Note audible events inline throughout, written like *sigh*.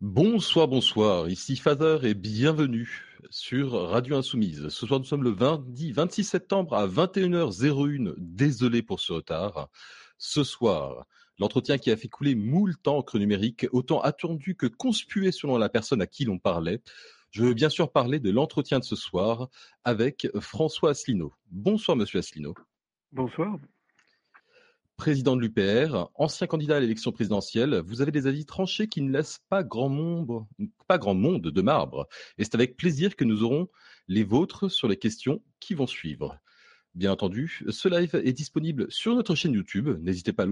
Bonsoir, bonsoir, ici Father et bienvenue sur Radio Insoumise. Ce soir, nous sommes le 26 septembre à 21h01. Désolé pour ce retard. Ce soir, l'entretien qui a fait couler moult encre numérique, autant attendu que conspué selon la personne à qui l'on parlait. Je veux bien sûr parler de l'entretien de ce soir avec François Asselineau. Bonsoir, monsieur Asselineau. Bonsoir président de l'UPR, ancien candidat à l'élection présidentielle, vous avez des avis tranchés qui ne laissent pas grand monde, pas grand monde de marbre. Et c'est avec plaisir que nous aurons les vôtres sur les questions qui vont suivre. Bien entendu, ce live est disponible sur notre chaîne YouTube. N'hésitez pas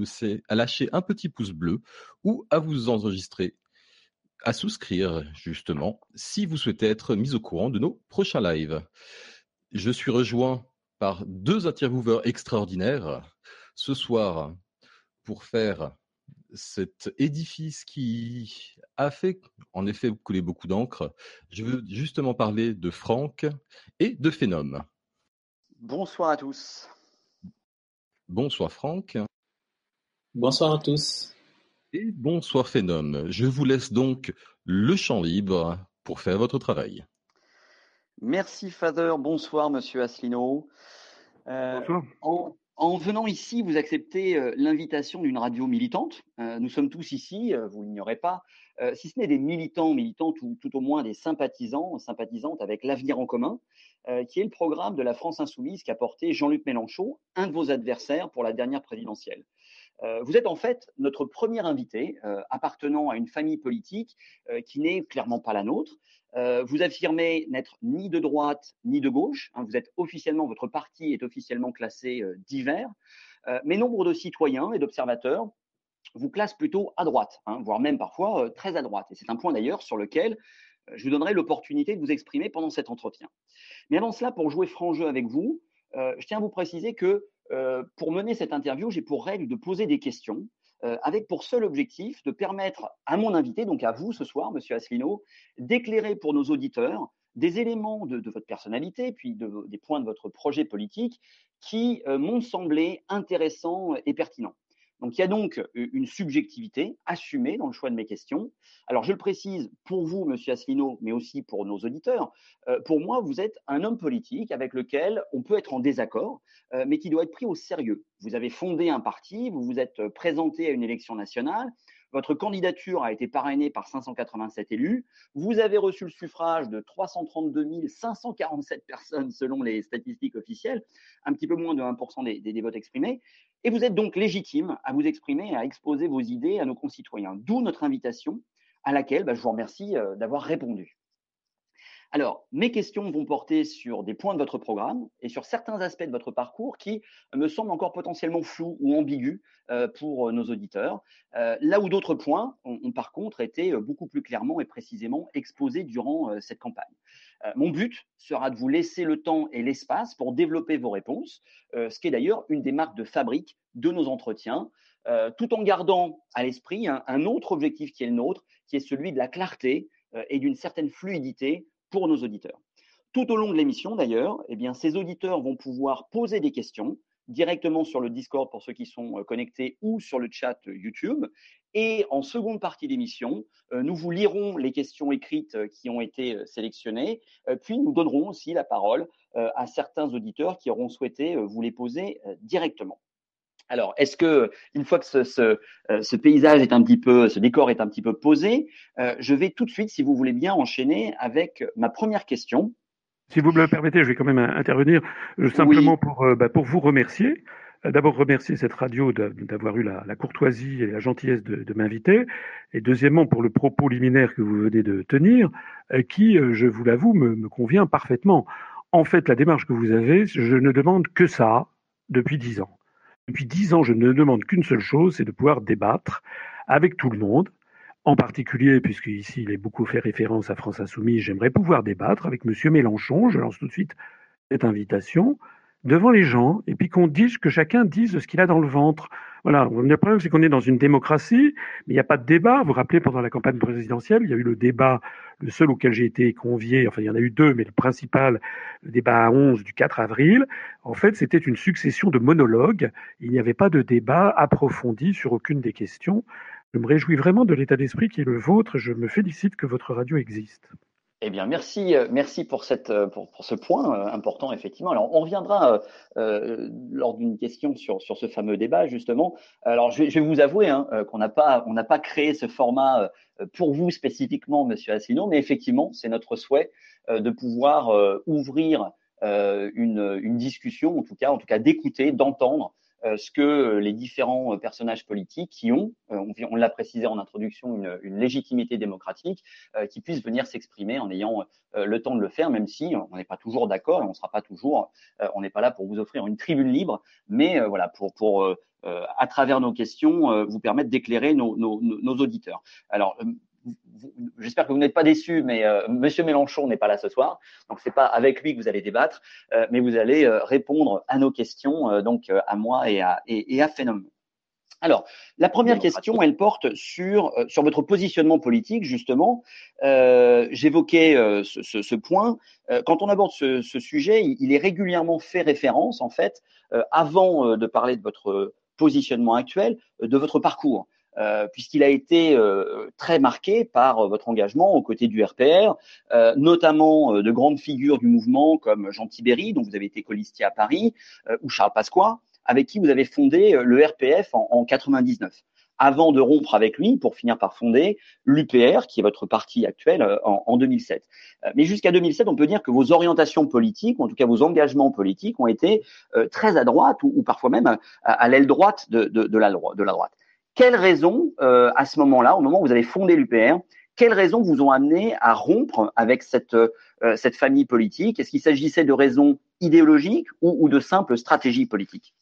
à lâcher un petit pouce bleu ou à vous enregistrer, à souscrire justement, si vous souhaitez être mis au courant de nos prochains lives. Je suis rejoint par deux intervieweurs extraordinaires ce soir pour faire cet édifice qui a fait en effet couler beaucoup d'encre. Je veux justement parler de Franck et de Phénom. Bonsoir à tous. Bonsoir Franck. Bonsoir à tous. Et bonsoir Phénom. Je vous laisse donc le champ libre pour faire votre travail. Merci Father. Bonsoir Monsieur Asselineau. Euh, bonsoir. En venant ici, vous acceptez euh, l'invitation d'une radio militante. Euh, nous sommes tous ici, euh, vous l'ignorez pas, si ce n'est des militants, militantes ou tout au moins des sympathisants, sympathisantes avec l'avenir en commun, qui est le programme de la France insoumise qu'a porté Jean-Luc Mélenchon, un de vos adversaires pour la dernière présidentielle. Vous êtes en fait notre premier invité appartenant à une famille politique qui n'est clairement pas la nôtre, euh, vous affirmez n'être ni de droite ni de gauche. Hein, vous êtes officiellement, votre parti est officiellement classé euh, divers. Euh, mais nombre de citoyens et d'observateurs vous classent plutôt à droite, hein, voire même parfois très à droite. Et c'est un point d'ailleurs sur lequel je vous donnerai l'opportunité de vous exprimer pendant cet entretien. Mais avant cela, pour jouer franc jeu avec vous, je tiens à vous préciser que pour mener cette interview, j'ai pour règle de poser des questions euh, avec pour seul objectif de permettre à mon invité, donc à vous ce soir, Monsieur Asselineau, d'éclairer pour nos auditeurs des éléments de, votre personnalité, puis des points de votre projet politique qui euh, m'ont semblé intéressants et pertinents. Donc il y a donc une subjectivité assumée dans le choix de mes questions. Alors je le précise pour vous, Monsieur Asselineau, mais aussi pour nos auditeurs. Euh, pour moi, vous êtes un homme politique avec lequel on peut être en désaccord, euh, mais qui doit être pris au sérieux. Vous avez fondé un parti, vous vous êtes présenté à une élection nationale, votre candidature a été parrainée par 587 élus. Vous avez reçu le suffrage de 332 547 personnes selon les statistiques officielles, un petit peu moins de 1% des, des, votes exprimés. Et vous êtes donc légitime à vous exprimer, à exposer vos idées à nos concitoyens. D'où notre invitation à laquelle bah, je vous remercie euh, d'avoir répondu. Alors, mes questions vont porter sur des points de votre programme et sur certains aspects de votre parcours qui me semblent encore potentiellement flous ou ambigus euh, pour euh, nos auditeurs, là où d'autres points ont, par contre été beaucoup plus clairement et précisément exposés durant cette campagne. mon but sera de vous laisser le temps et l'espace pour développer vos réponses, ce qui est d'ailleurs une des marques de fabrique de nos entretiens, tout en gardant à l'esprit un, autre objectif qui est le nôtre, qui est celui de la clarté et d'une certaine fluidité pour nos auditeurs. Tout au long de l'émission, d'ailleurs, eh ces auditeurs vont pouvoir poser des questions directement sur le Discord pour ceux qui sont euh, connectés ou sur le chat YouTube. Et en seconde partie d'émission, euh, nous vous lirons les questions écrites euh, qui ont été sélectionnées, puis nous donnerons aussi la parole à certains auditeurs qui auront souhaité vous les poser directement. Alors, est-ce que une fois que ce, ce, paysage est un petit peu, ce décor est un petit peu posé, je vais tout de suite, si vous voulez bien, enchaîner avec ma première question. Si vous me le permettez, je vais quand même intervenir euh, simplement pour, euh, bah, pour vous remercier. Euh, d'abord remercier cette radio d'avoir eu la, la, courtoisie et la gentillesse de, de m'inviter, et deuxièmement pour le propos liminaire que vous venez de tenir, qui, je vous l'avoue, me, me convient parfaitement. En fait, la démarche que vous avez, je ne demande que ça depuis dix ans. Depuis dix ans, je ne demande qu'une seule chose, c'est de pouvoir débattre avec tout le monde, en particulier, puisque ici il est beaucoup fait référence à France Insoumise, j'aimerais pouvoir débattre avec Monsieur Mélenchon. Je lance tout de suite cette invitation devant les gens, et puis qu'on dise que chacun dise ce qu'il a dans le ventre. Voilà. Le problème, c'est qu'on est dans une démocratie, mais il n'y a pas de débat. Vous vous rappelez, pendant la campagne présidentielle, il y a eu le débat, le seul auquel j'ai été convié, enfin il y en a eu deux, mais le principal, le débat à 11 du 4 avril. En fait, c'était une succession de monologues. Il n'y avait pas de débat approfondi sur aucune des questions. Je me réjouis vraiment de l'état d'esprit qui est le vôtre. Je me félicite que votre radio existe. Eh bien, merci, euh, merci euh, pour, ce point euh, important, effectivement. Alors, on reviendra lors d'une question sur, ce fameux débat, justement. Alors, je vais, vous avouer hein, qu'on n'a pas, on n'a pas créé ce format pour vous spécifiquement, Monsieur Asselineau, mais effectivement, c'est notre souhait de pouvoir ouvrir une, une discussion, en tout cas, en tout cas, d'écouter, d'entendre ce que euh, les différents euh, personnages politiques qui ont, on, l'a précisé en introduction, une, une légitimité démocratique, qui puissent venir s'exprimer en ayant le temps de le faire, même si on n'est pas toujours d'accord et on ne sera pas toujours, on n'est pas là pour vous offrir une tribune libre, mais voilà pour pour à travers nos questions vous permettre d'éclairer nos, nos, nos, auditeurs. Alors j'espère que vous n'êtes pas déçus, mais euh, Monsieur Mélenchon n'est pas là ce soir, donc c'est pas avec lui que vous allez débattre, euh, mais vous allez euh, répondre à nos questions, donc à moi et à, et, à Alors, la première question, elle porte sur sur votre positionnement politique, justement. J'évoquais ce, ce, ce, point. quand on aborde ce, ce sujet, il, il, est régulièrement fait référence, en fait, avant de parler de votre positionnement actuel, de votre parcours. Euh, puisqu'il a été euh, très marqué par euh, votre engagement aux côtés du RPR, notamment de grandes figures du mouvement comme Jean Tibéry, dont vous avez été colistier à Paris, ou Charles Pasqua, avec qui vous avez fondé le RPF en, en 99 avant de rompre avec lui pour finir par fonder l'UPR, qui est votre parti actuel, en, en 2007. Mais jusqu'à 2007, on peut dire que vos orientations politiques, ou en tout cas vos engagements politiques, ont été très à droite ou, parfois même à, l'aile droite de la droite. Quelles raisons, euh, à ce moment-là, au moment où vous avez fondé l'UPR, quelles raisons vous ont amené à rompre avec cette, euh, cette famille politique? Est-ce qu'il s'agissait de raisons idéologiques ou, de simples stratégies politiques?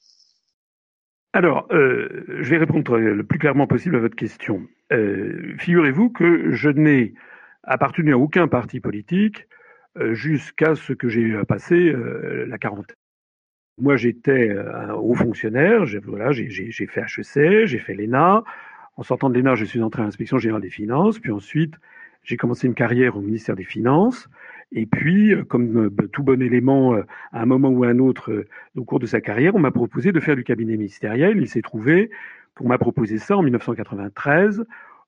Alors, euh, je vais répondre le plus clairement possible à votre question. Figurez-vous que je n'ai appartenu à aucun parti politique jusqu'à ce que j'ai passé la quarantaine. Moi, j'étais euh, un haut fonctionnaire. J'ai voilà, fait HEC, j'ai fait l'ENA. En sortant de l'ENA, je suis entré à l'inspection générale des finances. Puis ensuite, j'ai commencé une carrière au ministère des Finances. Et puis, euh, comme euh, tout bon élément, à un moment ou à un autre, au cours de sa carrière, on m'a proposé de faire du cabinet ministériel. Il s'est trouvé qu'on m'a proposé ça en 1993,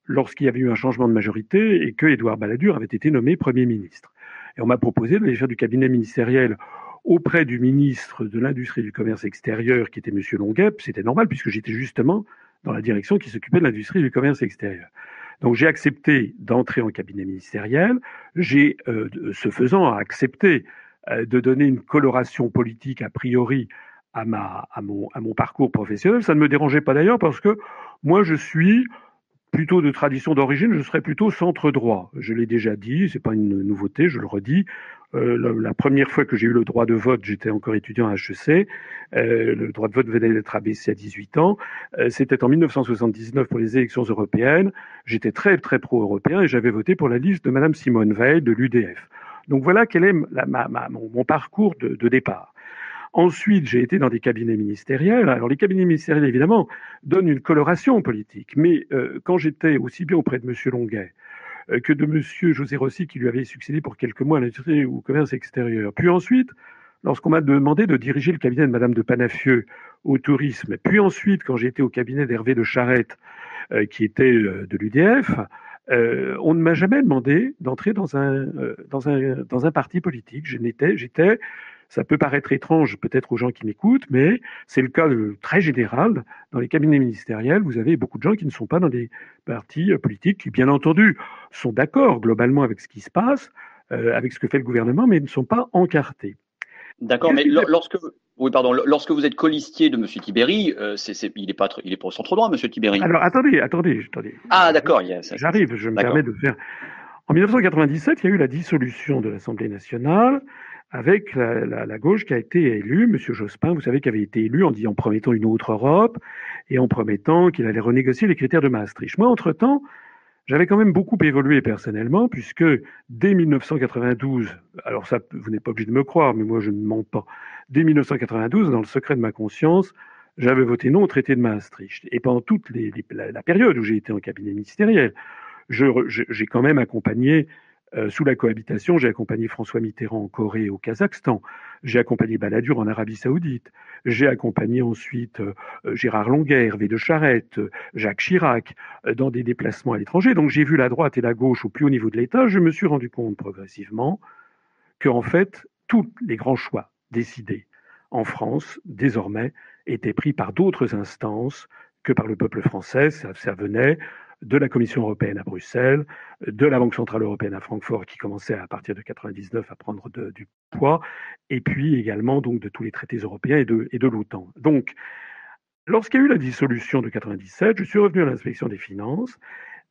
lorsqu'il y avait eu un changement de majorité et que Édouard Balladur avait été nommé Premier ministre. Et on m'a proposé de faire du cabinet ministériel auprès du ministre de l'Industrie et du Commerce extérieur, qui était M. Longuep, c'était normal puisque j'étais justement dans la direction qui s'occupait de l'industrie et du commerce extérieur. Donc j'ai accepté d'entrer en cabinet ministériel. J'ai, euh, ce faisant, accepté euh, de donner une coloration politique a priori à, mon parcours professionnel. Ça ne me dérangeait pas d'ailleurs parce que moi je suis plutôt de tradition d'origine, je serais plutôt centre droit. Je l'ai déjà dit, c'est pas une nouveauté, je le redis. Euh, la, première fois que j'ai eu le droit de vote, j'étais encore étudiant à HEC. Euh, le droit de vote venait d'être abaissé à 18 ans. Euh, C'était en 1979 pour les élections européennes. J'étais très très pro-européen et j'avais voté pour la liste de Madame Simone Veil de l'UDF. Donc voilà quel est mon, parcours de départ. Ensuite, j'ai été dans des cabinets ministériels. Alors les cabinets ministériels, évidemment, donnent une coloration politique. Mais euh, quand j'étais aussi bien auprès de Monsieur Longuet, euh, que de Monsieur José Rossi qui lui avait succédé pour quelques mois à l'industrie ou au commerce extérieur. Puis ensuite, lorsqu'on m'a demandé de diriger le cabinet de Madame de Panafieux au tourisme, puis ensuite quand j'étais au cabinet d'Hervé de Charette, euh, qui était euh, de l'UDF, euh, on ne m'a jamais demandé d'entrer dans un euh, dans un dans un parti politique. Je n'étais j'étais ça peut paraître étrange peut-être aux gens qui m'écoutent, mais c'est le cas de, très général. Dans les cabinets ministériels, vous avez beaucoup de gens qui ne sont pas dans des partis euh, politiques qui, bien entendu, sont d'accord globalement avec ce qui se passe, euh, avec ce que fait le gouvernement, mais ne sont pas encartés. D'accord, mais lorsque oui, pardon. Lorsque vous êtes colistier de M. Tibéry, euh, c'est, c'est, il n'est pas, il est pas au centre droit, M. Tibéry. Alors attendez, attendez, attendez. Ah d'accord. J'arrive, je me permets de faire. En 1997, il y a eu la dissolution de l'Assemblée nationale avec la, gauche qui a été élue, Monsieur Jospin, vous savez, qui avait été élu en, dit, en promettant une autre Europe et en promettant qu'il allait renégocier les critères de Maastricht. Moi, entre-temps, j'avais quand même beaucoup évolué personnellement, puisque dès 1992, alors ça, vous n'êtes pas obligé de me croire, mais moi je ne mens pas, dès 1992, dans le secret de ma conscience, j'avais voté non au traité de Maastricht. Et pendant toute la, la, période où j'ai été en cabinet ministériel, j'ai quand même accompagné euh, sous la cohabitation, j'ai accompagné François Mitterrand en Corée et au Kazakhstan. J'ai accompagné Balladur en Arabie Saoudite. J'ai accompagné ensuite euh, Gérard Longuet, Hervé de Charette, Jacques Chirac dans des déplacements à l'étranger. Donc j'ai vu la droite et la gauche au plus haut niveau de l'État. Je me suis rendu compte progressivement que, en fait, tous les grands choix décidés en France, désormais, étaient pris par d'autres instances que par le peuple français. Ça, ça venait de la Commission européenne à Bruxelles, de la Banque centrale européenne à Francfort, qui commençait à partir de 99 à prendre du poids, et puis également donc de tous les traités européens et de, et de l'OTAN. Donc, lorsqu'il y a eu la dissolution de 97, je suis revenu à l'inspection des finances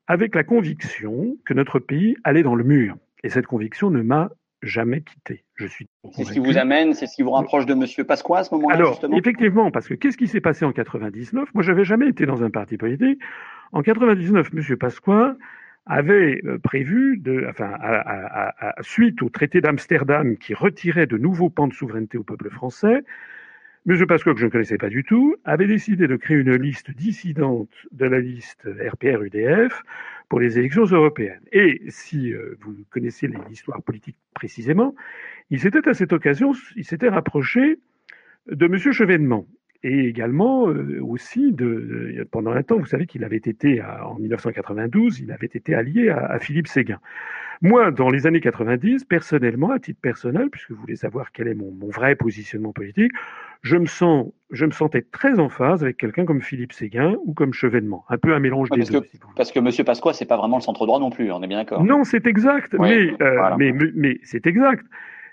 avec la conviction que notre pays allait dans le mur. Et cette conviction ne m'a jamais quitté. Je suis. C'est ce qui vous amène, c'est ce qui vous rapproche de Monsieur Pasqua à ce moment-là. Alors, effectivement, parce que qu'est-ce qui s'est passé en 99 Moi, j'avais jamais été dans un parti politique. En 99, Monsieur Pasqua avait euh, prévu, de, enfin, à, suite au traité d'Amsterdam qui retirait de nouveaux pans de souveraineté au peuple français, M. Pasqua, que je ne connaissais pas du tout, avait décidé de créer une liste dissidente de la liste RPR-UDF pour les élections européennes. Et si euh, vous connaissez l'histoire politique précisément, il s'était à cette occasion, il s'était rapproché de M. Chevènement. Et également euh, aussi de, pendant un temps, vous savez qu'il avait été en 1992, il avait été allié à, Philippe Séguin. Moi, dans les années 90, personnellement, à titre personnel, puisque vous voulez savoir quel est mon vrai positionnement politique, je me sens, je me sentais très en phase avec quelqu'un comme Philippe Séguin ou comme Chevènement, un peu un mélange des deux. parce que M. Pasqua, c'est pas vraiment le centre droit non plus, on est bien d'accord. Non, c'est exact, mais, euh, mais, mais c'est exact.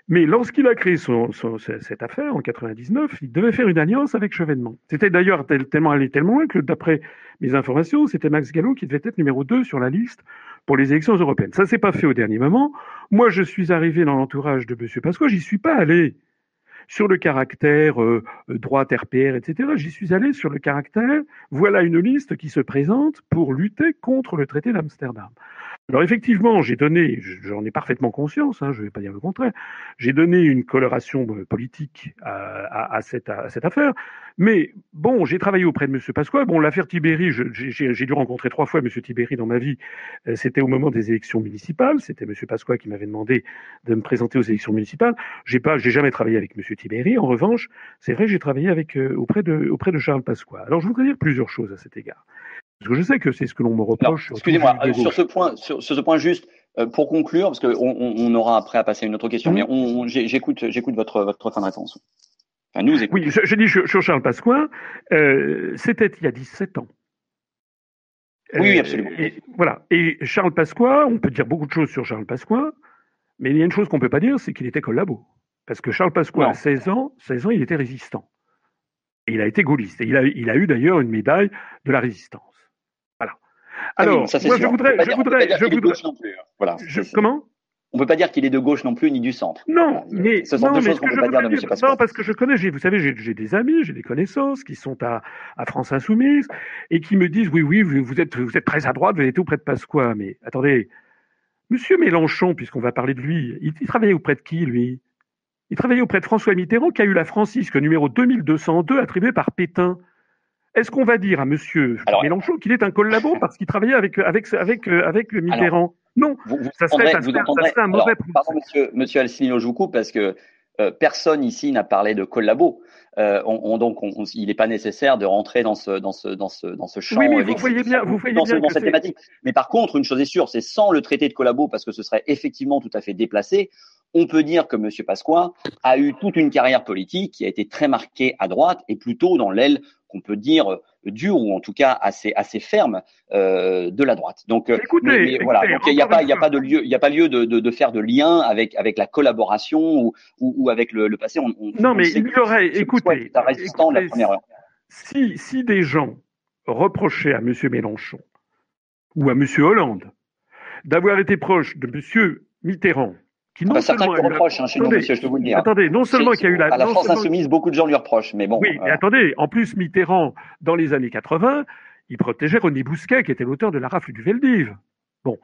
Mais lorsqu'il a créé son, son, cette affaire en 99, il devait faire une alliance avec Chevènement. C'était d'ailleurs tellement allé tellement loin que, d'après mes informations, c'était Max Gallo qui devait être numéro 2 sur la liste pour les élections européennes. Ça s'est pas fait au dernier moment. Moi, je suis arrivé dans l'entourage de M. Pasqua, j'y suis pas allé sur le caractère euh, droite RPR, etc. J'y suis allé sur le caractère, voilà une liste qui se présente pour lutter contre le traité d'Amsterdam. Alors effectivement, j'ai donné, j'en ai parfaitement conscience, hein, je ne vais pas dire le contraire, j'ai donné une coloration euh, politique à, cette, affaire, mais bon, j'ai travaillé auprès de M. Pasqua. Bon, l'affaire Tibéri, j'ai dû rencontrer trois fois M. Tibéri dans ma vie. Euh, c'était au moment des élections municipales. C'était M. Pasqua qui m'avait demandé de me présenter aux élections municipales. J'ai pas, j'ai jamais travaillé avec M. Tibéri. En revanche, c'est vrai, j'ai travaillé euh, auprès de auprès de Charles Pasqua. Alors, je voudrais dire plusieurs choses à cet égard. Parce que je sais que c'est ce que l'on me reproche. Excusez-moi, euh, sur ce point, sur, ce point juste, euh, pour conclure, parce qu'on on, aura après à passer à une autre question, mais on, j'écoute, j'écoute votre, votre fin de réponse. Enfin, nous Oui, je, dis sur, Charles Pasqua, euh, c'était il y a 17 ans. Oui, absolument. Et, voilà. Et Charles Pasqua, on peut dire beaucoup de choses sur Charles Pasqua, mais il y a une chose qu'on ne peut pas dire, c'est qu'il était collabo. Parce que Charles Pasqua, à 16 ans, 16 ans, il était résistant. Et il a été gaulliste. Et il a, il a eu d'ailleurs une médaille de la résistance. Ah Alors, moi, je voudrais, je voudrais, je voudrais. Voilà. comment? On peut pas dire qu'il est de gauche non plus ni du centre. Non, mais ce sont deux choses qu'on peut pas dire de M. Pasqua. Non, parce que je connais, vous savez, j'ai des amis, j'ai des connaissances qui sont à, à, France Insoumise et qui me disent oui, oui, vous, êtes, vous êtes très à droite, vous êtes auprès de Pasqua, mais attendez, Monsieur Mélenchon, puisqu'on va parler de lui, il, il, travaillait auprès de qui lui? Il travaillait auprès de François Mitterrand, qui a eu la Francisque numéro 2202 attribuée par Pétain. Est-ce qu'on va dire à Monsieur Mélenchon qu'il est un collabo *laughs* parce qu'il travaillait avec avec avec avec le Mitterrand? Non, ça serait, ça serait, un mauvais. Alors, pardon, Monsieur Monsieur Alcino, je vous coupe parce que euh, personne ici n'a parlé de collabo. Euh, on, donc, on, il n'est pas nécessaire de rentrer dans ce dans ce dans ce dans ce champ. Oui, mais vous voyez bien, vous voyez dans, bien dans cette thématique. Mais par contre, une chose est sûre, c'est sans le traité de collabo, parce que ce serait effectivement tout à fait déplacé. On peut dire que M. Pasqua a eu toute une carrière politique qui a été très marquée à droite et plutôt dans l'aile qu'on peut dire euh, dur ou en tout cas assez assez ferme euh, de la droite. Donc, euh, écoutez, voilà, il n'y a pas il a pas de lieu il y a pas lieu de, de, de, faire de lien avec avec la collaboration ou ou, ou avec le, le, passé. On, on, non, mais il y aurait écoutez, écoutez la première heure. Si si des gens reprochaient à M. Mélenchon ou à M. Hollande d'avoir été proche de M. Mitterrand qui non certains lui reprochent hein, chez nous, monsieur, je peux vous le dire. Attendez, non seulement qu'il y a eu la... À la France insoumise, beaucoup de gens lui reprochent, mais bon. Oui, mais attendez, en plus, Mitterrand, dans les années 80, il protégeait René Bousquet, qui était l'auteur de la rafle du Veldiv. Bon.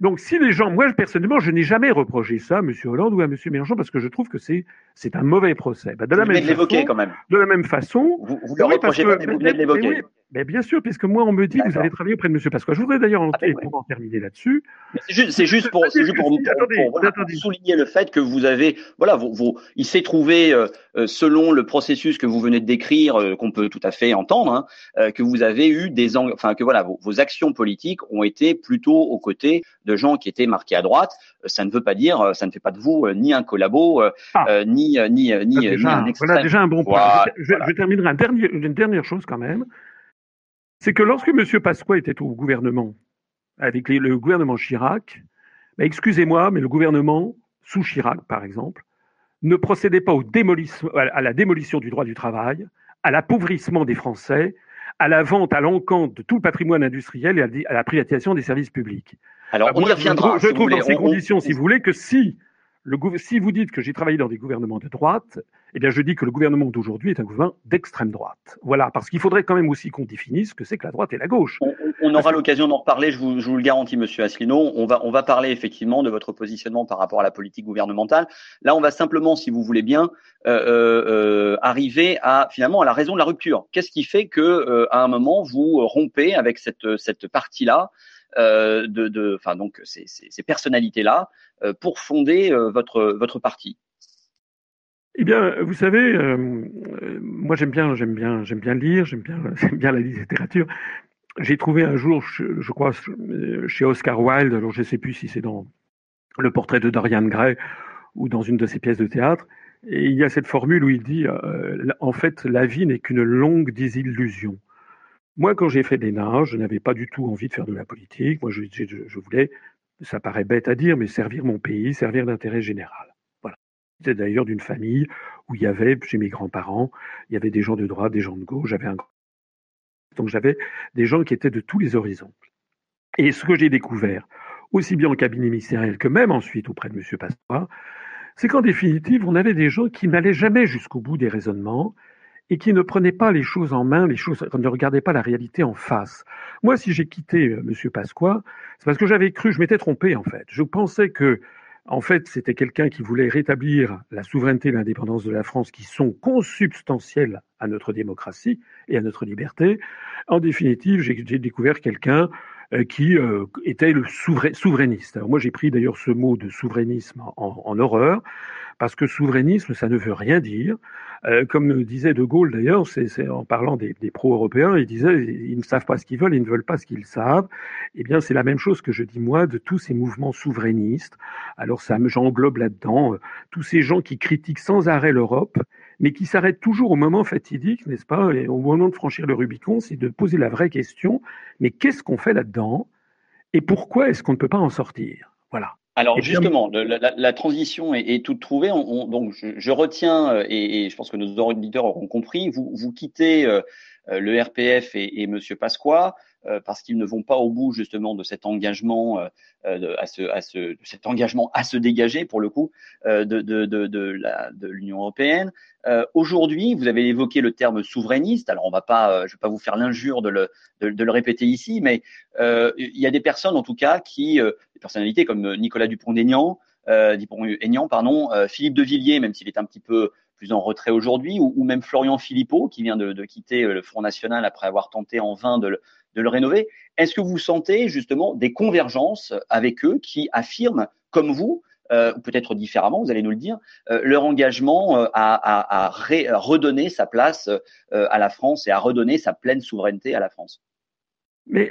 Donc, si les gens, moi, personnellement, je n'ai jamais reproché ça à M. Hollande ou à M. Mélenchon, parce que je trouve que c'est c'est un mauvais procès. Bah, de, la même façon, quand même. de la même façon. Vous, vous le pas, mais vous venez de l'évoquer. Mais bien sûr, puisque moi, on me dit, vous allez travailler auprès de M. Pasqua. Je voudrais d'ailleurs, en, ah, pour en terminer là-dessus. C'est juste, juste, pour, juste pour, pour, souligner le fait que vous avez, voilà, vous, vous il s'est trouvé, euh, euh, selon le processus que vous venez de décrire, euh, qu'on peut tout à fait entendre, hein, euh, que vous avez eu des, enfin, que voilà, vos, vos, actions politiques ont été plutôt aux côtés de gens qui étaient marqués à droite. ça ne veut pas dire, ça ne fait pas de vous ni un collabo, ah. ni, ni, ni, déjà, un extrême. Voilà déjà un bon point. je, je, terminerai un dernier, une dernière chose quand même c'est que lorsque M. Pasqua était au gouvernement, avec le gouvernement Chirac, bah, excusez-moi, mais le gouvernement, sous Chirac par exemple, ne procédait pas à la démolition du droit du travail, à l'appauvrissement des Français, à la vente à l'encontre de tout le patrimoine industriel et à la privatisation des services publics. Alors, bah, on y reviendra. Je, trouve dans ces conditions, si vous voulez, que si si vous dites que j'ai travaillé dans des gouvernements de droite, eh bien, je dis que le gouvernement d'aujourd'hui est un gouvernement d'extrême droite. Voilà, parce qu'il faudrait quand même aussi qu'on définisse ce que c'est que la droite et la gauche. On, aura l'occasion d'en reparler, je vous, je vous, le garantis, Monsieur Asselineau. On va, on va parler effectivement de votre positionnement par rapport à la politique gouvernementale. Là, on va simplement, si vous voulez bien, euh, euh, euh arriver à finalement à la raison de la rupture. Qu'est-ce qui fait que, euh, à un moment, vous rompez avec cette, cette partie-là de, de, enfin donc ces, ces, personnalités-là euh, pour fonder euh, votre votre parti eh bien, vous savez, moi j'aime bien, j'aime bien, j'aime bien lire, j'aime bien, *laughs* j'aime bien la littérature. J'ai trouvé un jour, je, crois, chez Oscar Wilde, alors je ne sais plus si c'est dans le portrait de Dorian Gray ou dans une de ses pièces de théâtre, et il y a cette formule où il dit, euh, en fait, la vie n'est qu'une longue désillusion. Moi, quand j'ai fait nages, je n'avais pas du tout envie de faire de la politique. Moi, je voulais, ça paraît bête à dire, mais servir mon pays, servir l'intérêt général. Voilà. J'étais d'ailleurs d'une famille où il y avait, chez mes grands-parents, il y avait des gens de droite, des gens de gauche. J'avais un donc j'avais des gens qui étaient de tous les horizons. Et ce que j'ai découvert, aussi bien en cabinet ministériel que même ensuite auprès de M. Pasqua, c'est qu'en définitive, on avait des gens qui n'allaient jamais jusqu'au bout des raisonnements et qui ne prenait pas les choses en main, les choses, ne regardait pas la réalité en face. Moi, si j'ai quitté euh, M. Pasqua, c'est parce que j'avais cru, je m'étais trompé en fait. Je pensais que, en fait, c'était quelqu'un qui voulait rétablir la souveraineté et l'indépendance de la France, qui sont consubstantielles à notre démocratie et à notre liberté. En définitive, j'ai découvert quelqu'un qui euh, était le souverainiste. Moi, j'ai pris d'ailleurs ce mot de souverainisme en, horreur parce que souverainisme, ça ne veut rien dire. Euh, comme disait De Gaulle d'ailleurs, en parlant des, des pro-européens, il disait ils ne savent pas ce qu'ils veulent, ils ne veulent pas ce qu'ils savent. Eh bien, c'est la même chose que je dis moi de tous ces mouvements souverainistes. Alors ça, j'englobe là-dedans euh, tous ces gens qui critiquent sans arrêt l'Europe, mais qui s'arrêtent toujours au moment fatidique, n'est-ce pas, et au moment de franchir le Rubicon, c'est de poser la vraie question mais qu'est-ce qu'on fait là-dedans et pourquoi est-ce qu'on ne peut pas en sortir? Voilà. Alors justement, la, transition est, toute trouvée. donc je, retiens euh, et, je pense que nos auditeurs auront compris. Vous, vous quittez euh, euh, le RPF et, et Monsieur Pasqua parce qu'ils ne vont pas au bout justement de cet engagement à ce, à ce, cet engagement à se dégager pour le coup de, de, de, de l'Union européenne. Aujourd'hui, vous avez évoqué le terme souverainiste. Alors on va pas, je vais pas vous faire l'injure de le, de, le répéter ici, mais il y a des personnes en tout cas qui personnalités comme euh, Nicolas Dupont-Aignan, euh, Dupont-Aignan, pardon, euh, Philippe de Villiers, même s'il est un petit peu plus en retrait aujourd'hui, ou, même Florian Philippot, qui vient de, quitter le Front National après avoir tenté en vain de le, rénover. Est-ce que vous sentez justement des convergences avec eux qui affirment, comme vous, ou peut-être différemment, vous allez nous le dire, leur engagement à, redonner sa place à la France et à redonner sa pleine souveraineté à la France? Mais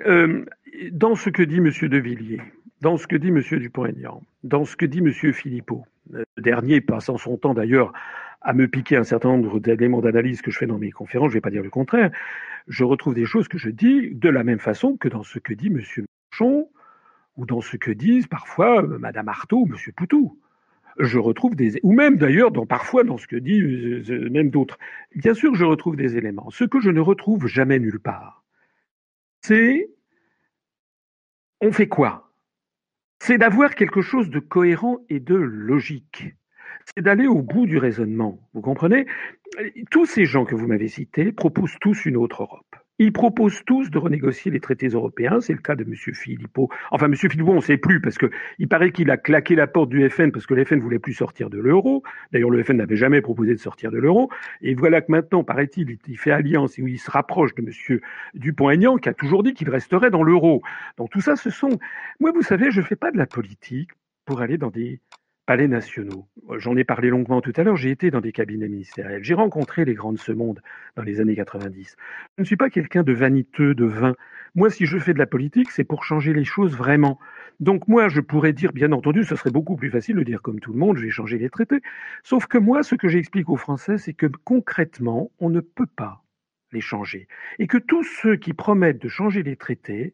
dans ce que dit M. De Villiers, dans ce que dit M. Dupont-Aignan, dans ce que dit M. Philippot, le dernier passant son temps d'ailleurs à me piquer un certain nombre d'éléments d'analyse que je fais dans mes conférences, je ne vais pas dire le contraire, je retrouve des choses que je dis de la même façon que dans ce que dit M. Mélenchon ou dans ce que disent parfois euh, Mme Artaud ou M. Poutou. Je retrouve des, ou même d'ailleurs dans, parfois dans ce que dit euh, euh, même d'autres. Bien sûr, je retrouve des éléments. Ce que je ne retrouve jamais nulle part, c'est on fait quoi? C'est d'avoir quelque chose de cohérent et de logique. C'est d'aller au bout du raisonnement. Vous comprenez? Tous ces gens que vous m'avez cités proposent tous une autre Europe. Ils proposent tous de renégocier les traités européens. C'est le cas de M. Philippot. Enfin, M. Philippot, on ne sait plus, parce qu'il paraît qu'il a claqué la porte du FN parce que le FN voulait plus sortir de l'euro. D'ailleurs, le FN n'avait jamais proposé de sortir de l'euro. Et voilà que maintenant, paraît-il, il fait alliance et il se rapproche de M. Dupont-Aignan, qui a toujours dit qu'il resterait dans l'euro. Donc tout ça, ce sont... Moi, vous savez, je ne fais pas de la politique pour aller dans des palais nationaux. J'en ai parlé longuement tout à l'heure, j'ai été dans des cabinets ministériels, j'ai rencontré les grands de ce monde dans les années 90. Je ne suis pas quelqu'un de vaniteux, de vain. Moi, si je fais de la politique, c'est pour changer les choses vraiment. Donc moi, je pourrais dire, bien entendu, ce serait beaucoup plus facile de dire comme tout le monde, je vais changer les traités. Sauf que moi, ce que j'explique aux Français, c'est que concrètement, on ne peut pas les changer. Et que tous ceux qui promettent de changer les traités,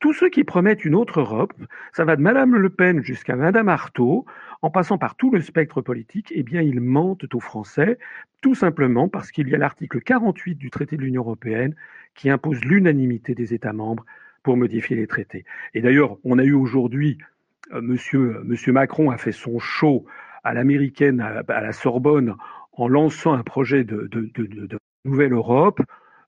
tous ceux qui promettent une autre Europe, ça va de Madame Le Pen jusqu'à Madame Artaud, en passant par tout le spectre politique, eh bien, ils mentent aux Français, tout simplement parce qu'il y a l'article 48 du traité de l'Union européenne qui impose l'unanimité des États membres pour modifier les traités. Et d'ailleurs, on a eu aujourd'hui, euh, monsieur, monsieur Macron a fait son show à l'américaine, à, la Sorbonne, en lançant un projet de, nouvelle Europe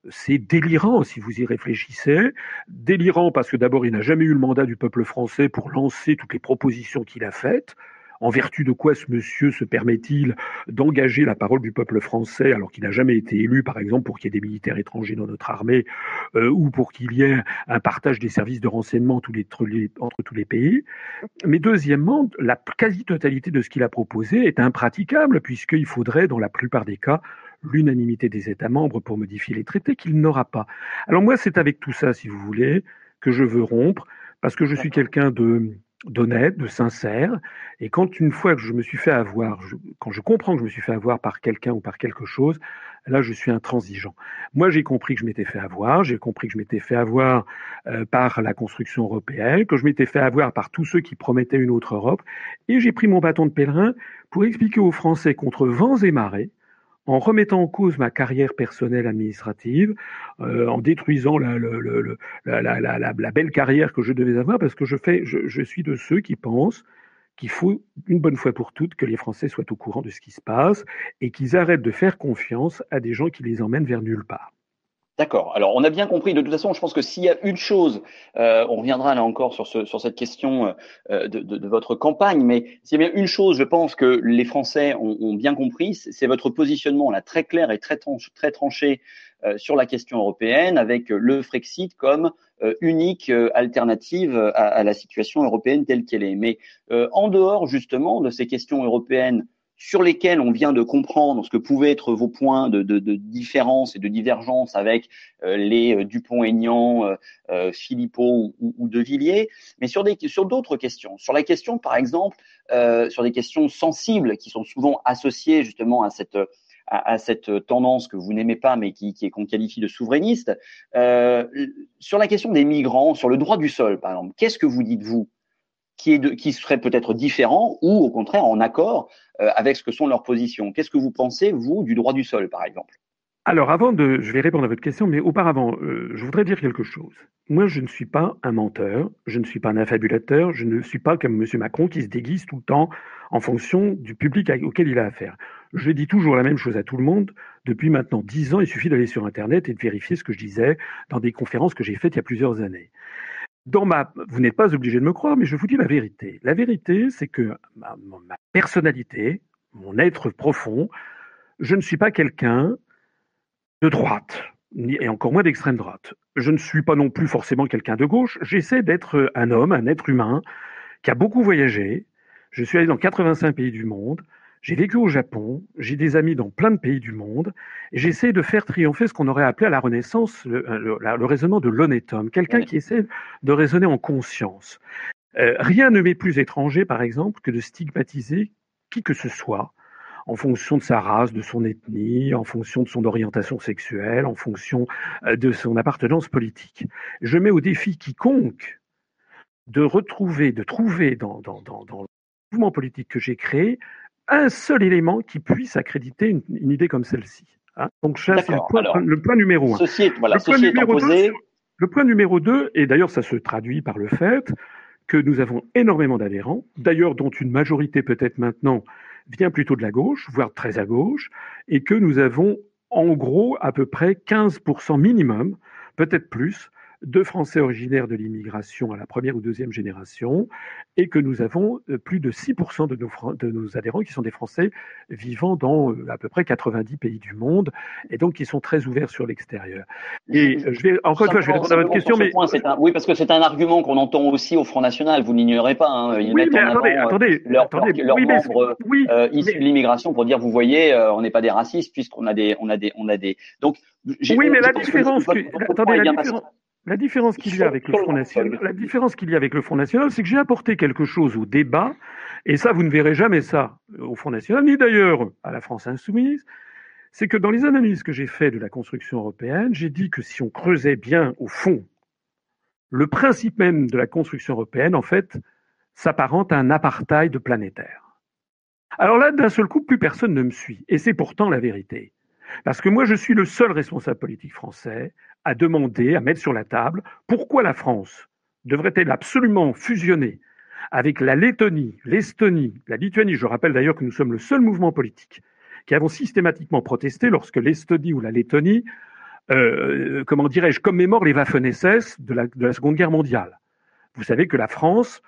c'est délirant si vous y réfléchissez. Délirant parce que d'abord, il n'a jamais eu le mandat du peuple français pour lancer toutes les propositions qu'il a faites. En vertu de quoi ce monsieur se permet-il d'engager la parole du peuple français alors qu'il n'a jamais été élu, par exemple, pour qu'il y ait des militaires étrangers dans notre armée euh, ou pour qu'il y ait un partage des services de renseignement entre tous les pays? Mais deuxièmement, la quasi-totalité de ce qu'il a proposé est impraticable puisqu'il faudrait, dans la plupart des cas, l'unanimité des États membres pour modifier les traités qu'il n'aura pas. Alors moi, c'est avec tout ça, si vous voulez, que je veux rompre, parce que je suis quelqu'un de d'honnête, de sincère, et quand une fois que je me suis fait avoir, quand je comprends que je me suis fait avoir par quelqu'un ou par quelque chose, là je suis intransigeant. Moi j'ai compris que je m'étais fait avoir, j'ai compris que je m'étais fait avoir euh, par la construction européenne, que je m'étais fait avoir par tous ceux qui promettaient une autre Europe, et j'ai pris mon bâton de pèlerin pour expliquer aux Français contre vents et marées en remettant en cause ma carrière personnelle administrative, euh, en détruisant la, belle carrière que je devais avoir, parce que je, fais, je suis de ceux qui pensent qu'il faut une bonne fois pour toutes que les Français soient au courant de ce qui se passe et qu'ils arrêtent de faire confiance à des gens qui les emmènent vers nulle part. D'accord. Alors, on a bien compris. De toute façon, je pense que s'il y a une chose, euh, on reviendra là encore sur, ce, sur cette question euh, de, votre campagne, mais s'il y a bien une chose, je pense que les Français ont, ont bien compris, c'est votre positionnement là très clair et très, tranché euh, sur la question européenne, avec le Frexit comme unique alternative à, la situation européenne telle qu'elle est. Mais en dehors justement de ces questions européennes sur lesquels on vient de comprendre ce que pouvaient être vos points de, de, de différence et de divergence avec euh, les euh, Dupont-Aignan, euh, euh Philippot ou, ou, De Villiers, mais sur des sur d'autres questions. Sur la question, par exemple, sur des questions sensibles qui sont souvent associées justement à cette à, à cette tendance que vous n'aimez pas, mais qui, qui est qu'on qualifie de souverainiste. sur la question des migrants, sur le droit du sol, par exemple, qu'est-ce que vous dites vous qui, est serait peut-être différent ou au contraire en accord euh, avec ce que sont leurs positions. Qu'est-ce que vous pensez, vous, du droit du sol, par exemple? Alors, avant de, je vais répondre à votre question, mais auparavant, euh, je voudrais dire quelque chose. Moi, je ne suis pas un menteur, je ne suis pas un affabulateur, je ne suis pas comme M. Macron qui se déguise tout le temps en fonction du public auquel il a affaire. Je dis toujours la même chose à tout le monde. Depuis maintenant dix ans, il suffit d'aller sur Internet et de vérifier ce que je disais dans des conférences que j'ai faites il y a plusieurs années vous n'êtes pas obligé de me croire, mais je vous dis la vérité. La vérité, c'est que ma, ma, personnalité, mon être profond, je ne suis pas quelqu'un de droite, et encore moins d'extrême droite. Je ne suis pas non plus forcément quelqu'un de gauche. J'essaie d'être un homme, un être humain, qui a beaucoup voyagé. Je suis allé dans 85 pays du monde. J'ai vécu au Japon, j'ai des amis dans plein de pays du monde, et j'essaie de faire triompher ce qu'on aurait appelé à la Renaissance le, le, le raisonnement de l'honnête homme, quelqu'un qui essaie de raisonner en conscience. Euh, rien ne m'est plus étranger, par exemple, que de stigmatiser qui que ce soit en fonction de sa race, de son ethnie, en fonction de son orientation sexuelle, en fonction euh, de son appartenance politique. Je mets au défi quiconque de retrouver, de trouver dans, dans, dans, dans le mouvement politique que j'ai créé un seul élément qui puisse accréditer une, une idée comme celle-ci. Hein Donc ça, c'est le point, Alors, le point numéro un. Ceci est, voilà, le, point numéro deux, le point numéro deux, et d'ailleurs ça se traduit par le fait que nous avons énormément d'adhérents, d'ailleurs dont une majorité peut-être maintenant vient plutôt de la gauche, voire très à gauche, et que nous avons en gros à peu près 15% minimum peut-être plus, de Français originaires de l'immigration à la première ou deuxième génération, et que nous avons euh, plus de 6% de nos, de nos adhérents qui sont des Français vivant dans euh, à peu près 90 pays du monde, et donc qui sont très ouverts sur l'extérieur. Et je vais encore une fois, je vais répondre à votre question, mais oui, parce que c'est un argument qu'on entend aussi au Front National. Vous n'ignorez pas. Hein, ils oui, mettent mais en attendez, avant, attendez, leurs attendez, leur oui, oui, euh, de l'immigration pour dire, vous voyez, euh, on n'est pas des racistes puisqu'on a des, on a des, on a des. Donc, oui, mais la différence, que, attendez, la différence. La différence qu'il y a avec le Front National, la différence qu'il y a avec le Front National, c'est que j'ai apporté quelque chose au débat, et ça, vous ne verrez jamais ça au Front National, ni d'ailleurs à la France Insoumise. C'est que dans les analyses que j'ai faites de la construction européenne, j'ai dit que si on creusait bien au fond, le principe même de la construction européenne, en fait, s'apparente à un apartheid planétaire. Alors là, d'un seul coup, plus personne ne me suit. Et c'est pourtant la vérité. Parce que moi, je suis le seul responsable politique français à demander, à mettre sur la table, pourquoi la France devrait-elle absolument fusionner avec la Lettonie, l'Estonie, la Lituanie. Je rappelle d'ailleurs que nous sommes le seul mouvement politique qui avons systématiquement protesté lorsque l'Estonie ou la Lettonie, euh, comment dirais-je, commémore les Waffen-SS de la, de la Seconde Guerre mondiale. Vous savez que la France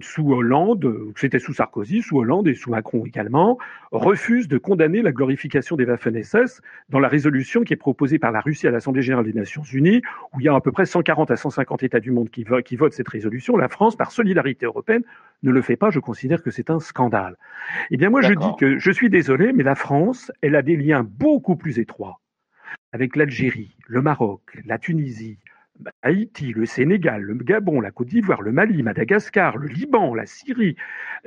sous Hollande, c'était sous Sarkozy, sous Hollande et sous Macron également, refuse de condamner la glorification des Waffen-SS dans la résolution qui est proposée par la Russie à l'Assemblée générale des Nations unies, où il y a à peu près 140 à 150 États du monde qui, qui votent cette résolution. La France, par solidarité européenne, ne le fait pas. Je considère que c'est un scandale. Eh bien, moi, je dis que je suis désolé, mais la France, elle a des liens beaucoup plus étroits avec l'Algérie, le Maroc, la Tunisie, Haïti, le Sénégal, le Gabon, la Côte d'Ivoire, le Mali, Madagascar, le Liban, la Syrie,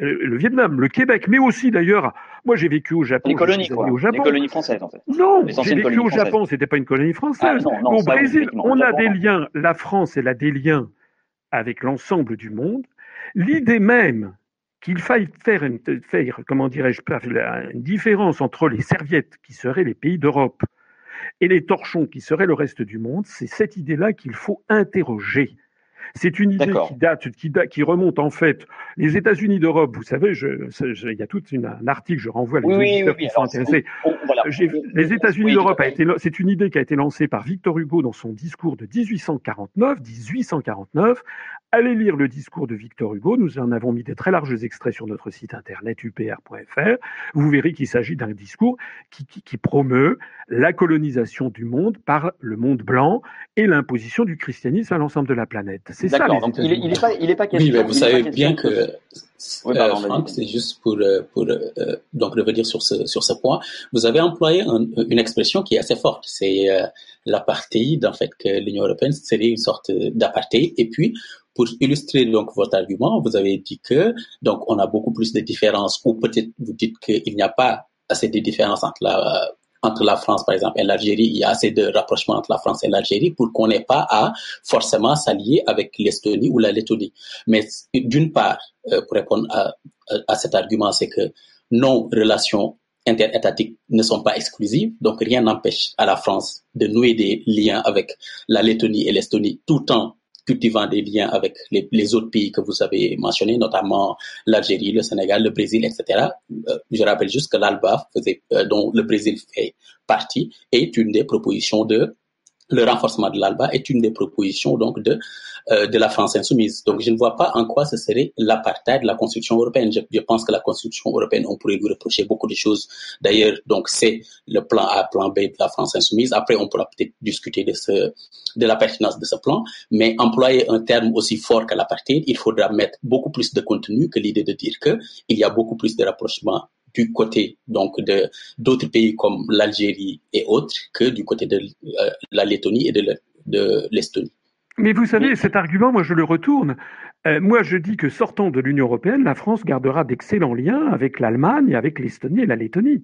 euh, le Vietnam, le Québec, mais aussi d'ailleurs, moi j'ai vécu au Japon. Les colonies, quoi. Au Japon. Les colonies françaises, en fait. Non, j'ai vécu au Japon, c'était pas une colonie française. Ah, au Brésil, on a des liens, la France, elle a des liens avec l'ensemble du monde. L'idée même qu'il faille faire, une, faire comment dirais-je, une différence entre les serviettes qui seraient les pays d'Europe et les torchons qui seraient le reste du monde, c'est cette idée-là qu'il faut interroger. C'est une idée qui date, qui remonte en fait. Les États-Unis d'Europe, vous savez, je, il y a tout un article, je renvoie les oui, auditeurs qui sont intéressés. Les États-Unis d'Europe a été, c'est une idée qui a été lancée par Victor Hugo dans son discours de 1849, 1849, Allez lire le discours de Victor Hugo. Nous en avons mis de très larges extraits sur notre site internet upr.fr. Vous verrez qu'il s'agit d'un discours qui, qui, qui, promeut la colonisation du monde par le monde blanc et l'imposition du christianisme à l'ensemble de la planète. C'est ça. Donc il n'est pas, il est pas question. Oui, mais vous savez bien que euh, Franck, c'est juste pour, euh, pour euh, donc revenir sur ce sur ce point. Vous avez employé une expression qui est assez forte, c'est euh, l'apartheid, en fait, que l'Union européenne serait une sorte d'apartheid. Et puis pour illustrer donc votre argument, vous avez dit que donc on a beaucoup plus de différences, ou peut-être vous dites qu'il n'y a pas assez de différences entre la entre la France, par exemple, et l'Algérie, il y a assez de rapprochement entre la France et l'Algérie pour qu'on n'ait pas à forcément s'allier avec l'Estonie ou la Lettonie. Mais d'une part, euh, pour répondre à, à cet argument, c'est que nos relations interétatiques ne sont pas exclusives, donc rien n'empêche à la France de nouer des liens avec la Lettonie et l'Estonie tout en cultivant des liens avec les, les, autres pays que vous avez mentionnés, notamment l'Algérie, le Sénégal, le Brésil, etc. Euh, je rappelle juste que l'ALBA, euh, dont le Brésil fait partie, est une des propositions de le renforcement de l'ALBA est une des propositions donc de euh, de la France insoumise. Donc je ne vois pas en quoi ce serait l'apartheid de la construction européenne. Je, je, pense que la construction européenne, on pourrait lui reprocher beaucoup de choses. D'ailleurs, donc c'est le plan A, plan B de la France insoumise. Après, on pourra peut-être discuter de ce de la pertinence de ce plan, mais employer un terme aussi fort que l'apartheid, il faudra mettre beaucoup plus de contenu que l'idée de dire que il y a beaucoup plus de rapprochement du côté donc de d'autres pays comme l'Algérie et autres que du côté de euh, la Lettonie et de l'Estonie. Mais vous savez, cet argument, moi je le retourne. Euh, moi je dis que sortant de l'Union européenne, la France gardera d'excellents liens avec l'Allemagne, avec l'Estonie et la Lettonie.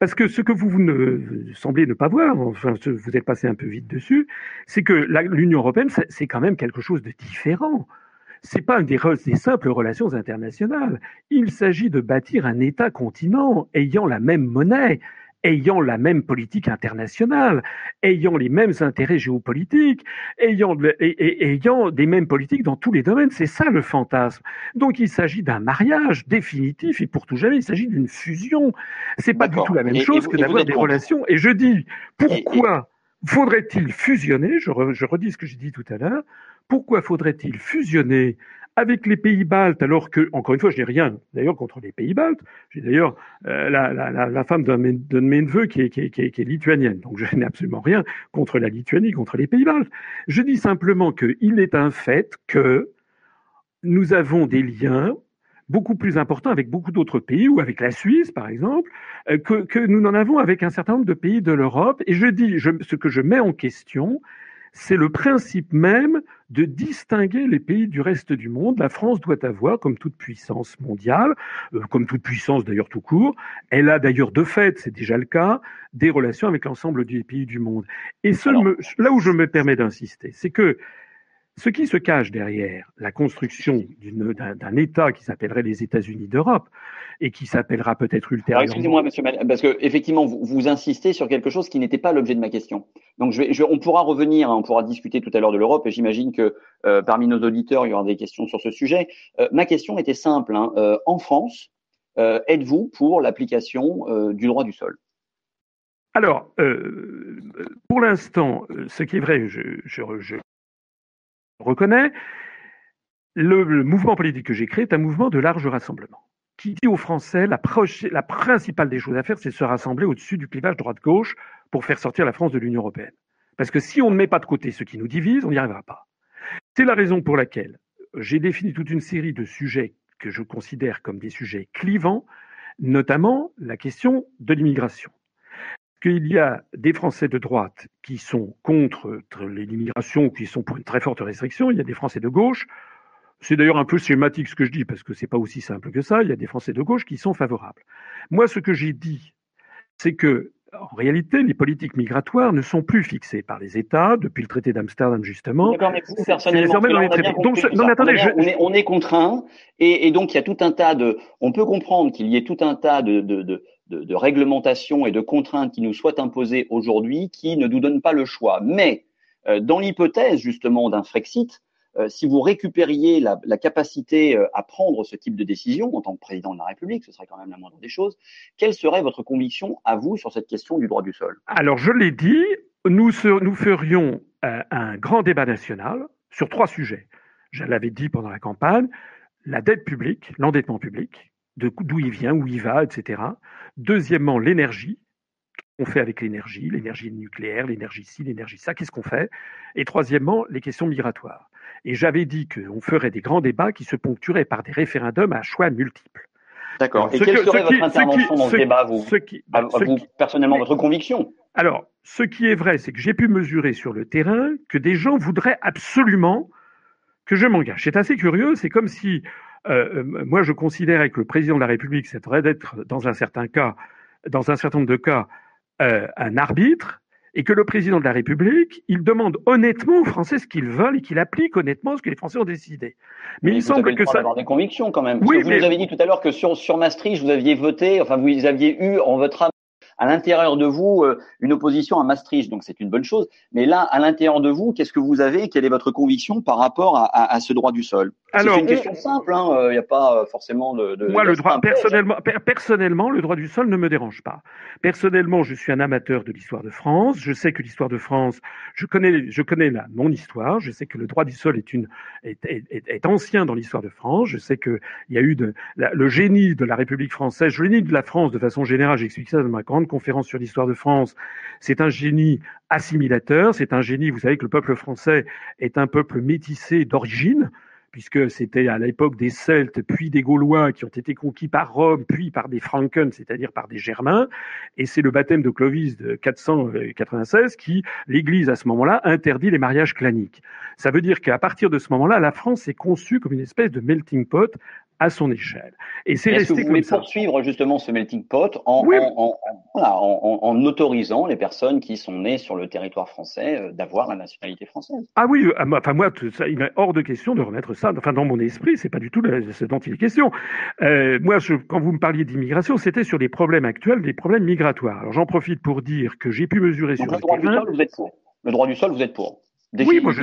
Parce que ce que vous ne, semblez ne pas voir, enfin vous êtes passé un peu vite dessus, c'est que l'Union européenne, c'est quand même quelque chose de différent c'est pas des, des simples relations internationales. Il s'agit de bâtir un État-continent ayant la même monnaie, ayant la même politique internationale, ayant les mêmes intérêts géopolitiques, ayant, ayant des mêmes politiques dans tous les domaines. C'est ça le fantasme. Donc il s'agit d'un mariage définitif et pour tout jamais, il s'agit d'une fusion. C'est pas du tout la même chose que d'avoir des relations. Et je dis, pourquoi faudrait-il fusionner je, redis ce que j'ai dit tout à l'heure. Pourquoi faudrait-il fusionner avec les pays baltes, alors que, encore une fois, je n'ai rien d'ailleurs contre les pays baltes. J'ai d'ailleurs euh, la, femme d'un de mes neveux qui est, qui, est, qui, est, lituanienne, donc je n'ai absolument rien contre la Lituanie, contre les pays baltes. Je dis simplement qu'il est un fait que nous avons des liens beaucoup plus importants avec beaucoup d'autres pays, ou avec la Suisse, par exemple, euh, que, que nous n'en avons avec un certain nombre de pays de l'Europe. Et je dis, je, ce que je mets en question, c'est le principe même de distinguer les pays du reste du monde. La France doit avoir, comme toute puissance mondiale, euh, comme toute puissance d'ailleurs tout court, elle a d'ailleurs de fait, c'est déjà le cas, des relations avec l'ensemble des pays du monde. Et là où je me permets d'insister, c'est que ce qui se cache derrière la construction d'un État qui s'appellerait les États-Unis d'Europe et qui s'appellera peut-être ultérieurement. Excusez-moi, monsieur, parce que effectivement, vous, vous, insistez sur quelque chose qui n'était pas l'objet de ma question. Donc, je vais, je, on pourra revenir, hein, on pourra discuter tout à l'heure de l'Europe, et j'imagine que euh, parmi nos auditeurs, il y aura des questions sur ce sujet. Euh, ma question était simple. Hein. Euh, en France, êtes-vous pour l'application du droit du sol? Alors, pour l'instant, ce qui est vrai, je, je, je, reconnais, le, mouvement politique que j'ai créé est un mouvement de large rassemblement qui dit aux Français la, la principale des choses à faire, c'est de se rassembler au-dessus du clivage droite-gauche pour faire sortir la France de l'Union européenne. Parce que si on ne met pas de côté ce qui nous divise, on n'y arrivera pas. C'est la raison pour laquelle j'ai défini toute une série de sujets que je considère comme des sujets clivants, notamment la question de l'immigration qu'il y a des Français de droite qui sont contre l'immigration, qui sont pour une très forte restriction, il y a des Français de gauche, c'est d'ailleurs un peu schématique ce que je dis, parce que c'est pas aussi simple que ça, il y a des Français de gauche qui sont favorables. Moi, ce que j'ai dit, c'est que en réalité, les politiques migratoires ne sont plus fixées par les États depuis le traité d'Amsterdam justement. D'accord, mais personnellement, donc, non, attendez, on, est, on, est, contraint et, et, donc il y a tout un tas de. On peut comprendre qu'il y ait tout un tas de, de, de, réglementations et de contraintes qui nous soient imposées aujourd'hui qui ne nous donnent pas le choix. Mais euh, dans l'hypothèse justement d'un Frexit, si vous récupériez la, capacité euh, à prendre ce type de décision en tant que président de la République, ce serait quand même la moindre des choses, quelle serait votre conviction à vous sur cette question du droit du sol? Alors je l'ai dit, nous, nous ferions un grand débat national sur trois sujets. Je l'avais dit pendant la campagne, la dette publique, l'endettement public, d'où il vient, où il va, etc. Deuxièmement, l'énergie. Qu'on fait avec l'énergie L'énergie nucléaire, l'énergie ci, l'énergie ça, qu'est-ce qu'on fait? Et troisièmement, les questions migratoires. Et j'avais dit qu'on ferait des grands débats qui se ponctueraient par des référendums à choix multiples. D'accord. Et quelle serait votre intervention dans ce débat, vous, vous personnellement, votre conviction? Alors, ce qui est vrai, c'est que j'ai pu mesurer sur le terrain que des gens voudraient absolument que je m'engage. C'est assez curieux, c'est comme si euh, euh, moi, je considérais que le président de la République, ça devrait être, dans un certain cas, dans un certain nombre de cas, euh, un arbitre, et que le président de la République, il demande honnêtement aux Français ce qu'ils veulent et qu'il applique honnêtement ce que les Français ont décidé. Mais, il semble que ça. avoir des convictions quand même. oui, vous nous avez dit tout à l'heure que sur, sur Maastricht, vous aviez voté, enfin, vous aviez eu en votre à l'intérieur de vous euh, une opposition à Maastricht, donc c'est une bonne chose. Mais là, à l'intérieur de vous, qu'est-ce que vous avez? Quelle est votre conviction par rapport à, à, ce droit du sol? C'est une question simple, hein, il hein, n'y a pas euh, forcément de. de moi, le droit personnellement, personnellement, le droit du sol ne me dérange pas. Personnellement, je suis un amateur de l'histoire de France. Je sais que l'histoire de France, je connais, je connais la, mon histoire. Je sais que le droit du sol est une est, est, est, ancien dans l'histoire de France. Je sais que il y a eu de, le génie de la République française, le génie de la France de façon générale. J'explique ça dans ma grande conférence sur l'histoire de France. C'est un génie assimilateur. C'est un génie. Vous savez que le peuple français est un peuple métissé d'origine puisque c'était à l'époque des Celtes, puis des Gaulois qui ont été conquis par Rome, puis par des Franken, c'est-à-dire par des Germains. Et c'est le baptême de Clovis de 496 qui, l'Église à ce moment-là, interdit les mariages claniques. Ça veut dire qu'à partir de ce moment-là, la France est conçue comme une espèce de melting pot à son échelle. Et c'est resté que vous voulez poursuivre justement ce melting pot en, en, en, en, autorisant les personnes qui sont nées sur le territoire français euh, d'avoir la nationalité française? Ah oui, euh, enfin moi, ça, il est hors de question de remettre ça. Enfin, dans mon esprit, c'est pas du tout ce dont il est question. Euh, moi, je, quand vous me parliez d'immigration, c'était sur les problèmes actuels, des problèmes migratoires. Alors j'en profite pour dire que j'ai pu mesurer sur le, droit du sol, vous êtes pour. Le droit du sol, vous êtes pour. Oui, moi je,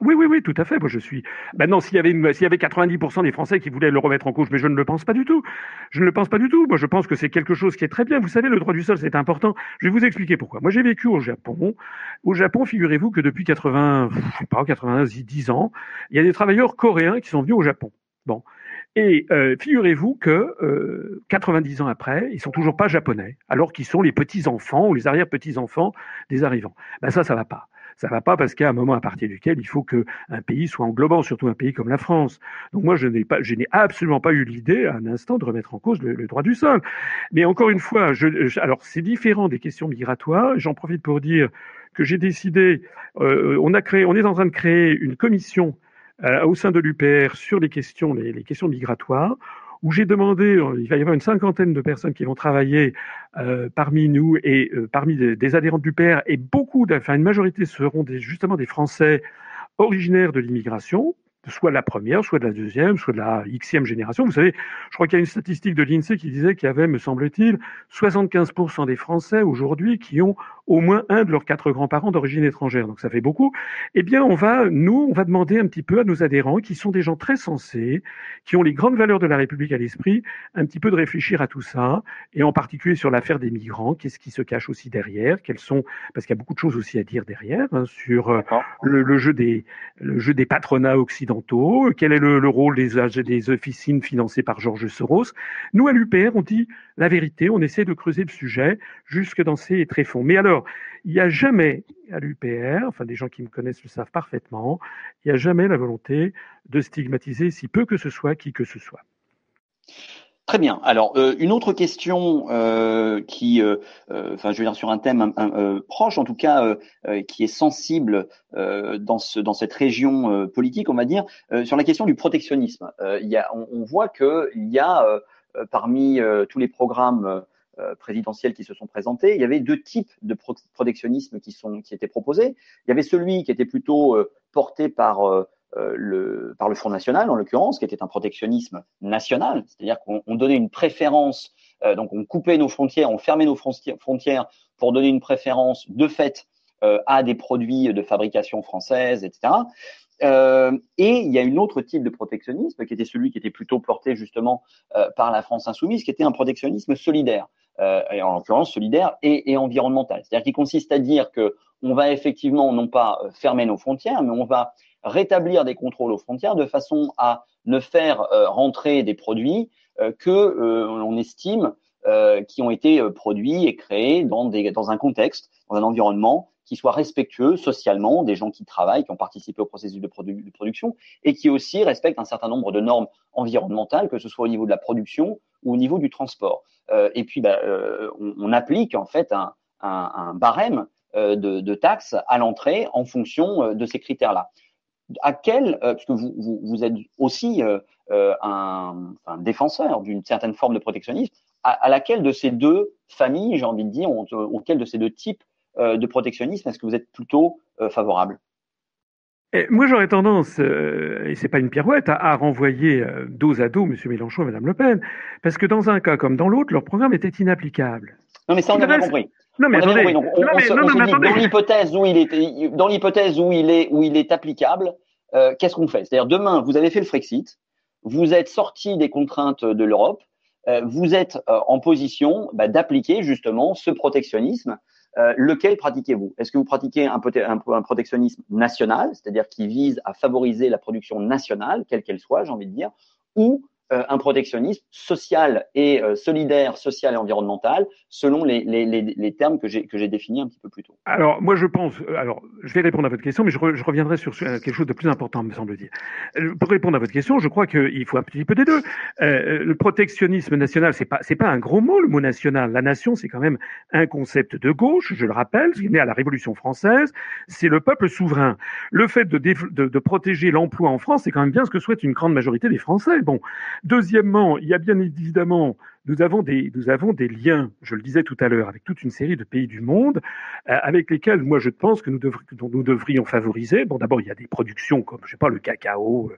Oui, oui, oui, tout à fait. Moi, je suis. Maintenant, s'il y avait, s'il y avait 90% des Français qui voulaient le remettre en cause, mais je ne le pense pas du tout. Je ne le pense pas du tout. Moi, je pense que c'est quelque chose qui est très bien. Vous savez, le droit du sol, c'est important. Je vais vous expliquer pourquoi. Moi, j'ai vécu au Japon. Au Japon, figurez-vous que depuis 80, je sais pas, 90 ans, il y a des travailleurs coréens qui sont venus au Japon. Bon. Et euh, figurez-vous que euh, 90 ans après, ils sont toujours pas japonais, alors qu'ils sont les petits enfants ou les arrière petits enfants des arrivants. Ben ça, ça va pas. Ça va pas parce qu'il y a un moment à partir duquel il faut qu'un pays soit englobant, surtout un pays comme la France. Donc moi, je n'ai pas, je n'ai absolument pas eu l'idée à un instant de remettre en cause le, droit du sol. Mais encore une fois, je, alors c'est différent des questions migratoires. J'en profite pour dire que j'ai décidé, euh, on a créé, on est en train de créer une commission euh, au sein de l'UPR sur les questions, les questions migratoires où j'ai demandé, euh, il va y avoir une cinquantaine de personnes qui vont travailler euh, parmi nous et euh, parmi des, adhérents du père, et beaucoup, enfin une majorité seront justement des Français originaires de l'immigration, soit de la première, soit de la deuxième, soit de la xème génération. Vous savez, je crois qu'il y a une statistique de l'INSEE qui disait qu'il y avait, me semble-t-il, 75% des Français aujourd'hui qui ont au moins un de leurs quatre grands-parents d'origine étrangère, donc ça fait beaucoup, eh bien, on va, nous, on va demander un petit peu à nos adhérents, qui sont des gens très sensés, qui ont les grandes valeurs de la République à l'esprit, un petit peu de réfléchir à tout ça, et en particulier sur l'affaire des migrants, qu'est-ce qui se cache aussi derrière, quels sont, parce qu'il y a beaucoup de choses aussi à dire derrière, hein, sur euh, le, le, jeu des, le jeu des patronats occidentaux, quel est le, le rôle des, officines financées par Georges Soros? Nous, à l'UPR, on dit la vérité, on essaie de creuser le sujet jusque dans ses tréfonds. Mais alors, il n'y a jamais à l'UPR, enfin des gens qui me connaissent le savent parfaitement, il n'y a jamais la volonté de stigmatiser si peu que ce soit qui que ce soit. Très bien. Alors euh, une autre question euh, qui, euh, enfin je veux dire sur un thème proche, en tout cas qui est sensible dans ce dans cette région politique, on va dire, sur la question du protectionnisme. y a, on, on voit que il y a parmi tous les programmes euh, présidentielles qui se sont présentées, il y avait deux types de protectionnisme qui, sont, qui étaient proposés. Il y avait celui qui était plutôt euh, porté par euh, le, par le Front National, en l'occurrence, qui était un protectionnisme national, c'est-à-dire qu'on donnait une préférence, donc on coupait nos frontières, on fermait nos frontières pour donner une préférence de fait à des produits de fabrication française, etc. Euh, et il y a une autre type de protectionnisme qui était celui qui était plutôt porté justement par la France insoumise, qui était un protectionnisme solidaire euh, en l'occurrence solidaire et, et environnemental. C'est-à-dire qui consiste à dire que on va effectivement non pas euh, fermer nos frontières, mais on va rétablir des contrôles aux frontières de façon à ne faire euh, rentrer des produits euh, que l'on estime qui ont été produits et créés dans, des, dans un contexte, dans un environnement qui soit respectueux socialement des gens qui travaillent, qui ont participé au processus de, de production et qui aussi respectent un certain nombre de normes environnementales, que ce soit au niveau de la production ou au niveau du transport. Euh, et puis, bah, euh, on, on, applique en fait un, un, un barème euh, de, de, taxes à l'entrée en fonction de ces critères-là. À quel, puisque vous, vous, vous, êtes aussi un, un, défenseur d'une certaine forme de protectionnisme, à, à, laquelle de ces deux familles, j'ai envie de dire, auquel de ces deux types de protectionnisme est-ce que vous êtes plutôt favorable? Moi, j'aurais tendance, euh, et c'est pas une pirouette, à, à renvoyer euh, dos à dos M. Mélenchon et Mme Le Pen, parce que dans un cas comme dans l'autre, leur programme était inapplicable. Non, mais ça, on a bien compris. Non, mais attendez. On, se, non, dit, dans l'hypothèse où il est, dans l'hypothèse où il est, où il est applicable, euh, qu'est-ce qu'on fait? C'est-à-dire, demain, vous avez fait le Frexit, vous êtes sorti des contraintes de l'Europe, euh, vous êtes euh, en position bah, d'appliquer justement ce protectionnisme euh, lequel pratiquez-vous? Est-ce que vous pratiquez un, un, protectionnisme national, c'est-à-dire qui vise à favoriser la production nationale, quelle qu'elle soit, j'ai envie de dire, ou un protectionnisme social et euh, solidaire, social et environnemental, selon les, les, les, les termes que j'ai définis un petit peu plus tôt. Alors moi je pense, euh, alors je vais répondre à votre question, mais je, re, je reviendrai sur quelque chose de plus important, me semble-t-il. Pour répondre à votre question, je crois qu'il faut un petit peu des deux. Euh, le protectionnisme national, c'est pas c'est pas un gros mot le mot national. La nation, c'est quand même un concept de gauche, je le rappelle, qui est né à la Révolution française. C'est le peuple souverain. Le fait de, de, de protéger l'emploi en France, c'est quand même bien ce que souhaite une grande majorité des Français. Bon, Deuxièmement, il y a bien évidemment, nous avons des, nous avons des liens, je le disais tout à l'heure, avec toute une série de pays du monde, euh, avec lesquels, moi, je pense que nous, nous devrions favoriser. Bon, d'abord, il y a des productions comme, je sais pas, le cacao,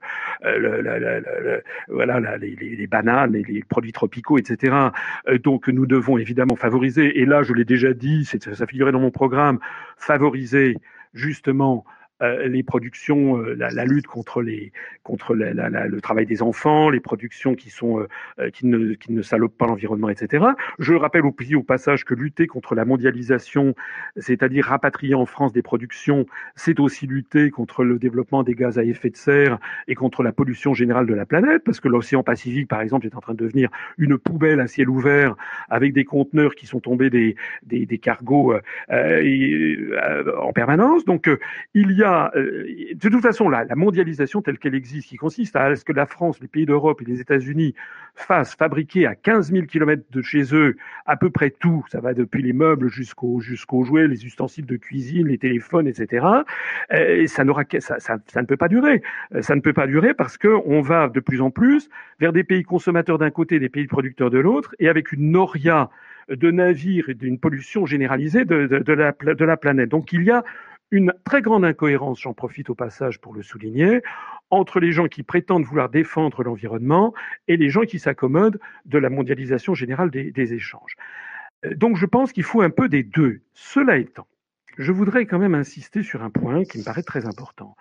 euh, le, voilà, les, les, bananes, les, les, produits tropicaux, etc. Euh, donc, nous devons évidemment favoriser. Et là, je l'ai déjà dit, ça figurait dans mon programme, favoriser justement euh, les productions, euh, la, lutte contre les contre le travail des enfants, les productions qui sont euh, qui ne qui ne salopent pas l'environnement, etc. Je rappelle au, au passage que lutter contre la mondialisation, c'est-à-dire rapatrier en France des productions, c'est aussi lutter contre le développement des gaz à effet de serre et contre la pollution générale de la planète, parce que l'océan Pacifique, par exemple, est en train de devenir une poubelle à ciel ouvert avec des conteneurs qui sont tombés des des, cargos en permanence. Donc il y a euh, de toute façon, la, mondialisation telle qu'elle existe, qui consiste à ce que la France, les pays d'Europe et les États-Unis fassent fabriquer à 15 000 kilomètres de chez eux à peu près tout, ça va depuis les meubles jusqu'aux jouets, les ustensiles de cuisine, les téléphones, etc. Et ça ne peut pas durer. Euh, ça ne peut pas durer parce que on va de plus en plus vers des pays consommateurs d'un côté, des pays producteurs de l'autre, et avec une noria de navires et d'une pollution généralisée de, la, de la planète. Donc il y a une très grande incohérence, j'en profite au passage pour le souligner, entre les gens qui prétendent vouloir défendre l'environnement et les gens qui s'accommodent de la mondialisation générale des, échanges. Euh, donc je pense qu'il faut un peu des deux. Cela étant, je voudrais quand même insister sur un point qui me paraît très important.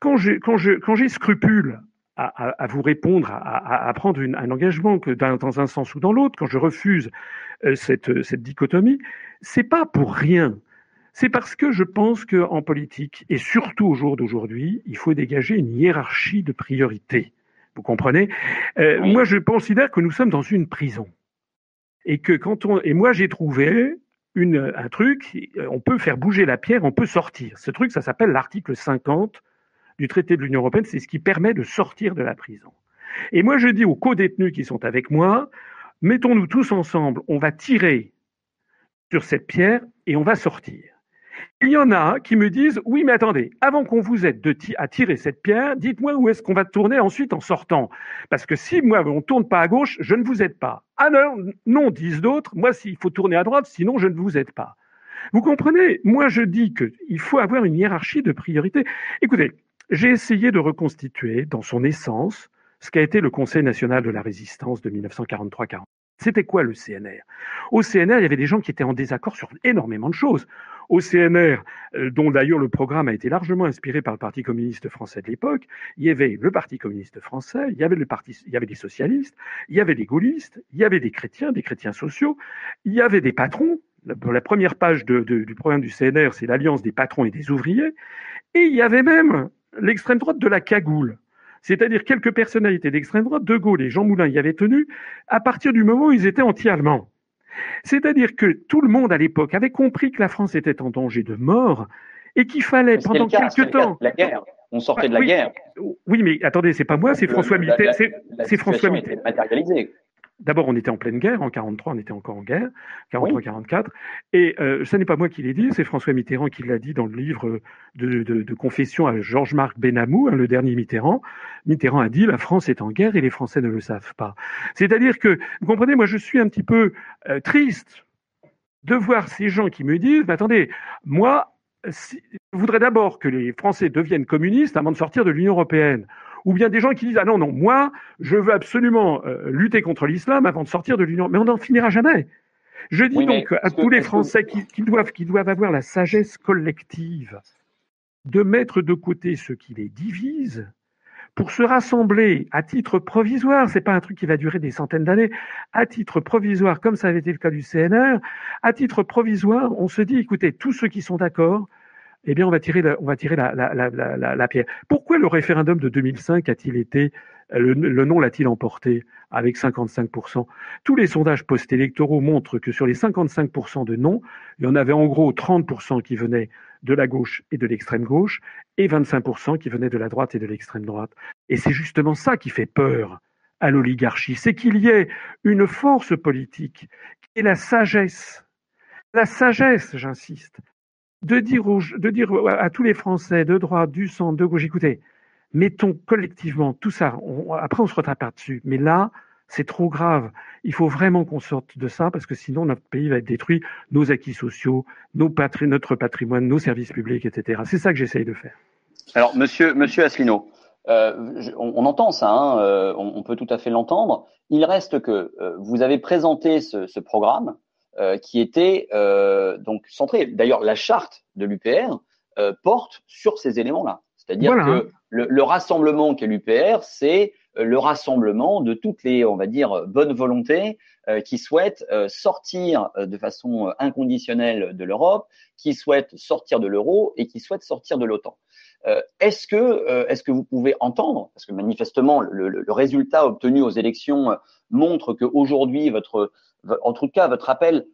Quand j'ai scrupule à, vous répondre, à, prendre un engagement dans, un sens ou dans l'autre, quand je refuse euh, cette, cette dichotomie, c'est pas pour rien. C'est parce que je pense qu'en politique, et surtout au jour d'aujourd'hui, il faut dégager une hiérarchie de priorités. Vous comprenez? Euh, Moi, je considère que nous sommes dans une prison. Et que quand on et moi j'ai trouvé une, un truc, on peut faire bouger la pierre, on peut sortir. Ce truc, ça s'appelle l'article 50 du traité de l'Union européenne, c'est ce qui permet de sortir de la prison. Et moi, je dis aux co-détenus qui sont avec moi, mettons-nous tous ensemble, on va tirer sur cette pierre et on va sortir. Il y en a qui me disent oui, mais attendez, avant qu'on vous aide de à tirer cette pierre, dites-moi où est-ce qu'on va tourner ensuite en sortant. Parce que si moi on tourne pas à gauche, je ne vous aide pas. Ah non, disent d'autres. Moi, s'il faut tourner à droite, sinon je ne vous aide pas. Vous comprenez? Moi, je dis qu'il faut avoir une hiérarchie de priorité. Écoutez, j'ai essayé de reconstituer dans son essence ce qu'a été le Conseil national de la résistance de 1943-40. C'était quoi le CNR Au CNR, il y avait des gens qui étaient en désaccord sur énormément de choses. Au CNR, euh, dont d'ailleurs le programme a été largement inspiré par le Parti communiste français de l'époque, il y avait le Parti communiste français, il y avait le des socialistes, il y avait des gaullistes, il y avait des chrétiens, des chrétiens sociaux, il y avait des patrons. La première page du programme du CNR, c'est l'alliance des patrons et des ouvriers, et il y avait même l'extrême droite de la cagoule c'est-à-dire quelques personnalités d'extrême droite, De Gaulle et Jean Moulin y avaient tenu, à partir du moment où ils étaient anti-allemands. C'est-à-dire que tout le monde à l'époque avait compris que la France était en danger de mort et qu'il fallait pendant quelques temps. La guerre. On sortait de la guerre. Oui, mais attendez, c'est pas moi, c'est François Mitterrand. C'est François Mitterrand. D'abord, on était en pleine guerre, en 43, on était encore en guerre, 43-44, et euh, ce n'est pas moi qui l'ai dit, c'est François Mitterrand qui l'a dit dans le livre de, de, de confession à Georges-Marc Benamou, hein, le dernier Mitterrand. Mitterrand a dit la France est en guerre et les Français ne le savent pas. C'est-à-dire que, vous comprenez, moi je suis un petit peu euh, triste de voir ces gens qui me disent, mais attendez, moi, si, je voudrais d'abord que les Français deviennent communistes avant de sortir de l'Union européenne ou bien des gens qui disent ah non non moi je veux absolument euh, lutter contre l'islam avant de sortir de l'Union, mais on n'en finira jamais. Je dis donc à tous les Français qui, qui, doivent qui doivent avoir la sagesse collective de mettre de côté ce qui les divise pour se rassembler à titre provisoire, c'est pas un truc qui va durer des centaines d'années, à titre provisoire, comme ça avait été le cas du CNR, à titre provisoire, on se dit, écoutez, tous ceux qui sont d'accord, eh bien, on va tirer la, on va tirer la, la, la, la pierre. Pourquoi le référendum de 2005 a-t-il été, le, le non l'a-t-il emporté avec 55% Tous les sondages post-électoraux montrent que sur les 55% de non, il y en avait en gros 30% qui venaient de la gauche et de l'extrême gauche et 25% qui venaient de la droite et de l'extrême droite. Et c'est justement ça qui fait peur à l'oligarchie, c'est qu'il y ait une force politique qui est la sagesse. La sagesse, j'insiste, de dire, à tous les Français de droite, du centre, de gauche, écoutez, mettons collectivement tout ça, après on se rattrape dessus, mais là, c'est trop grave. Il faut vraiment qu'on sorte de ça parce que sinon notre pays va être détruit, nos acquis sociaux, notre patrimoine, nos services publics, etc. C'est ça que j'essaye de faire. Alors, monsieur, monsieur Asselineau, euh, on, entend ça, hein, euh, on, peut tout à fait l'entendre. Il reste que euh, vous avez présenté ce programme euh, qui était euh, donc centré. D'ailleurs, la charte de l'UPR porte sur ces éléments-là. C'est-à-dire que le, le, rassemblement qu'est l'UPR, c'est le rassemblement de toutes les, on va dire, bonnes volontés qui souhaitent sortir de façon inconditionnelle de l'Europe, qui souhaitent sortir de l'euro et qui souhaitent sortir de l'OTAN. Euh, est-ce que, euh, est-ce que vous pouvez entendre, parce que manifestement le, le, résultat obtenu aux élections euh, montre qu'aujourd'hui votre, en tout cas votre appel,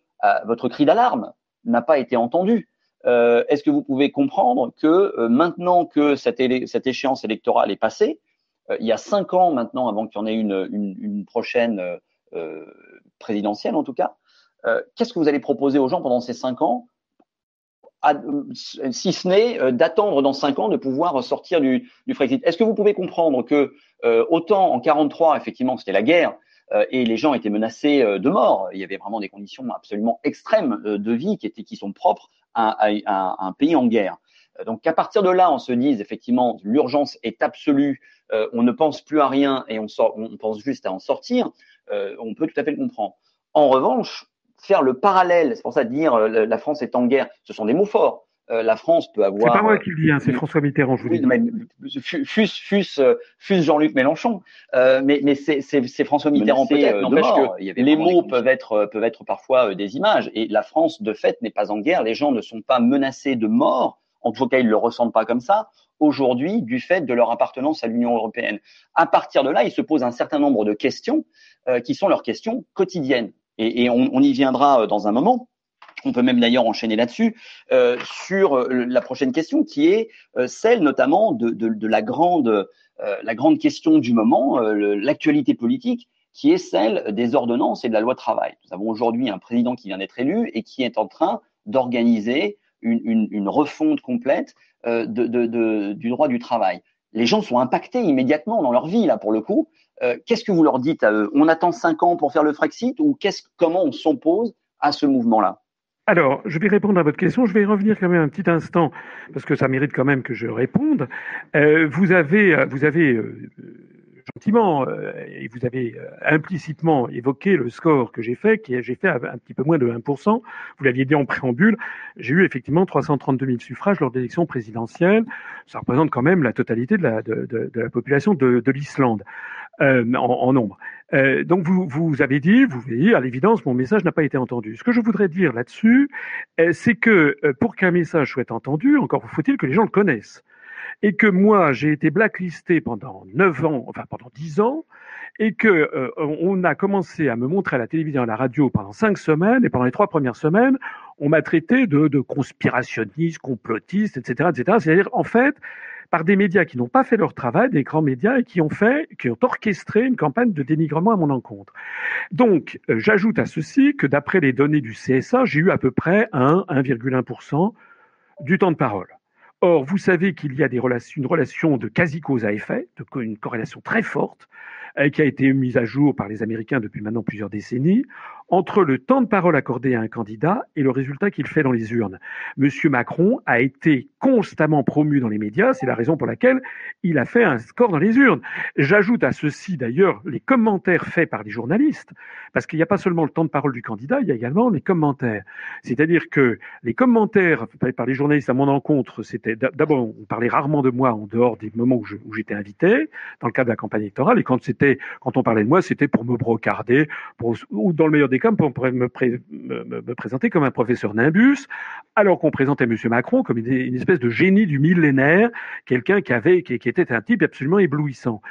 votre cri d'alarme n'a pas été entendu. Euh, est-ce que vous pouvez comprendre que maintenant que cette, échéance électorale est passée, il y a cinq ans maintenant avant qu'il y en ait une, prochaine présidentielle en tout cas, qu'est-ce que vous allez proposer aux gens pendant ces cinq ans? Si ce n'est euh, d'attendre dans cinq ans de pouvoir sortir du, du Frexit. Est-ce que vous pouvez comprendre que euh, autant en 43, effectivement, c'était la guerre euh, et les gens étaient menacés de mort, il y avait vraiment des conditions absolument extrêmes de vie qui étaient qui sont propres à, un pays en guerre. Donc qu'à partir de là, on se dise effectivement l'urgence est absolue, on ne pense plus à rien et on, pense juste à en sortir, on peut tout à fait le comprendre. En revanche, faire le parallèle, c'est pour ça dire euh, la France est en guerre, ce sont des mots forts. Euh, la France peut avoir. C'est pas moi qui le dis, hein, c'est François Mitterrand, je vous oui, dis. Fus, fus, euh, fus Jean-Luc Mélenchon, euh, mais, mais c'est François Mitterrand peut-être. N'empêche que les mots peuvent être peuvent être parfois des images. Et la France, de fait, n'est pas en guerre. Les gens ne sont pas menacés de mort. En tout cas, ils le ressentent pas comme ça aujourd'hui du fait de leur appartenance à l'Union européenne. À partir de là, il se pose un certain nombre de questions qui sont leurs questions quotidiennes et, on, y viendra euh, dans un moment. On peut même d'ailleurs enchaîner là-dessus euh, sur euh, la prochaine question qui est celle notamment de, la grande la grande question du moment, l'actualité politique, qui est celle des ordonnances et de la loi travail. Nous avons aujourd'hui un président qui vient d'être élu et qui est en train d'organiser une, refonte complète du droit du travail. Les gens sont impactés immédiatement dans leur vie là pour le coup euh, qu'est-ce que vous leur dites à eux On attend cinq ans pour faire le Frexit ou comment on s'oppose à ce mouvement-là? Alors, je vais répondre à votre question. Je vais y revenir quand même un petit instant parce que ça mérite quand même que je réponde. Euh, vous avez, avez euh, gentiment, euh, et vous avez euh, implicitement évoqué le score que j'ai fait, qui j'ai fait un petit peu moins de 1%. Vous l'aviez dit en préambule. J'ai eu effectivement 332 000 suffrages lors d'élections présidentielles. Ça représente quand même la totalité de la, de, de, de la population de, de l'Islande euh, en, en, nombre. Euh, donc vous, vous avez dit, vous voyez, à l'évidence, mon message n'a pas été entendu. Ce que je voudrais dire là-dessus, c'est que pour qu'un message soit entendu, encore faut-il que les gens le connaissent et que moi j'ai été blacklisté pendant neuf ans, enfin pendant dix ans, et que euh, on a commencé à me montrer à la télévision, à la radio pendant cinq semaines, et pendant les trois premières semaines, on m'a traité de, conspirationniste, complotiste, etc., etc. C'est-à-dire en fait par des médias qui n'ont pas fait leur travail, des grands médias, et qui ont fait, qui ont orchestré une campagne de dénigrement à mon encontre. Donc, euh, j'ajoute à ceci que d'après les données du CSA, j'ai eu à peu près 1, 1,1% du temps de parole. Or, vous savez qu'il y a une relation de quasi-cause à effet, une corrélation très forte, euh, qui a été mise à jour par les Américains depuis maintenant plusieurs décennies, entre le temps de parole accordé à un candidat et le résultat qu'il fait dans les urnes. Monsieur Macron a été constamment promu dans les médias, c'est la raison pour laquelle il a fait un score dans les urnes. J'ajoute à ceci d'ailleurs les commentaires faits par les journalistes, parce qu'il n'y a pas seulement le temps de parole du candidat, il y a également les commentaires. C'est-à-dire que les commentaires faits par les journalistes à mon encontre, c'était d'abord, on parlait rarement de moi en dehors des moments où j'étais invité, dans le cadre de la campagne électorale, et quand quand on parlait de moi, c'était pour me brocarder, ou dans le meilleur des on pourrait me, présenter comme un professeur Nimbus, alors qu'on présentait M. Macron comme une, espèce de génie du millénaire, quelqu'un qui avait, qui, était un type absolument éblouissant.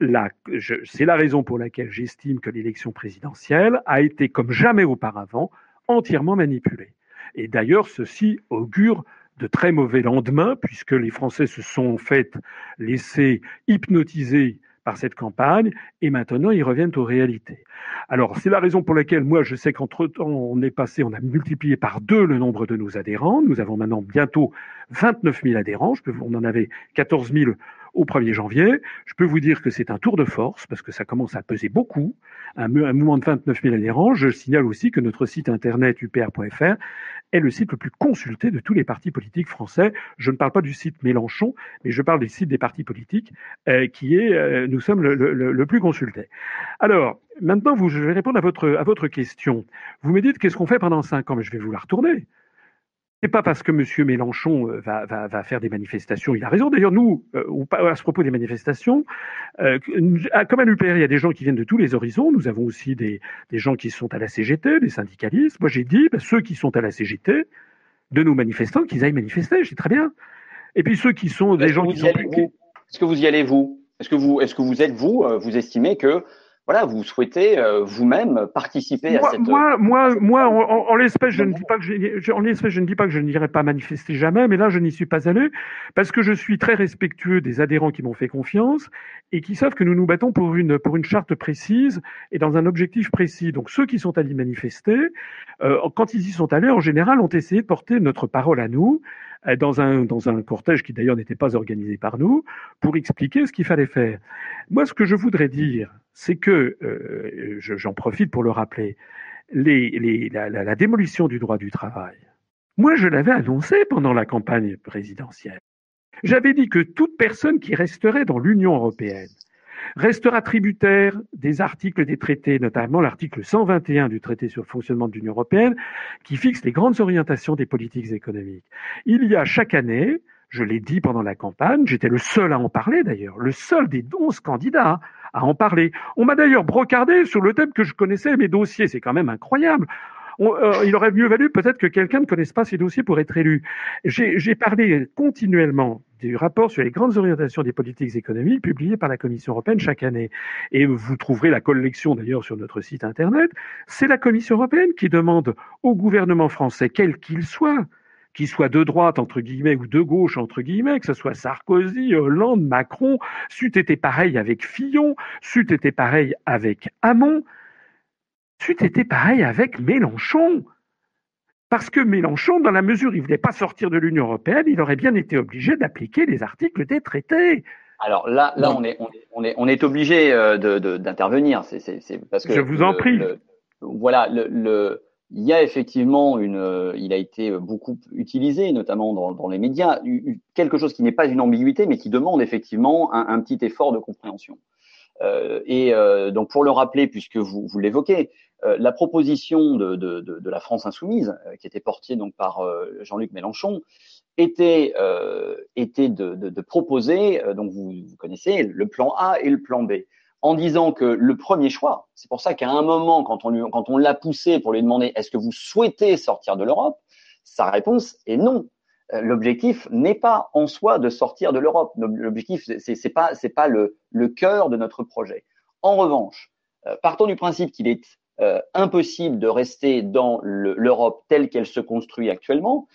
C'est la raison pour laquelle j'estime que l'élection présidentielle a été, comme jamais auparavant, entièrement manipulée. Et d'ailleurs, ceci augure de très mauvais lendemains, puisque les Français se sont fait laisser hypnotiser par cette campagne, et maintenant ils reviennent aux réalités. Alors c'est la raison pour laquelle moi je sais qu'entre-temps on est passé, on a multiplié par deux le nombre de nos adhérents. Nous avons maintenant bientôt 29 000 adhérents. On en avait 14 000 au 1er janvier. Je peux vous dire que c'est un tour de force parce que ça commence à peser beaucoup. Un, un mouvement de 29 000 adhérents. Je signale aussi que notre site internet upr.fr est le site le plus consulté de tous les partis politiques français. Je ne parle pas du site Mélenchon, mais je parle du site des partis politiques euh, qui est, euh, nous sommes le, plus consulté. Alors, maintenant, je vais répondre à votre, à votre question. Vous me dites qu'est-ce qu'on fait pendant cinq ans, mais je vais vous la retourner. C'est pas parce que M. Mélenchon euh, va, va, va, faire des manifestations, il a raison. D'ailleurs, nous, euh, à ce propos des manifestations, euh, comme à l'UPR, il y a des gens qui viennent de tous les horizons. Nous avons aussi des, des gens qui sont à la CGT, des syndicalistes. Moi, j'ai dit, ben, ceux qui sont à la CGT, de nos manifestants, qu'ils aillent manifester. Je très bien. Et puis ceux qui sont des gens qui sont. Est-ce que vous y allez vous? Est-ce que vous, est-ce que vous êtes vous, vous estimez que voilà, vous souhaitez euh, vous-même participer à cette. Moi, moi, moi, en, en l'espèce, je ne dis pas que je, en l'espèce, je ne dis pas que je n'irai pas manifester jamais, mais là, je n'y suis pas allé parce que je suis très respectueux des adhérents qui m'ont fait confiance et qui savent que nous nous battons pour une pour une charte précise et dans un objectif précis. Donc, ceux qui sont allés manifester, euh, quand ils y sont allés, en général, ont essayé de porter notre parole à nous euh, dans un, dans un cortège qui d'ailleurs n'était pas organisé par nous, pour expliquer ce qu'il fallait faire. Moi, ce que je voudrais dire, c'est que, euh, j'en profite pour le rappeler, la, démolition du droit du travail, moi je l'avais annoncé pendant la campagne présidentielle. J'avais dit que toute personne qui resterait dans l'Union européenne restera tributaire des articles des traités, notamment l'article 121 du traité sur le fonctionnement de l'Union européenne, qui fixe les grandes orientations des politiques économiques. Il y a chaque année, je l'ai dit pendant la campagne, j'étais le seul à en parler d'ailleurs, le seul des onze candidats à en parler. On m'a d'ailleurs brocardé sur le thème que je connaissais mes dossiers. C'est quand même incroyable. Euh, il aurait mieux valu peut-être que quelqu'un ne connaisse pas ces dossiers pour être élu. J'ai parlé continuellement du rapport sur les grandes orientations des politiques économiques publié par la Commission européenne chaque année. Et vous trouverez la collection d'ailleurs sur notre site internet. C'est la Commission européenne qui demande au gouvernement français, quel qu'il soit, qu'il soit de droite, entre guillemets, ou de gauche, entre guillemets, que ce soit Sarkozy, Hollande, Macron, c'eût été pareil avec Fillon, c'eût été pareil avec Hamon, c'eût été pareil avec Mélenchon. Parce que Mélenchon, dans la mesure où il ne voulait pas sortir de l'Union européenne, il aurait bien été obligé d'appliquer les articles des traités. Alors là, là, on est, on est, on est, obligé euh, d'intervenir. C'est parce que je vous en prie. voilà, le, il y a effectivement une, il a été beaucoup utilisé, notamment dans, dans les médias, quelque chose qui n'est pas une ambiguïté, mais qui demande effectivement un, un petit effort de compréhension. Euh, et euh, donc pour le rappeler, puisque vous, vous l'évoquez, euh, la proposition de, de, la France insoumise, qui était portée donc par Jean-Luc Mélenchon, était, de, proposer, donc vous, vous connaissez, le plan A et le plan B en disant que le premier choix, c'est pour ça qu'à un moment, quand on l'a poussé pour lui demander est-ce que vous souhaitez sortir de l'Europe, sa réponse est non. Euh, l'objectif n'est pas en soi de sortir de l'Europe. L'objectif, c'est n'est pas, pas le, cœur de notre projet. En revanche, euh, partons du principe qu'il est euh, impossible de rester dans l'Europe telle qu'elle se construit actuellement.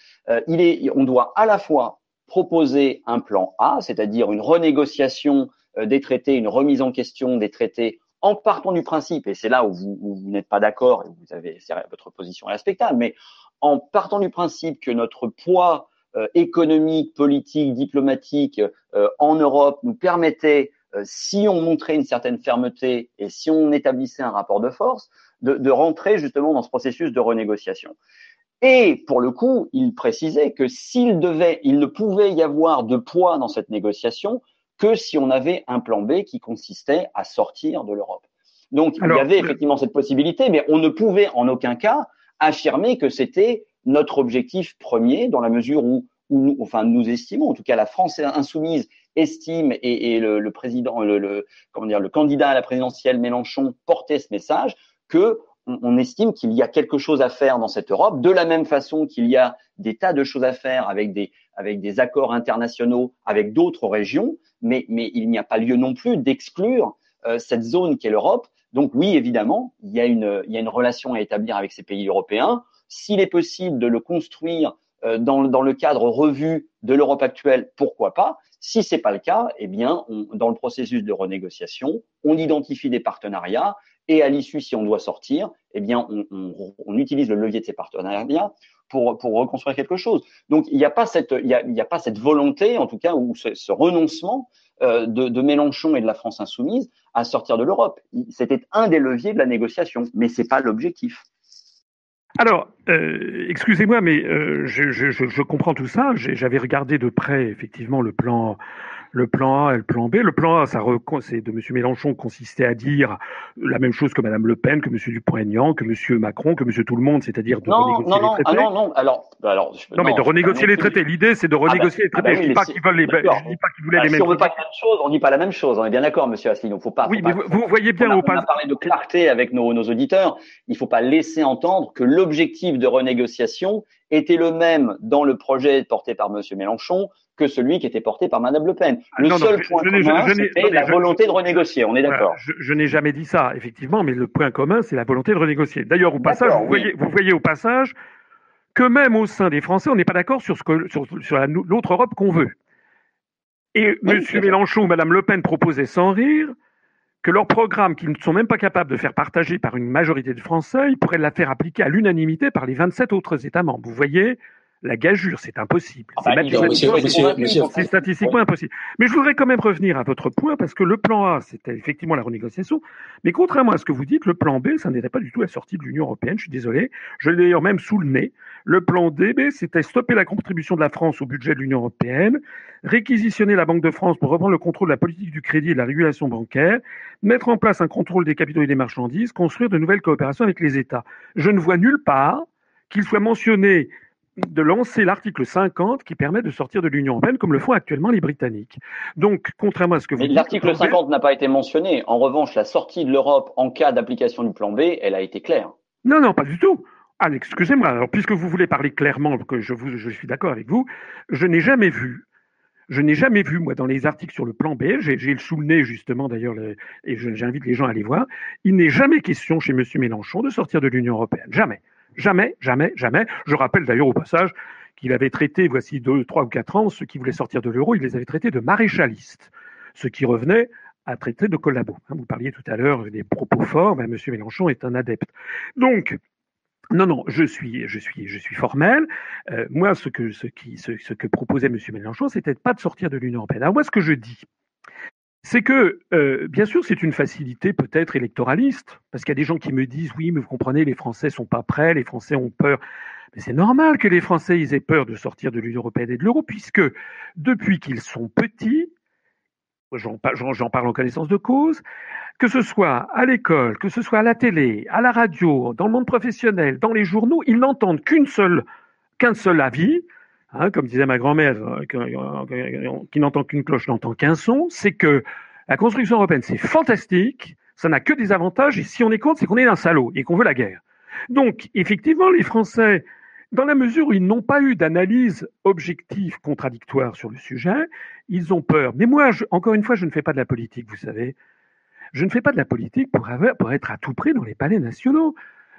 il est, on doit à la fois proposer un plan A, c'est-à-dire une renégociation euh, des traités, une remise en question des traités en partant du principe, et c'est là où vous, n'êtes pas d'accord et vous avez votre position est respectable, mais en partant du principe que notre poids euh, économique, politique, diplomatique euh, en Europe nous permettait, si on montrait une certaine fermeté et si on établissait un rapport de force, de, de rentrer justement dans ce processus de renégociation. Et pour le coup, il précisait que s'il devait, il ne pouvait y avoir de poids dans cette négociation que si on avait un plan B qui consistait à sortir de l'Europe. Donc il y avait effectivement cette possibilité, mais on ne pouvait en aucun cas affirmer que c'était notre objectif premier, dans la mesure où, nous, enfin, nous estimons, en tout cas la France insoumise estime et, et le, président, le, comment dire, le candidat à la présidentielle Mélenchon portait ce message que on, estime qu'il y a quelque chose à faire dans cette Europe, de la même façon qu'il y a des tas de choses à faire avec des, avec des accords internationaux avec d'autres régions, mais, mais il n'y a pas lieu non plus d'exclure euh, cette zone qu'est l'Europe. Donc oui, évidemment, il y, a une, il y a une relation à établir avec ces pays européens. S'il est possible de le construire euh, dans, le cadre revu de l'Europe actuelle, pourquoi pas Si c'est pas le cas, eh bien, on, dans le processus de renégociation, on identifie des partenariats et à l'issue, si on doit sortir, eh bien, on, utilise le levier de ces partenariats pour, reconstruire quelque chose. Donc, il n'y a pas cette, volonté, en tout cas, ou ce, ce renoncement euh, de, de, Mélenchon et de la France insoumise à sortir de l'Europe. C'était un des leviers de la négociation, mais c'est pas l'objectif. Alors, euh, excusez-moi, mais euh, je, je, je, comprends tout ça. J'avais regardé de près, effectivement, le plan le plan A et le plan B. Le plan A, ça c'est de M. Mélenchon consistait à dire la même chose que Mme Le Pen, que M. Dupont-Aignan, que M. Macron, que M. Tout le Monde, c'est-à-dire de renégocier non, les traités. Ah non, non, alors, alors non, mais de renégocier les traités. L'idée, c'est de ah bah, renégocier les ah traités. Bah je ne dis pas qu'ils veulent les, je dis pas qu'ils voulaient bah, les si mêmes. on veut pas la même chose, on dit pas la même chose. On est bien d'accord, Monsieur Asselineau. Faut pas. oui, mais vous, voyez bien on a, on a parlé de clarté avec nos, nos auditeurs. Il faut pas laisser entendre que l'objectif de renégociation était le même dans le projet porté par Monsieur Mélenchon que celui qui était porté par Madame Le Pen. Le seul point commun, c'était la volonté de renégocier. On est d'accord. je, n'ai jamais dit ça, effectivement, mais le point commun, c'est la volonté de renégocier. D'ailleurs, au passage, vous, voyez, vous voyez au passage que même au sein des Français, on n'est pas d'accord sur, ce que, sur, sur l'autre Europe qu'on veut. Et M. Mélenchon ou Mme Le Pen proposaient sans rire que leur programme, qu'ils ne sont même pas capables de faire partager par une majorité de Français, ils pourraient la faire appliquer à l'unanimité par les 27 autres États membres. Vous voyez la gageure, c'est impossible. Ah bah, c'est statistiquement impossible. Mais je voudrais quand même revenir à votre point, parce que le plan A, c'était effectivement la renégociation, mais contrairement à ce que vous dites, le plan B, ça n'était pas du tout la sortie de l'Union européenne, je suis désolé, je l'ai d'ailleurs même sous le nez. Le plan D, c'était stopper la contribution de la France au budget de l'Union européenne, réquisitionner la Banque de France pour reprendre le contrôle de la politique du crédit et de la régulation bancaire, mettre en place un contrôle des capitaux et des marchandises, construire de nouvelles coopérations avec les États. Je ne vois nulle part qu'il soit mentionné de lancer l'article 50 qui permet de sortir de l'Union européenne comme le font actuellement les Britanniques. Donc, contrairement à ce que vous Mais l'article 50 n'a pas été mentionné. En revanche, la sortie de l'Europe en cas d'application du plan B, elle a été claire. Non, non, pas du tout. Ah, excusez-moi. Alors, puisque vous voulez parler clairement, que je, vous, je suis d'accord avec vous, je n'ai jamais vu je n'ai jamais vu, moi, dans les articles sur le plan B, j'ai le sous le nez, justement, d'ailleurs, et j'invite les gens à aller voir, il n'est jamais question chez M. Mélenchon de sortir de l'Union européenne. Jamais. Jamais, jamais, jamais. Je rappelle d'ailleurs au passage qu'il avait traité, voici deux, trois ou quatre ans, ceux qui voulaient sortir de l'euro, il les avait traités de maréchalistes, ce qui revenait à traiter de collabos. Hein, vous parliez tout à l'heure des propos forts, ben, M. Mélenchon est un adepte. Donc, non, non, je suis, je suis, je suis formel. Euh, moi, ce que, ce que proposait M. Mélenchon, c'était pas de sortir de l'Union européenne. Alors moi, ce que je dis, c'est que, euh, bien sûr, c'est une facilité peut-être électoraliste, parce qu'il y a des gens qui me disent, oui, mais vous comprenez, les Français sont pas prêts, les Français ont peur. Mais c'est normal que les Français aient peur de sortir de l'Union européenne et de l'euro, puisque depuis qu'ils sont petits, j'en parle en connaissance de cause, que ce soit à l'école, que ce soit à la télé, à la radio, dans le monde professionnel, dans les journaux, ils n'entendent qu'une seule, qu'un seul avis, Hein, comme disait ma grand-mère, euh, euh, qui n'entend qu'une cloche n'entend qu'un son, c'est que la construction européenne, c'est fantastique, ça n'a que des avantages, et si on est contre, c'est qu'on est un salaud et qu'on veut la guerre. Donc, effectivement, les Français, dans la mesure où ils n'ont pas eu d'analyse objective contradictoire sur le sujet, ils ont peur. Mais moi, encore une fois, je ne fais pas de la politique, vous savez. Je ne fais pas de la politique pour, pour être à tout prix dans les palais nationaux.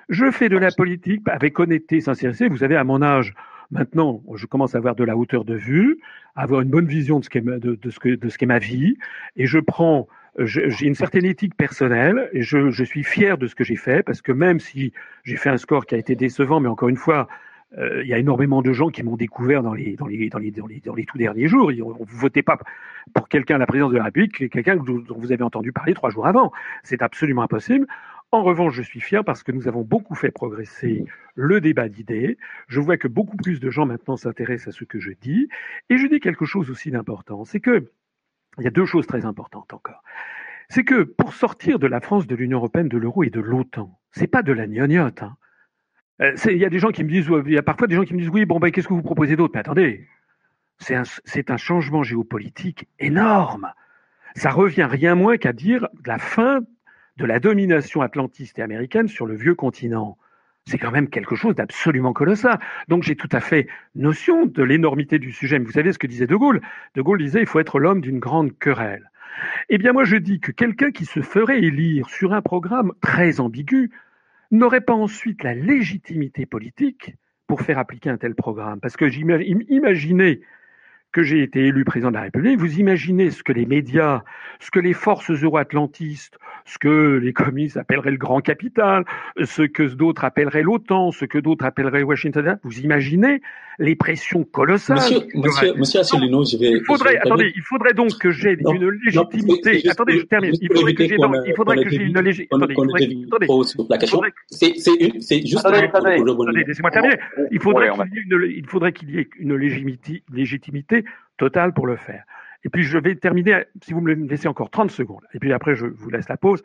Je fais de la politique avec honnêteté, sincérité. Vous savez, à mon âge, Maintenant, je commence à avoir de la hauteur de vue, à avoir une bonne vision de ce qu'est de, de ce que de ce qu'est ma vie, et je prends j'ai une certaine éthique personnelle et je, je suis fier de ce que j'ai fait parce que même si j'ai fait un score qui a été décevant, mais encore une fois, euh, il y a énormément de gens qui m'ont découvert dans les, dans, les, dans, les, dans, les, dans les tout derniers jours. Vous votez pas pour quelqu'un à la présidence de la République, quelqu'un dont vous avez entendu parler trois jours avant. C'est absolument impossible. En revanche, je suis fier parce que nous avons beaucoup fait progresser le débat d'idées. Je vois que beaucoup plus de gens maintenant s'intéressent à ce que je dis. Et je dis quelque chose aussi d'important. C'est que, il y a deux choses très importantes encore. C'est que pour sortir de la France, de l'Union européenne, de l'euro et de l'OTAN, c'est pas de la gnognotte. Hein. Euh, il y a des gens qui me disent, il y a parfois des gens qui me disent, oui, bon, ben, qu'est-ce que vous proposez d'autre? Mais attendez, c'est un, un changement géopolitique énorme. Ça revient rien moins qu'à dire la fin de la domination atlantiste et américaine sur le vieux continent. C'est quand même quelque chose d'absolument colossal. Donc j'ai tout à fait notion de l'énormité du sujet. Mais vous savez ce que disait De Gaulle? De Gaulle disait il faut être l'homme d'une grande querelle. Eh bien moi je dis que quelqu'un qui se ferait élire sur un programme très ambigu n'aurait pas ensuite la légitimité politique pour faire appliquer un tel programme. Parce que imaginez que j'ai été élu président de la République, vous imaginez ce que les médias, ce que les forces euro-atlantistes, ce que les communistes appelleraient le grand capital, ce que d'autres appelleraient l'OTAN, ce que d'autres appelleraient Washington, vous imaginez les pressions colossales. Monsieur, monsieur, monsieur Asselineau, je vais. Il faudrait, attendez, il faudrait donc que j'ai une légitimité. attendez, je termine. Il faudrait que j'ai, il faudrait que j'ai une légitimité. Attendez, la question. C'est, c'est juste. Attendez, attendez, laissez-moi terminer. Il faudrait qu'il y ait une, il faudrait qu'il y ait une légitimité totale pour le faire. Et puis je vais terminer, si vous me laissez encore 30 secondes, et puis après je vous laisse la pause.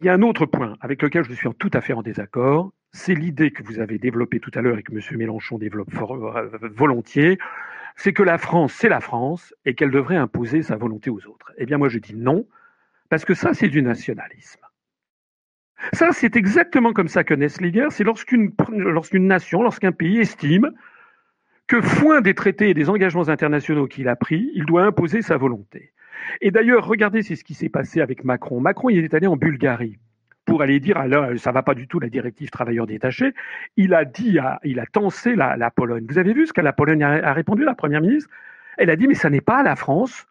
Il y a un autre point avec lequel je suis tout à fait en désaccord, c'est l'idée que vous avez développée tout à l'heure et que M. Mélenchon développe euh, volontiers, c'est que la France, c'est la France et qu'elle devrait imposer sa volonté aux autres. Eh bien moi je dis non, parce que ça c'est du nationalisme. Ça c'est exactement comme ça que naissent les c'est lorsqu'une lorsqu'une nation, lorsqu'un pays estime que foin des traités et des engagements internationaux qu'il a pris, il doit imposer sa volonté. Et d'ailleurs, regardez, c'est ce qui s'est passé avec Macron. Macron, il est allé en Bulgarie pour aller dire, alors, ah ça va pas du tout la directive travailleurs détachés. Il a dit, il a tensé la, Pologne. Vous avez vu ce que la Pologne a, répondu, la première ministre? Elle a dit, mais ça n'est pas à la France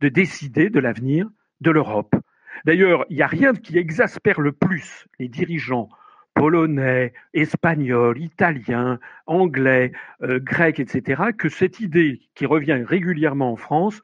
de décider de l'avenir de l'Europe. D'ailleurs, il n'y a rien qui exaspère le plus les dirigeants polonais, espagnols, italiens, anglais, euh, grecs, etc., que cette idée qui revient régulièrement en France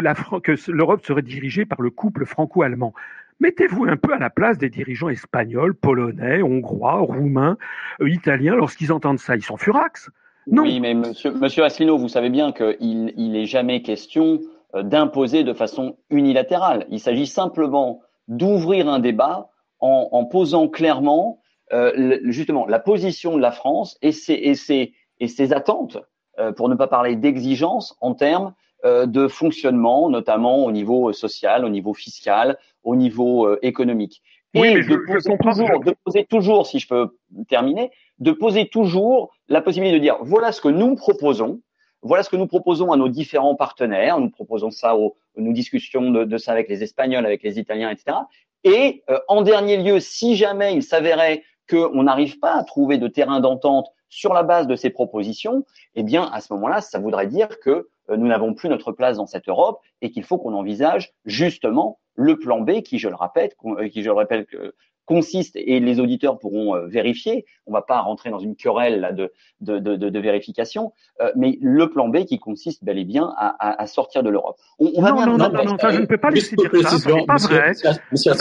que l'Europe serait dirigée par le couple franco-allemand. Mettez-vous un peu à la place des dirigeants espagnols, polonais, hongrois, roumains, euh, italiens. Lorsqu'ils entendent ça, ils sont furax. Non. Oui, mais monsieur, monsieur Asselineau, vous savez bien qu'il n'est jamais question euh, d'imposer de façon unilatérale. Il s'agit simplement d'ouvrir un débat en, posant clairement euh, justement la position de la France et ses, attentes, pour ne pas parler d'exigence en termes de fonctionnement, notamment au niveau euh, social, au niveau fiscal, au niveau euh, économique. Et de, poser toujours, de poser toujours, si je peux terminer, de poser toujours la possibilité de dire voilà ce que nous proposons, voilà ce que nous proposons à nos différents partenaires. Nous proposons ça aux, nous discussions de, ça avec les Espagnols, avec les Italiens, etc. Et en dernier lieu, si jamais il s'avérait qu'on n'arrive pas à trouver de terrain d'entente sur la base de ces propositions, eh bien à ce moment-là, ça voudrait dire que euh, nous n'avons plus notre place dans cette Europe et qu'il faut qu'on envisage justement le plan B qui, je le répète, euh, qui, je le répète, consiste et les auditeurs pourront euh, vérifier. On ne va pas rentrer dans une querelle là, de, de, de, de, vérification, mais le plan B qui consiste bel et bien à, à, sortir de l'Europe. On, on va non, non, non, non, non, ça je ne peux pas laisser dire ça. Ça n'est pas vrai. Ça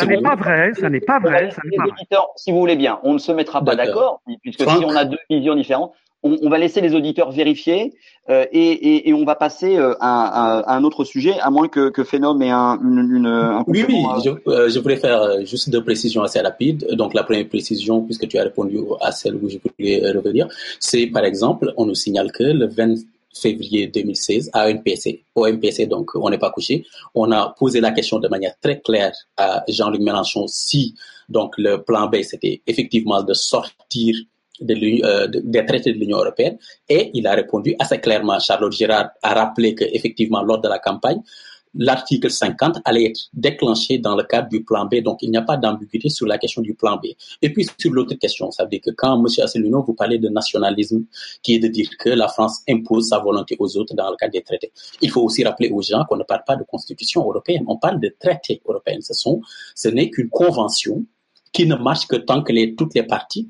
n'est pas vrai. Ça n'est pas vrai. Les auditeurs, si vous voulez bien, on ne se mettra pas d'accord puisque si on a deux visions différentes, on, va laisser les auditeurs vérifier euh, et, on va passer euh, à, un autre sujet, à moins que, que Phénom ait un, une, un Oui, oui, euh, je, voulais faire juste deux précisions assez rapides. Donc la première précision, puisque tu as répondu à celle où je voulais revenir, c'est par exemple, on nous signale que le 20 février 2016 à MPC. Au MPC, donc on n'est pas couché. On a posé la question de manière très claire à Jean-Luc Mélenchon si donc le plan B c'était effectivement de sortir euh, de, des traités de l'Union européenne et il a répondu assez clairement. Charlotte Girard a rappelé qu'effectivement, lors de la campagne, l'article 50 allait être déclenché dans le cadre du plan B. Donc, il n'y a pas d'ambiguïté sur la question du plan B. Et puis, sur l'autre question, ça veut dire que quand M. Asselineau, vous parlez de nationalisme, qui est de dire que la France impose sa volonté aux autres dans le cadre des traités, il faut aussi rappeler aux gens qu'on ne parle pas de constitution européenne, on parle de traités européens. Ce, sont, ce n'est qu'une convention qui ne marche que tant que toutes les parties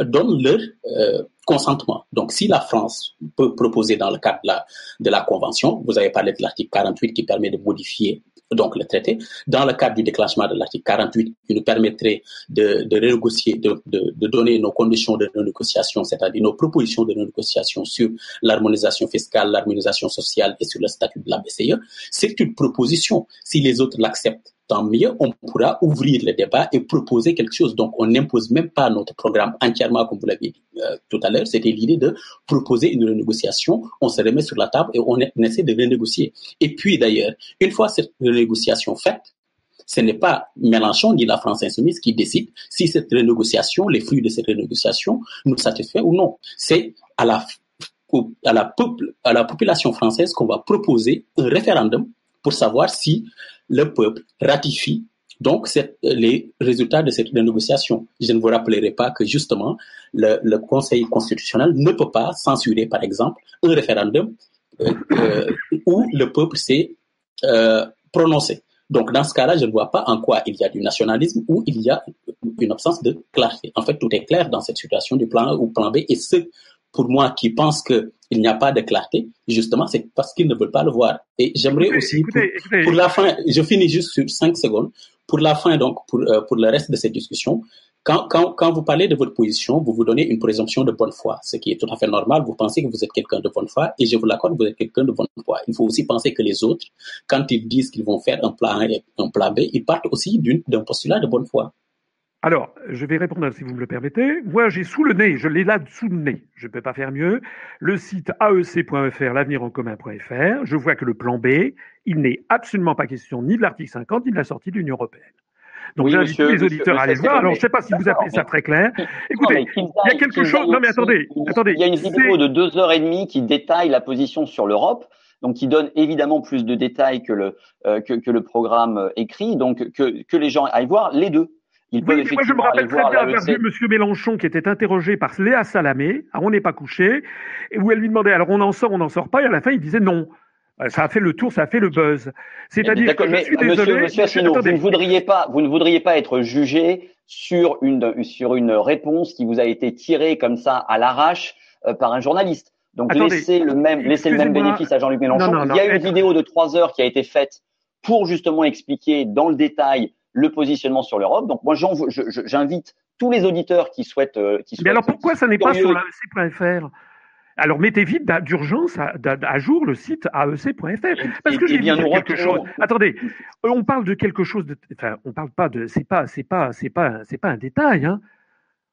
donnent leur euh, consentement. Donc, si la France peut proposer dans le cadre de la, de la Convention, vous avez parlé de l'article 48 qui permet de modifier donc le traité, dans le cadre du déclenchement de l'article 48 qui nous permettrait de, de renégocier, de, de, de, donner nos conditions de renégociation, c'est-à-dire nos propositions de renégociation sur l'harmonisation fiscale, l'harmonisation sociale et sur le statut de la BCE, c'est une proposition. Si les autres l'acceptent, tant mieux, on pourra ouvrir le débat et proposer quelque chose. Donc, on n'impose même pas notre programme entièrement, comme vous l'avez dit euh, tout à l'heure. C'était l'idée de proposer une renégociation. On se remet sur la table et on, essaie de renégocier. Et puis, d'ailleurs, une fois cette renégociation faite, ce n'est pas Mélenchon ni la France insoumise qui décide si cette renégociation, les fruits de cette renégociation nous satisfait ou non. C'est à la, à la, peuple, à la population française qu'on va proposer un référendum pour savoir si le peuple ratifie donc les résultats de cette négociation. Je ne vous rappellerai pas que justement le, Conseil constitutionnel ne peut pas censurer, par exemple, un référendum euh, euh, où le peuple s'est euh, prononcé. Donc dans ce cas-là, je ne vois pas en quoi il y a du nationalisme ou il y a une absence de clarté. En fait, tout est clair dans cette situation du plan A ou plan B. Et ceux, pour moi, qui pensent que il n'y a pas de clarté, justement, c'est parce qu'ils ne veulent pas le voir. Et j'aimerais aussi, pour, la fin, je finis juste sur cinq secondes, pour la fin, donc, pour, euh, pour le reste de cette discussion, quand, quand, quand vous parlez de votre position, vous vous donnez une présomption de bonne foi, ce qui est tout à fait normal. Vous pensez que vous êtes quelqu'un de bonne foi et je vous l'accorde, vous êtes quelqu'un de bonne foi. Il faut aussi penser que les autres, quand ils disent qu'ils vont faire un plan A et un plan B, ils partent aussi d'un postulat de bonne foi. Alors, je vais répondre si vous me le permettez. Moi, j'ai sous le nez, je l'ai là sous le nez, je ne peux pas faire mieux, le site aec.fr, l'avenirencommun.fr. Je vois que le plan B, il n'est absolument pas question ni de l'article 50, ni de la sortie de l'Union européenne. Donc j'invite les auditeurs à aller voir. Alors je ne sais pas si vous appelez ça très clair. Écoutez, il y a quelque chose. Non mais attendez, attendez. Il y a une vidéo de deux heures et demie qui détaille la position sur l'Europe donc qui donne évidemment plus de détails que le euh, que, que, le programme euh, écrit, donc que, que les gens aillent voir les deux. Ils oui, moi je me rappelle très bien avoir vu M. Mélenchon qui était interrogé par Léa Salamé, on n'est pas couché, et où elle lui demandait alors on en sort, on n'en sort pas, et à la fin il disait non. Euh, ça a fait le tour, ça a fait le buzz. C'est-à-dire que je suis désolé. Monsieur, monsieur vous ne voudriez pas, vous ne voudriez pas être jugé sur une sur une réponse qui vous a été tirée comme ça à l'arrache euh, par un journaliste. Donc laissez le même laissez le même bénéfice à Jean-Luc Mélenchon. il y a une vidéo de trois heures qui a été faite pour justement expliquer dans le détail le positionnement sur l'Europe. Donc moi, j'invite tous les auditeurs qui souhaitent. Euh, qui souhaitent Mais alors pourquoi ça n'est pas sur l'AEC.fr alors mettez vite d'urgence à, jour le site aec.fr parce que j'ai bien quelque chose. Attendez, on parle de quelque chose de, enfin, on parle pas de, c'est pas, c'est pas, c'est pas, c'est pas un détail. Hein.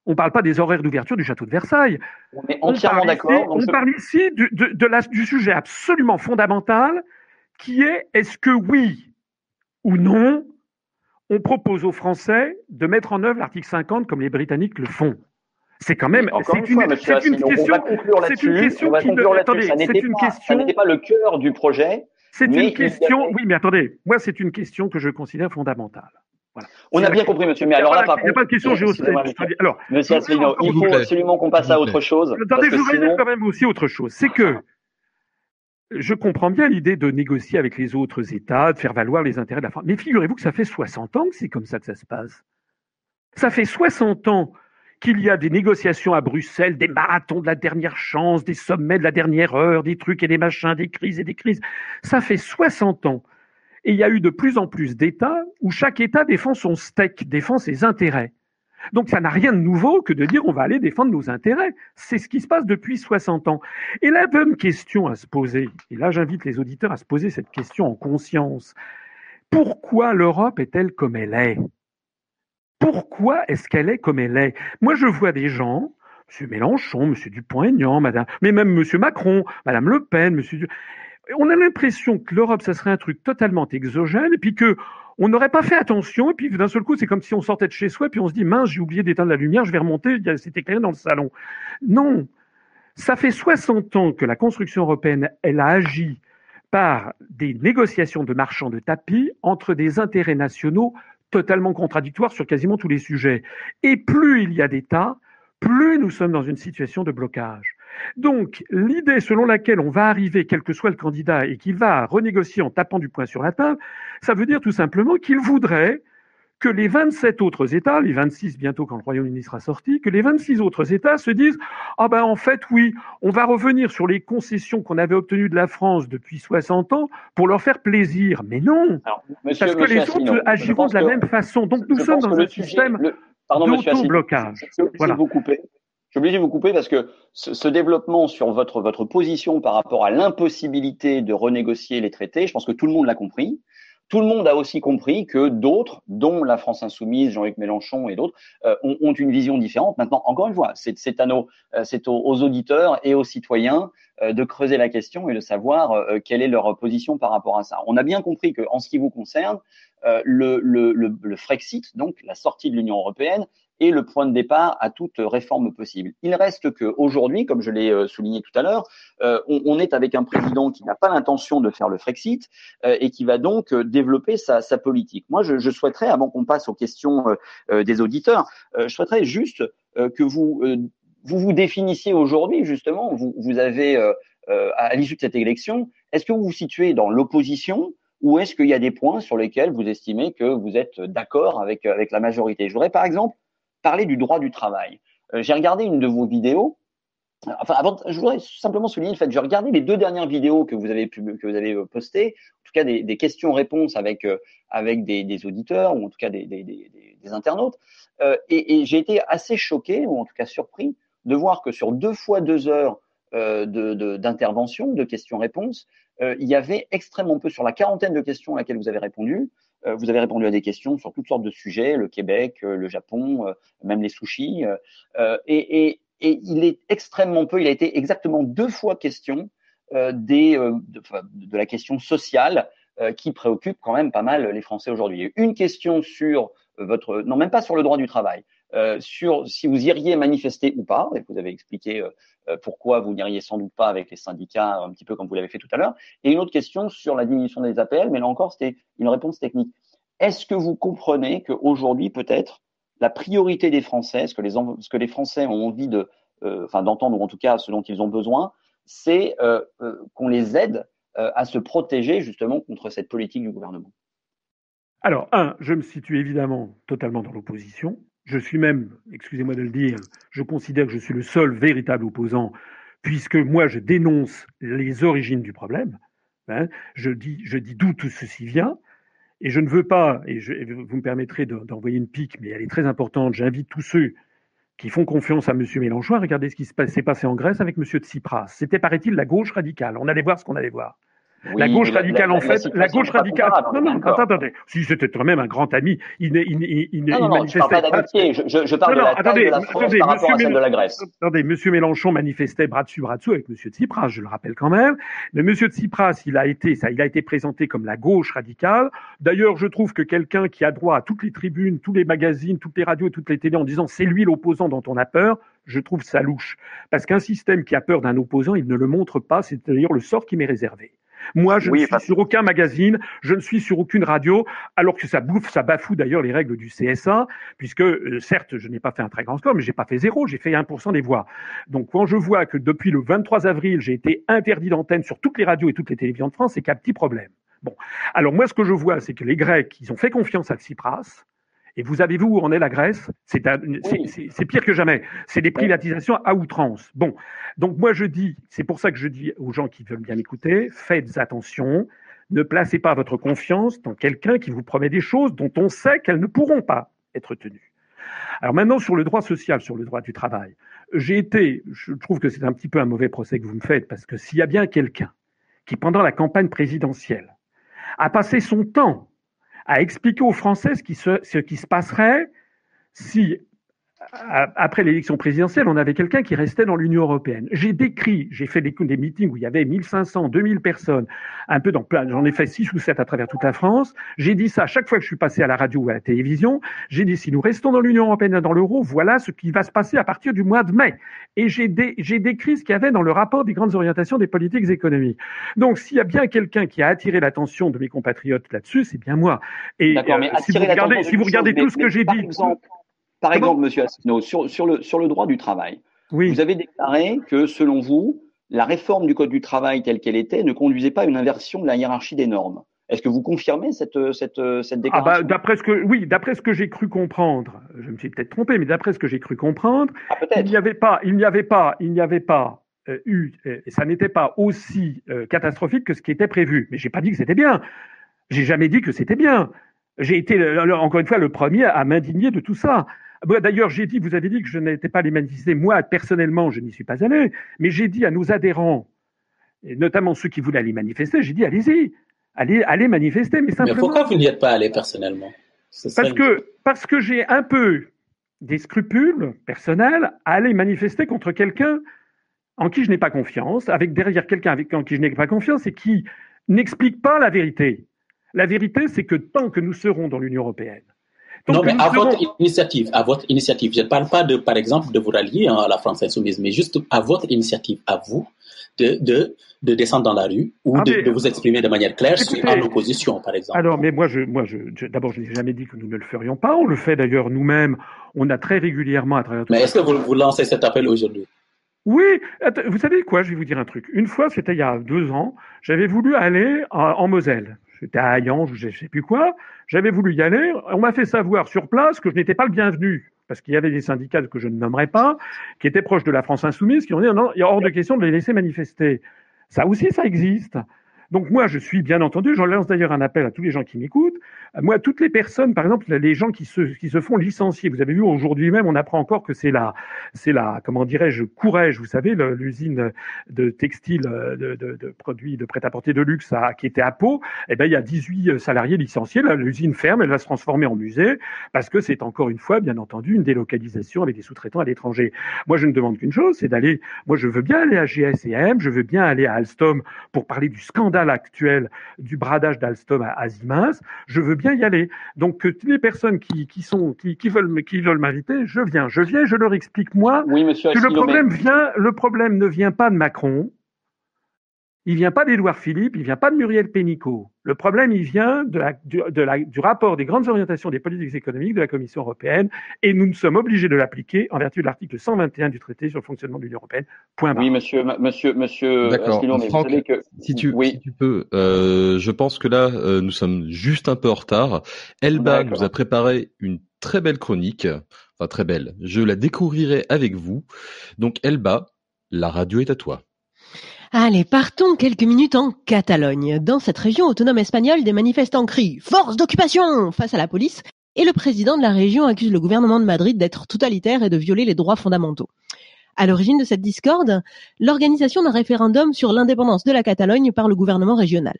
On parle pas des horaires d'ouverture du château de Versailles. On est entièrement d'accord. On parle ici du, de, de du sujet absolument fondamental qui est est-ce que oui ou non on propose aux Français de mettre en œuvre l'article 50 comme les Britanniques le font. C'est quand même, c'est une, une, question, c'est une question qui ne, attendez, c'est une question. n'était pas le cœur du projet. C'est une question, oui, mais attendez, moi, c'est une question que je considère fondamentale. Voilà. On a bien compris, monsieur. Mais alors là, par Il n'y a pas de question géostratégique. Alors, monsieur Asselineau, il faut absolument qu'on passe à autre chose. Attendez, je voudrais dire quand même aussi autre chose. C'est que je comprends bien l'idée de négocier avec les autres États, de faire valoir les intérêts de la France. Mais figurez-vous que ça fait 60 ans que c'est comme ça que ça se passe. Ça fait 60 ans qu'il y a des négociations à Bruxelles, des marathons de la dernière chance, des sommets de la dernière heure, des trucs et des machins, des crises et des crises. Ça fait 60 ans. Et il y a eu de plus en plus d'États où chaque État défend son steak, défend ses intérêts. Donc ça n'a rien de nouveau que de dire on va aller défendre nos intérêts. C'est ce qui se passe depuis 60 ans. Et la bonne question à se poser, et là j'invite les auditeurs à se poser cette question en conscience, pourquoi l'Europe est-elle comme elle est? Pourquoi est-ce qu'elle est comme elle est? Moi je vois des gens, M. Mélenchon, M. Dupont-Aignan, Madame, mais même M. Macron, Madame Le Pen, M. On a l'impression que l'Europe, ça serait un truc totalement exogène, et puis que on n'aurait pas fait attention, et puis d'un seul coup, c'est comme si on sortait de chez soi, puis on se dit, mince, j'ai oublié d'éteindre la lumière, je vais remonter, c'est éclairé dans le salon. Non, ça fait 60 ans que la construction européenne, elle a agi par des négociations de marchands de tapis entre des intérêts nationaux totalement contradictoires sur quasiment tous les sujets. Et plus il y a d'États, plus nous sommes dans une situation de blocage. Donc, l'idée selon laquelle on va arriver, quel que soit le candidat, et qu'il va renégocier en tapant du poing sur la table, ça veut dire tout simplement qu'il voudrait que les 27 autres États, les 26 bientôt quand le Royaume-Uni sera sorti, que les 26 autres États se disent ah ben en fait oui, on va revenir sur les concessions qu'on avait obtenues de la France depuis 60 ans pour leur faire plaisir. Mais non, parce que les autres agiront de la même façon. Donc nous sommes dans un système d'auto-blocage. Voilà. Vous couper. Suis obligé de vous couper parce que ce, développement sur votre, votre position par rapport à l'impossibilité de renégocier les traités, je pense que tout le monde l'a compris. Tout le monde a aussi compris que d'autres, dont la France insoumise, Jean-Luc Mélenchon et d'autres, euh, ont, une vision différente. Maintenant, encore une fois, c'est à nos, euh, c'est aux, auditeurs et aux citoyens euh, de creuser la question et de savoir quelle est leur position par rapport à ça. On a bien compris que, en ce qui vous concerne, le, le, le, le Frexit, donc la sortie de l'Union européenne, et le point de départ à toute réforme possible. Il reste que aujourd'hui, comme je l'ai euh, souligné tout à l'heure, euh, on, est avec un président qui n'a pas l'intention de faire le Frexit euh, et qui va donc développer sa, sa politique. Moi, je, je souhaiterais, avant qu'on passe aux questions des auditeurs, je souhaiterais juste que vous vous vous définissiez aujourd'hui justement. Vous, vous avez à l'issue de cette élection, est-ce que vous vous situez dans l'opposition ou est-ce qu'il y a des points sur lesquels vous estimez que vous êtes d'accord avec, avec la majorité? Je par exemple parler du droit du travail. Euh, j'ai regardé une de vos vidéos Enfin, avant, je voudrais simplement souligner le fait que j'ai regardé les deux dernières vidéos que vous avez que vous avez euh, postées, en tout cas des, questions-réponses avec euh, avec des, auditeurs ou en tout cas des, internautes, et, j'ai été assez choqué ou en tout cas surpris de voir que sur deux fois deux heures d'intervention, de, de questions-réponses, euh, il y avait extrêmement peu sur la quarantaine de questions à laquelle vous avez répondu. Euh, vous avez répondu à des questions sur toutes sortes de sujets, le Québec, le Japon, même les sushis, et, il est extrêmement peu, il a été exactement deux fois question euh, euh, de, de, la question sociale euh, qui préoccupe quand même pas mal les Français aujourd'hui. Une question sur votre, non même pas sur le droit du travail, euh, sur si vous iriez manifester ou pas, et vous avez expliqué euh, pourquoi vous n'iriez sans doute pas avec les syndicats, un petit peu comme vous l'avez fait tout à l'heure, et une autre question sur la diminution des APL, mais là encore c'était une réponse technique. Est-ce que vous comprenez qu'aujourd'hui peut-être la priorité des Français, ce que les, Français ont envie euh, d'entendre, ou en tout cas ce dont ils ont besoin, c'est euh, euh, qu'on les aide à se protéger justement contre cette politique du gouvernement? Alors, un, je me situe évidemment totalement dans l'opposition. Je suis même, excusez-moi de le dire, je considère que je suis le seul véritable opposant, puisque moi je dénonce les origines du problème. Hein. Je dis, je dis d'où tout ceci vient. Et je ne veux pas, et, je, vous me permettrez d'envoyer une pique, mais elle est très importante, j'invite tous ceux qui font confiance à M. Mélenchon à regarder ce qui s'est passé en Grèce avec M. Tsipras. C'était, paraît-il, la gauche radicale. On allait voir ce qu'on allait voir la gauche radicale, en fait, la, gauche radicale. Non, non, attendez, Si c'était quand même un grand ami, il, il, il, il, non, non, je parle pas d'amitié. Je, je, parle de la attendez, de la France attendez, par rapport à celle de la Grèce. Attendez, Monsieur Mélenchon manifestait bras dessus, bras dessous avec Monsieur Tsipras, je le rappelle quand même. Mais Monsieur Tsipras, il a été, ça, il a été présenté comme la gauche radicale. D'ailleurs, je trouve que quelqu'un qui a droit à toutes les tribunes, tous les magazines, toutes les radios, toutes les télés en disant c'est lui l'opposant dont on a peur, je trouve ça louche. Parce qu'un système qui a peur d'un opposant, il ne le montre pas, c'est d'ailleurs le sort qui m'est réservé. Moi, je ne suis sur aucun magazine, je ne suis sur aucune radio, alors que ça bouffe, ça bafoue d'ailleurs les règles du CSA, puisque euh, certes, je n'ai pas fait un très grand score, mais j'ai pas fait zéro, j'ai fait 1% des voix. Donc quand je vois que depuis le 23 avril, j'ai été interdit d'antenne sur toutes les radios et toutes les télévisions de France, c'est qu'il y a un petit problème. Bon, alors moi, ce que je vois, c'est que les Grecs, ils ont fait confiance à Tsipras, et vous avez vu où en est la Grèce? C'est pire que jamais. C'est des privatisations à outrance. Bon, donc moi je dis, c'est pour ça que je dis aux gens qui veulent bien écouter, faites attention. Ne placez pas votre confiance dans quelqu'un qui vous promet des choses dont on sait qu'elles ne pourront pas être tenues. Alors maintenant sur le droit social, sur le droit du travail, j'ai été, je trouve que c'est un petit peu un mauvais procès que vous me faites parce que s'il y a bien quelqu'un qui pendant la campagne présidentielle a passé son temps à expliquer aux Français ce qui se, ce qui se passerait si après l'élection présidentielle, on avait quelqu'un qui restait dans l'Union européenne. J'ai décrit, j'ai fait des, des, meetings où il y avait 1500, 2000 personnes, un peu dans plein, j'en ai fait 6 ou 7 à travers toute la France. J'ai dit ça à chaque fois que je suis passé à la radio ou à la télévision. J'ai dit, si nous restons dans l'Union européenne et dans l'euro, voilà ce qui va se passer à partir du mois de mai. Et j'ai décrit ce qu'il y avait dans le rapport des grandes orientations des politiques économiques. Donc, s'il y a bien quelqu'un qui a attiré l'attention de mes compatriotes là-dessus, c'est bien moi. Et euh, si, vous regardez, si vous regardez tout ce que j'ai dit, par exemple, Monsieur Assino, sur, sur, le, sur le droit du travail, vous avez déclaré que, selon vous, la réforme du Code du travail telle qu'elle était ne conduisait pas à une inversion de la hiérarchie des normes. Est-ce que vous confirmez cette, cette, cette déclaration ah bah, d'après ce que, Oui, d'après ce que j'ai cru comprendre, je me suis peut-être trompé, mais d'après ce que j'ai cru comprendre, ah, il n'y avait pas, il n'y avait pas, il n'y avait pas euh, eu, euh, ça n'était pas aussi euh, catastrophique que ce qui était prévu. Mais j'ai pas dit que c'était bien. J'ai jamais dit que c'était bien. J'ai été, encore une fois, le premier à m'indigner de tout ça. D'ailleurs, j'ai dit, vous avez dit que je n'étais pas allé manifester. Moi, personnellement, je n'y suis pas allé. Mais j'ai dit à nos adhérents, et notamment ceux qui voulaient aller manifester, j'ai dit, allez-y, allez, allez manifester. Mais, simplement, mais pourquoi vous n'y êtes pas allé personnellement? Parce que, parce que j'ai un peu des scrupules personnels à aller manifester contre quelqu'un en qui je n'ai pas confiance, avec derrière quelqu'un avec en qui je n'ai pas confiance et qui n'explique pas la vérité. La vérité, c'est que tant que nous serons dans l'Union européenne, non, mais à votre initiative, à votre initiative. Je ne parle pas de, par exemple, de vous rallier hein, à la France insoumise, mais juste à votre initiative, à vous, de, de, de descendre dans la rue ou ah, de, de, vous exprimer de manière claire en opposition, par exemple. Alors, mais moi, je, moi, je, d'abord, je n'ai jamais dit que nous ne le ferions pas. On le fait d'ailleurs nous-mêmes. On a très régulièrement à travers. Mais est-ce que vous, vous lancez cet appel aujourd'hui? Oui, vous savez quoi? Je vais vous dire un truc. Une fois, c'était il y a deux ans, j'avais voulu aller en Moselle. J'étais à Hayange, je ne sais plus quoi. J'avais voulu y aller. On m'a fait savoir sur place que je n'étais pas le bienvenu. parce qu'il y avait des syndicats que je ne nommerai pas, qui étaient proches de la France insoumise, qui ont dit non, il a hors de question de les laisser manifester. Ça aussi, ça existe. Donc moi, je suis bien entendu, j'en lance d'ailleurs un appel à tous les gens qui m'écoutent. Moi, toutes les personnes, par exemple, les gens qui se, qui se font licencier. Vous avez vu aujourd'hui même, on apprend encore que c'est la, c'est la, comment dirais-je, Courrèges, vous savez, l'usine de textile, de, de, produits de prêt-à-porter de luxe qui était à Pau. Eh ben, il y a 18 salariés licenciés. L'usine ferme, elle va se transformer en musée parce que c'est encore une fois, bien entendu, une délocalisation avec des sous-traitants à l'étranger. Moi, je ne demande qu'une chose, c'est d'aller. Moi, je veux bien aller à GSM, je veux bien aller à Alstom pour parler du scandale actuel du bradage d'Alstom à, Siemens, je veux bien y aller. Donc toutes les personnes qui, qui sont qui, qui veulent qui veulent m'inviter, je viens, je viens, je leur explique. Moi oui, monsieur que le problème vient, le problème ne vient pas de Macron, il vient pas d'Édouard Philippe, il vient pas de Muriel Pénicaud. Le problème, il vient de la, du, de la, du, rapport des grandes orientations des politiques économiques de la Commission européenne, et nous sommes obligés de l'appliquer en vertu de l'article 121 du traité sur le fonctionnement de l'Union européenne. Point Oui, monsieur, monsieur, monsieur. D'accord. Franck, que... si tu, oui. si tu peux, euh, je pense que là, euh, nous sommes juste un peu en retard. Elba nous a préparé une très belle chronique, enfin très belle. Je la découvrirai avec vous. Donc Elba, la radio est à toi. Allez, partons quelques minutes en Catalogne. Dans cette région autonome espagnole, des manifestants crient Force d'occupation face à la police et le président de la région accuse le gouvernement de Madrid d'être totalitaire et de violer les droits fondamentaux. À l'origine de cette discorde, l'organisation d'un référendum sur l'indépendance de la Catalogne par le gouvernement régional.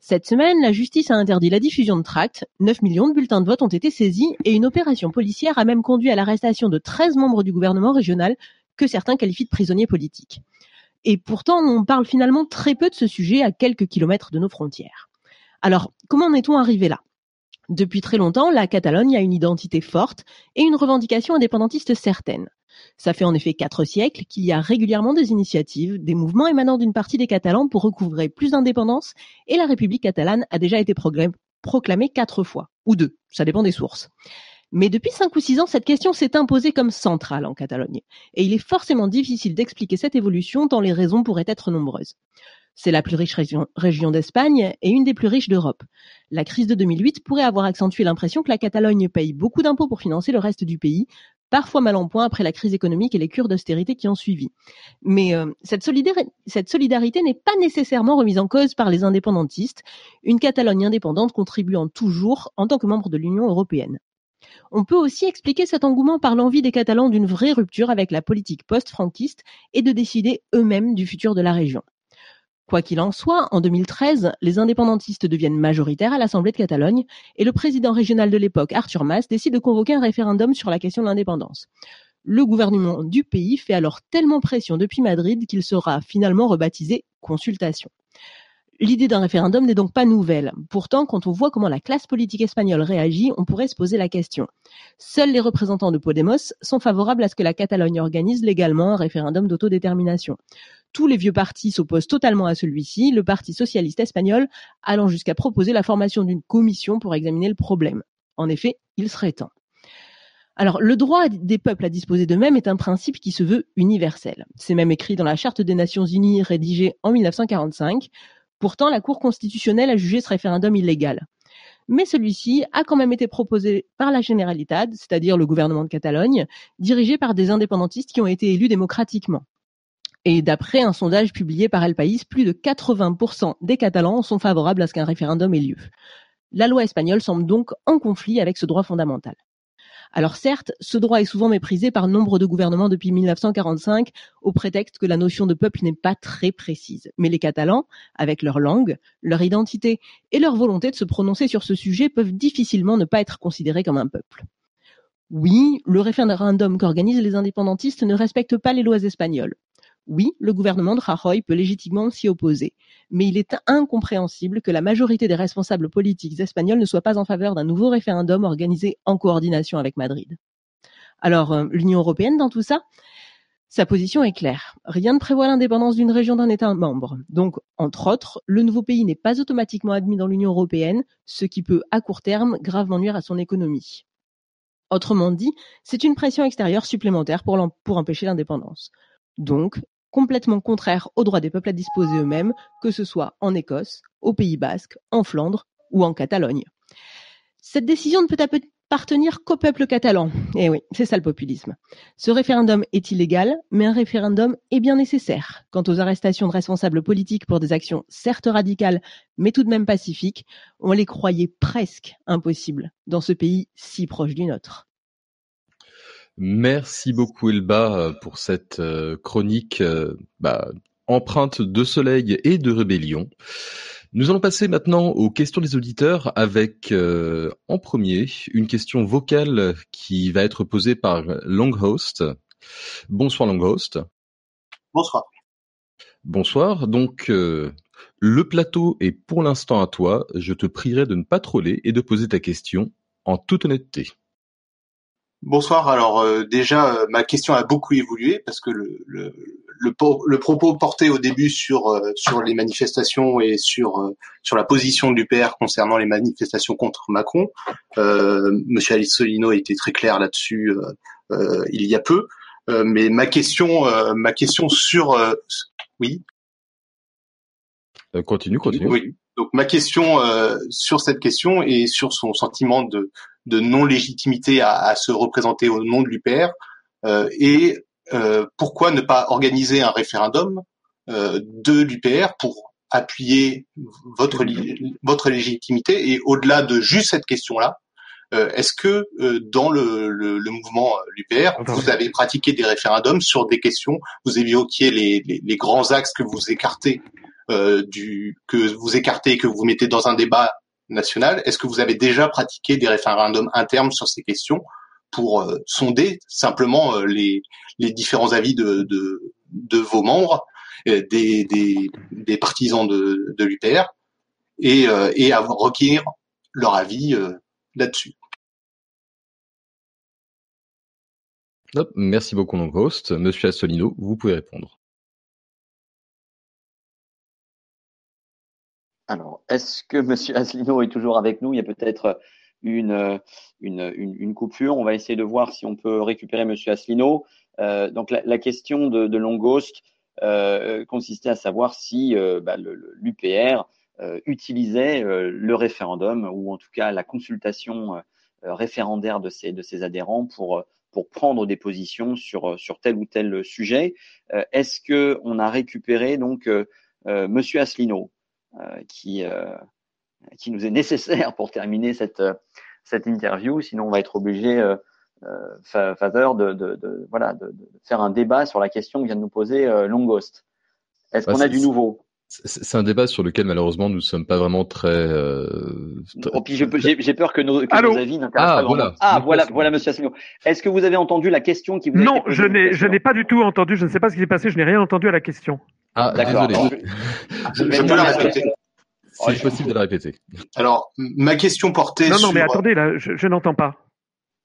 Cette semaine, la justice a interdit la diffusion de tracts, 9 millions de bulletins de vote ont été saisis et une opération policière a même conduit à l'arrestation de 13 membres du gouvernement régional que certains qualifient de prisonniers politiques. Et pourtant, on parle finalement très peu de ce sujet à quelques kilomètres de nos frontières. Alors, comment en est-on arrivé là? Depuis très longtemps, la Catalogne a une identité forte et une revendication indépendantiste certaine. Ça fait en effet quatre siècles qu'il y a régulièrement des initiatives, des mouvements émanant d'une partie des Catalans pour recouvrer plus d'indépendance, et la République catalane a déjà été proclamée quatre fois, ou deux, ça dépend des sources. Mais depuis cinq ou six ans, cette question s'est imposée comme centrale en Catalogne. Et il est forcément difficile d'expliquer cette évolution tant les raisons pourraient être nombreuses. C'est la plus riche région, d'Espagne et une des plus riches d'Europe. La crise de 2008 pourrait avoir accentué l'impression que la Catalogne paye beaucoup d'impôts pour financer le reste du pays, parfois mal en point après la crise économique et les cures d'austérité qui ont suivi. Mais euh, cette solidarité n'est pas nécessairement remise en cause par les indépendantistes, une Catalogne indépendante contribuant toujours en tant que membre de l'Union européenne. On peut aussi expliquer cet engouement par l'envie des Catalans d'une vraie rupture avec la politique post-franquiste et de décider eux-mêmes du futur de la région. Quoi qu'il en soit, en 2013, les indépendantistes deviennent majoritaires à l'Assemblée de Catalogne et le président régional de l'époque, Arthur Mas, décide de convoquer un référendum sur la question de l'indépendance. Le gouvernement du pays fait alors tellement pression depuis Madrid qu'il sera finalement rebaptisé consultation. L'idée d'un référendum n'est donc pas nouvelle. Pourtant, quand on voit comment la classe politique espagnole réagit, on pourrait se poser la question. Seuls les représentants de Podemos sont favorables à ce que la Catalogne organise légalement un référendum d'autodétermination. Tous les vieux partis s'opposent totalement à celui-ci, le Parti socialiste espagnol allant jusqu'à proposer la formation d'une commission pour examiner le problème. En effet, il serait temps. Alors, le droit des peuples à disposer d'eux-mêmes est un principe qui se veut universel. C'est même écrit dans la Charte des Nations Unies rédigée en 1945. Pourtant, la Cour constitutionnelle a jugé ce référendum illégal. Mais celui-ci a quand même été proposé par la Generalitat, c'est-à-dire le gouvernement de Catalogne, dirigé par des indépendantistes qui ont été élus démocratiquement. Et d'après un sondage publié par El País, plus de 80% des Catalans sont favorables à ce qu'un référendum ait lieu. La loi espagnole semble donc en conflit avec ce droit fondamental. Alors certes, ce droit est souvent méprisé par nombre de gouvernements depuis 1945 au prétexte que la notion de peuple n'est pas très précise. Mais les Catalans, avec leur langue, leur identité et leur volonté de se prononcer sur ce sujet, peuvent difficilement ne pas être considérés comme un peuple. Oui, le référendum qu'organisent les indépendantistes ne respecte pas les lois espagnoles. Oui, le gouvernement de Rajoy peut légitimement s'y opposer, mais il est incompréhensible que la majorité des responsables politiques espagnols ne soient pas en faveur d'un nouveau référendum organisé en coordination avec Madrid. Alors, euh, l'Union européenne dans tout ça Sa position est claire. Rien ne prévoit l'indépendance d'une région d'un État membre. Donc, entre autres, le nouveau pays n'est pas automatiquement admis dans l'Union européenne, ce qui peut, à court terme, gravement nuire à son économie. Autrement dit, c'est une pression extérieure supplémentaire pour, pour empêcher l'indépendance. Donc, complètement contraire aux droits des peuples à disposer eux-mêmes, que ce soit en Écosse, au Pays basque, en Flandre ou en Catalogne. Cette décision ne peut appartenir qu'au peuple catalan. Eh oui, c'est ça le populisme. Ce référendum est illégal, mais un référendum est bien nécessaire. Quant aux arrestations de responsables politiques pour des actions certes radicales, mais tout de même pacifiques, on les croyait presque impossibles dans ce pays si proche du nôtre. Merci beaucoup Elba pour cette euh, chronique euh, bah, empreinte de soleil et de rébellion. Nous allons passer maintenant aux questions des auditeurs avec euh, en premier une question vocale qui va être posée par Longhost. Bonsoir Longhost. Bonsoir. Bonsoir. Donc le plateau est pour l'instant à toi. Je te prierai de ne pas troller et de poser ta question en toute honnêteté. Bonsoir. Alors euh, déjà, euh, ma question a beaucoup évolué parce que le, le, le, propos porté au début sur euh, sur les manifestations et sur sur la position de l'UPR concernant les manifestations contre Macron, Monsieur Alice Solino a été très clair là-dessus il y a peu. mais ma question, ma question sur oui. continue, continue. Oui. Donc ma question sur cette question et sur son sentiment de de non-légitimité à, à, se représenter au nom de l'UPR euh, et euh, pourquoi ne pas organiser un référendum euh, de l'UPR pour appuyer votre votre légitimité et au-delà de juste cette question-là, euh, est-ce que euh, dans le, le, le mouvement l'UPR, vous avez pratiqué des référendums sur des questions Vous évoquiez les, les, les grands axes que vous écartez euh, du que vous écartez et que vous mettez dans un débat national. Est-ce que vous avez déjà pratiqué des référendums internes sur ces questions pour euh, sonder simplement euh, les, les différents avis de, de, de vos membres, euh, des, des, des, partisans de, de l'UPR, et, et avoir, requérir leur avis là-dessus? Merci beaucoup, mon host. Monsieur Assolino, vous pouvez répondre. Alors, est-ce que Monsieur *laughs* Asselineau est toujours avec nous? Il y a peut-être une, une, une, coupure. On va essayer de voir si on peut récupérer Monsieur Asselineau. Euh, donc, la, question de, de Longost euh, consistait à savoir si euh, bah, l'UPR euh, utilisait euh, le référendum ou en tout cas la consultation référendaire de ses, adhérents pour prendre des positions sur tel ou tel sujet. Est-ce que on a récupéré donc Monsieur Asselineau? euh, qui, euh, qui nous est nécessaire pour terminer cette, cette interview. Sinon, on va être obligé, euh, Father, de, de, de, voilà, de, faire un débat sur la question que vient de nous poser Longost. Est-ce qu'on a du nouveau? c'est un débat sur lequel malheureusement nous ne sommes pas vraiment très. Euh, oh, j'ai peur que nos, que nos avis n'intéressent ah, pas voilà. Ah voilà, voilà, Monsieur Asselineau. Est-ce que vous avez entendu la question qui vous a Non, je n'ai, je n'ai pas du tout entendu. Je ne sais pas ce qui s'est passé. Je n'ai rien entendu à la question. Ah, désolé. Je, peux la répéter. C'est possible de la répéter. Alors, ma question portait non, sur... Non, mais attendez, là, je, je n'entends pas.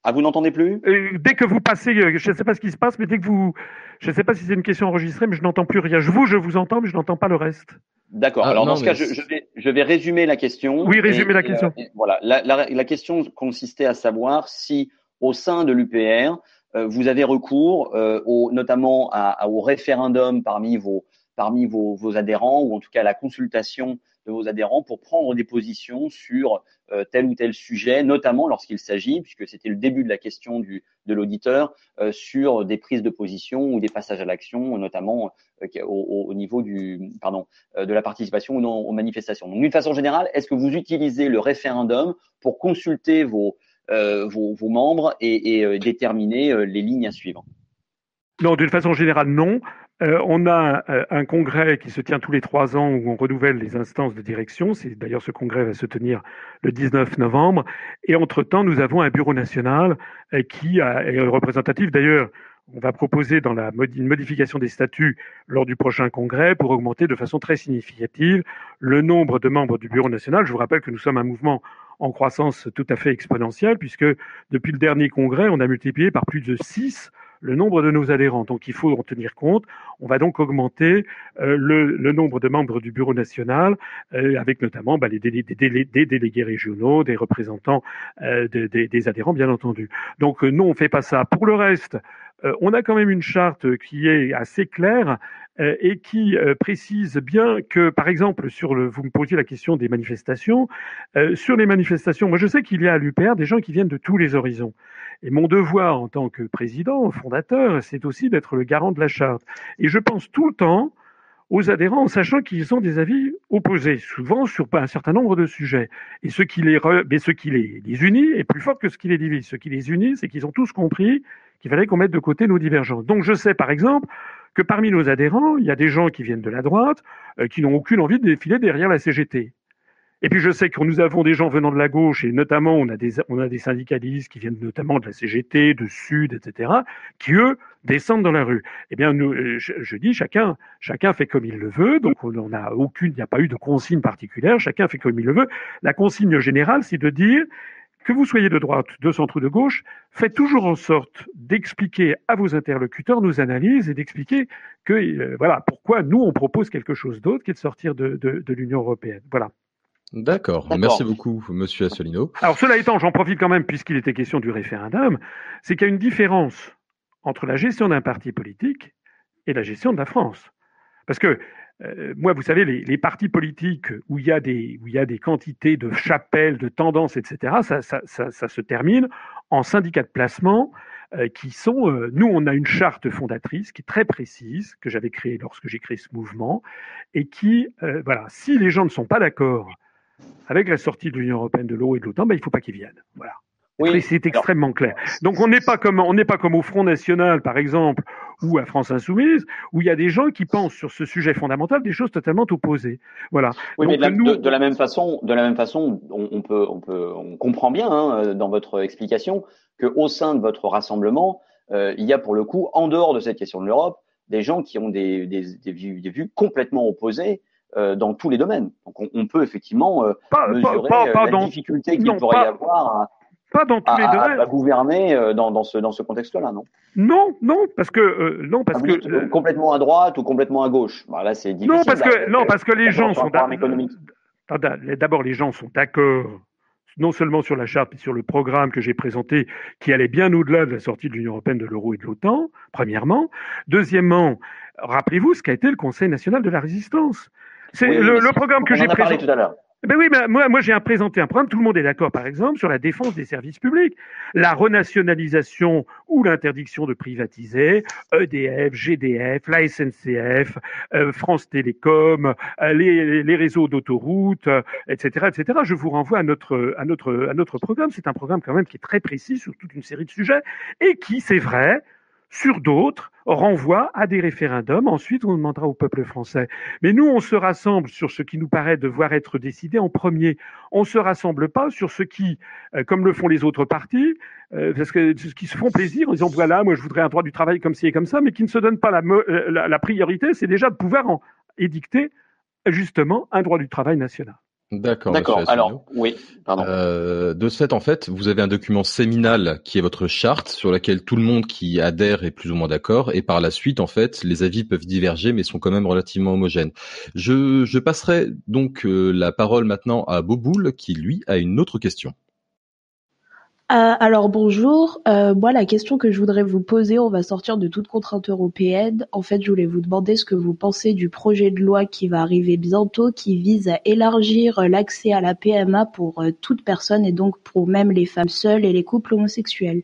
Ah, vous n'entendez plus? Euh, Dès que vous passez, euh, je ne sais pas ce qui se passe, mais dès que vous... Je ne sais pas si c'est une question enregistrée, mais je n'entends plus rien. Je vous, je vous entends, mais je n'entends pas le reste. D'accord. Ah, Alors, dans ce cas, je, je, vais, je vais résumer la question. Oui, résumer la question. Euh, voilà. La, la, la, question consistait à savoir si, au sein de l'UPR, vous avez recours, au, notamment à, au référendum parmi vos parmi vos, adhérents ou en tout cas la consultation de vos adhérents pour prendre des positions sur euh, tel ou tel sujet, notamment lorsqu'il s'agit, puisque c'était le début de la question de l'auditeur, euh, sur des prises de position ou des passages à l'action, notamment euh, au, au, niveau de la participation ou non aux manifestations. Donc, d'une façon générale, est-ce que vous utilisez le référendum pour consulter vos, membres et déterminer les lignes à suivre? Non, d'une façon générale, non. Euh, on a euh, un congrès qui se tient tous les trois ans où on renouvelle les instances de direction. C'est d'ailleurs ce congrès va se tenir le 19 novembre. Et entre-temps, nous avons un bureau national euh, qui est représentatif. D'ailleurs, on va proposer dans la une modification des statuts lors du prochain congrès pour augmenter de façon très significative le nombre de membres du bureau national. Je vous rappelle que nous sommes un mouvement en croissance tout à fait exponentielle puisque depuis le dernier congrès, on a multiplié par plus de six le nombre de nos adhérents. Donc il faut en tenir compte. On va donc augmenter euh, le, nombre de membres du bureau national, euh, avec notamment bah, des, délégués régionaux, des représentants euh, des adhérents, bien entendu. Donc non, on fait pas ça. Pour le reste, on a quand même une charte qui est assez claire et qui euh, précise bien que, par exemple, sur le, vous me posiez la question des manifestations, euh, sur les manifestations, moi je sais qu'il y a à l'UPR des gens qui viennent de tous les horizons. Et mon devoir en tant que président, fondateur, c'est aussi d'être le garant de la charte. Et je pense tout le temps aux adhérents en sachant qu'ils ont des avis opposés, souvent sur un certain nombre de sujets. Et ce qui les, mais ce qui les, les unit est plus fort que ce qui les divise. Ce qui les unit, c'est qu'ils ont tous compris qu'il fallait qu'on mette de côté nos divergences. Donc je sais par exemple que parmi nos adhérents, il y a des gens qui viennent de la droite, euh, qui n'ont aucune envie de défiler derrière la CGT. Et puis je sais que nous avons des gens venant de la gauche, et notamment on a des, syndicalistes qui viennent notamment de la CGT, de Sud, etc., qui eux descendent dans la rue. Eh bien, euh, je, dis chacun, chacun fait comme il le veut. Donc on n'a aucune, il n'y a pas eu de consigne particulière. Chacun fait comme il le veut. La consigne générale, c'est de dire que vous soyez de droite, de centre ou de gauche, faites toujours en sorte d'expliquer à vos interlocuteurs nos analyses et d'expliquer que euh, voilà pourquoi nous on propose quelque chose d'autre qui est de sortir de, de, de l'Union européenne. Voilà. D'accord. Merci beaucoup, Monsieur Assolino. Alors cela étant, j'en profite quand même puisqu'il était question du référendum, c'est qu'il y a une différence entre la gestion d'un parti politique et la gestion de la France. Parce que euh, moi, vous savez, les, partis politiques où il, y a des, où il y a des quantités de chapelles, de tendances, etc., ça, se termine en syndicats de placement euh, qui sont... Euh, nous, on a une charte fondatrice qui est très précise, que j'avais créée lorsque j'ai créé ce mouvement, et qui, voilà, si les gens ne sont pas d'accord avec la sortie de l'Union européenne, de l'euro et de l'OTAN, ben, il ne faut pas qu'ils viennent. Voilà. Oui, c'est extrêmement clair. Donc on n'est pas comme on n'est pas comme au Front National par exemple ou à France Insoumise où il y a des gens qui pensent sur ce sujet fondamental des choses totalement opposées. Voilà. Oui, mais de la, nous... de, la, même façon, de la même façon, on, on peut on peut on comprend bien hein, dans votre explication que au sein de votre rassemblement, euh, il y a pour le coup en dehors de cette question de l'Europe des gens qui ont des, des, des, vues, des vues complètement opposées euh, dans tous les domaines. Donc on, on peut effectivement euh, pas, mesurer pas, pas, la dans... difficulté qu'il pourrait y avoir à, pas dans tous les domaines. À, gouverner euh, dans, dans ce, dans ce contexte-là, non? Non, non, parce que euh, non, parce ah, que euh, complètement à droite ou complètement à gauche? Bah, là, c'est difficile. Non, parce que non, parce que les gens sont d'abord les gens sont d'accord non seulement sur la charte, mais sur le programme que j'ai présenté, qui allait bien au-delà de la sortie de l'Union européenne, de l'euro et de l'OTAN, premièrement. Deuxièmement, rappelez-vous ce qu'a été le Conseil national de la résistance. C'est le, le, programme que j'ai présenté. tout à l'heure. Ben oui, mais moi, moi j'ai présenté un programme, tout le monde est d'accord par exemple, sur la défense des services publics. La renationalisation ou l'interdiction de privatiser EDF, GDF, la SNCF, euh, France Télécom, euh, les, les, réseaux d'autoroutes, etc., euh, etc. Je vous renvoie à notre, à notre, à notre programme. C'est un programme quand même qui est très précis sur toute une série de sujets et qui, c'est vrai, sur d'autres, renvoie à des référendums. Ensuite, on demandera au peuple français. Mais nous, on se rassemble sur ce qui nous paraît devoir être décidé en premier. On ne se rassemble pas sur ce qui, euh, comme le font les autres partis, euh, parce que ce qui se font plaisir en disant voilà, moi je voudrais un droit du travail comme ci et comme ça, mais qui ne se donnent pas la, euh, la, la priorité, c'est déjà de pouvoir en édicter justement un droit du travail national. D'accord. D'accord. Alors, oui, pardon. Euh, de ce fait, en fait, vous avez un document séminal qui est votre charte, sur laquelle tout le monde qui adhère est plus ou moins d'accord, et par la suite, en fait, les avis peuvent diverger, mais sont quand même relativement homogènes. Je, je passerai donc euh, la parole maintenant à Boboul, qui lui a une autre question. Euh, alors bonjour, euh, moi la question que je voudrais vous poser, on va sortir de toute contrainte européenne. En fait, je voulais vous demander ce que vous pensez du projet de loi qui va arriver bientôt, qui vise à élargir l'accès à la PMA pour euh, toute personne et donc pour même les femmes seules et les couples homosexuels.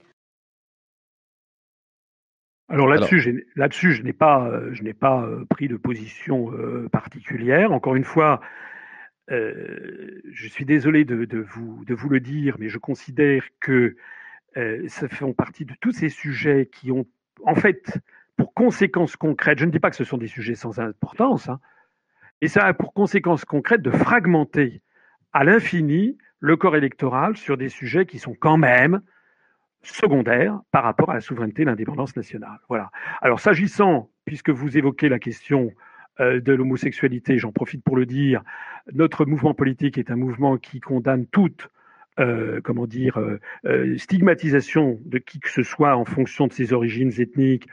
Alors là-dessus, là-dessus, je n'ai pas, je n'ai pas pris de position particulière. Encore une fois, euh, je suis désolé de, vous, le dire, mais je considère que euh, ça fait partie de tous ces sujets qui ont, en fait, pour conséquence concrète, je ne dis pas que ce sont des sujets sans importance, hein, et ça a pour conséquence concrète de fragmenter à l'infini le corps électoral sur des sujets qui sont quand même secondaires par rapport à la souveraineté et l'indépendance nationale. Voilà. Alors s'agissant, puisque vous évoquez la question de l'homosexualité, j'en profite pour le dire, notre mouvement politique est un mouvement qui condamne toute euh, comment dire, euh, euh, stigmatisation de qui que ce soit en fonction de ses origines ethniques,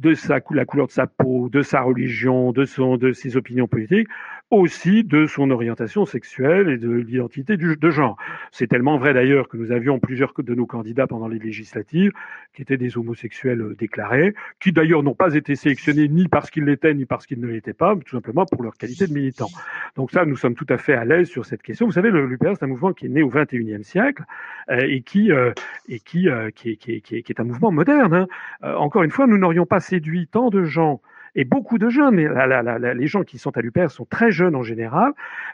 de sa, la couleur de sa peau, de sa religion, de, son, de ses opinions politiques. Aussi de son orientation sexuelle et de l'identité de genre. C'est tellement vrai d'ailleurs que nous avions plusieurs de nos candidats pendant les législatives qui étaient des homosexuels euh, déclarés, qui d'ailleurs n'ont pas été sélectionnés ni parce qu'ils l'étaient ni parce qu'ils ne l'étaient pas, mais tout simplement pour leur qualité de militants. Donc ça, nous sommes tout à fait à l'aise sur cette question. Vous savez, l'UPR, c'est un mouvement qui est né au XXIe siècle euh, et qui euh, qui, est un mouvement moderne. Hein. encore une fois, nous n'aurions pas séduit tant de gens et beaucoup de jeunes, les gens qui sont à l'UPR sont très jeunes en général,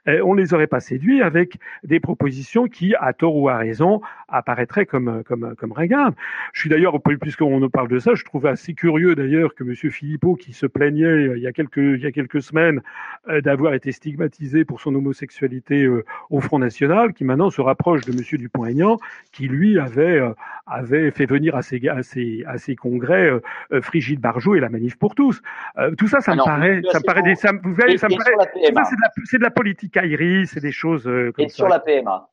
euh, on les aurait pas séduits avec des propositions qui, à tort ou à raison, apparaîtraient comme comme comme Je suis d'ailleurs, puisqu'on parle de ça, je trouve assez curieux d'ailleurs que Monsieur Philippot, qui se plaignait euh, il y a quelques il y a quelques semaines euh, d'avoir été stigmatisé pour son homosexualité au Front National, qui maintenant se rapproche de Monsieur Dupont-Aignan, qui lui avait avait fait venir à ses à ses, à ses congrès Frigide Barjot et la Manif pour tous. Euh, tout ça, ça me paraît, ça me paraît des, ça, vous voyez, ça me paraît, c'est de la, c'est de la politique aérie, c'est des choses euh, comme et sur la PMA.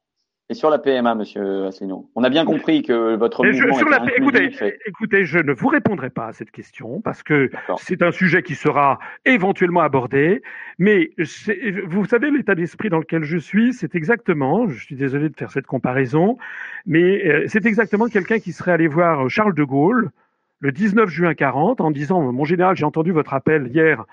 Et sur la PMA, Monsieur Asselineau, on a bien compris que votre mouvement sur la, écoutez, écoutez, je ne vous répondrai pas à cette question parce que c'est un sujet qui sera éventuellement abordé. Mais vous savez, l'état d'esprit dans lequel je suis, c'est exactement, je suis désolé de faire cette comparaison, mais euh, c'est exactement quelqu'un qui serait allé voir Charles de Gaulle le 19 juin 40 en disant Mon général, j'ai entendu votre appel hier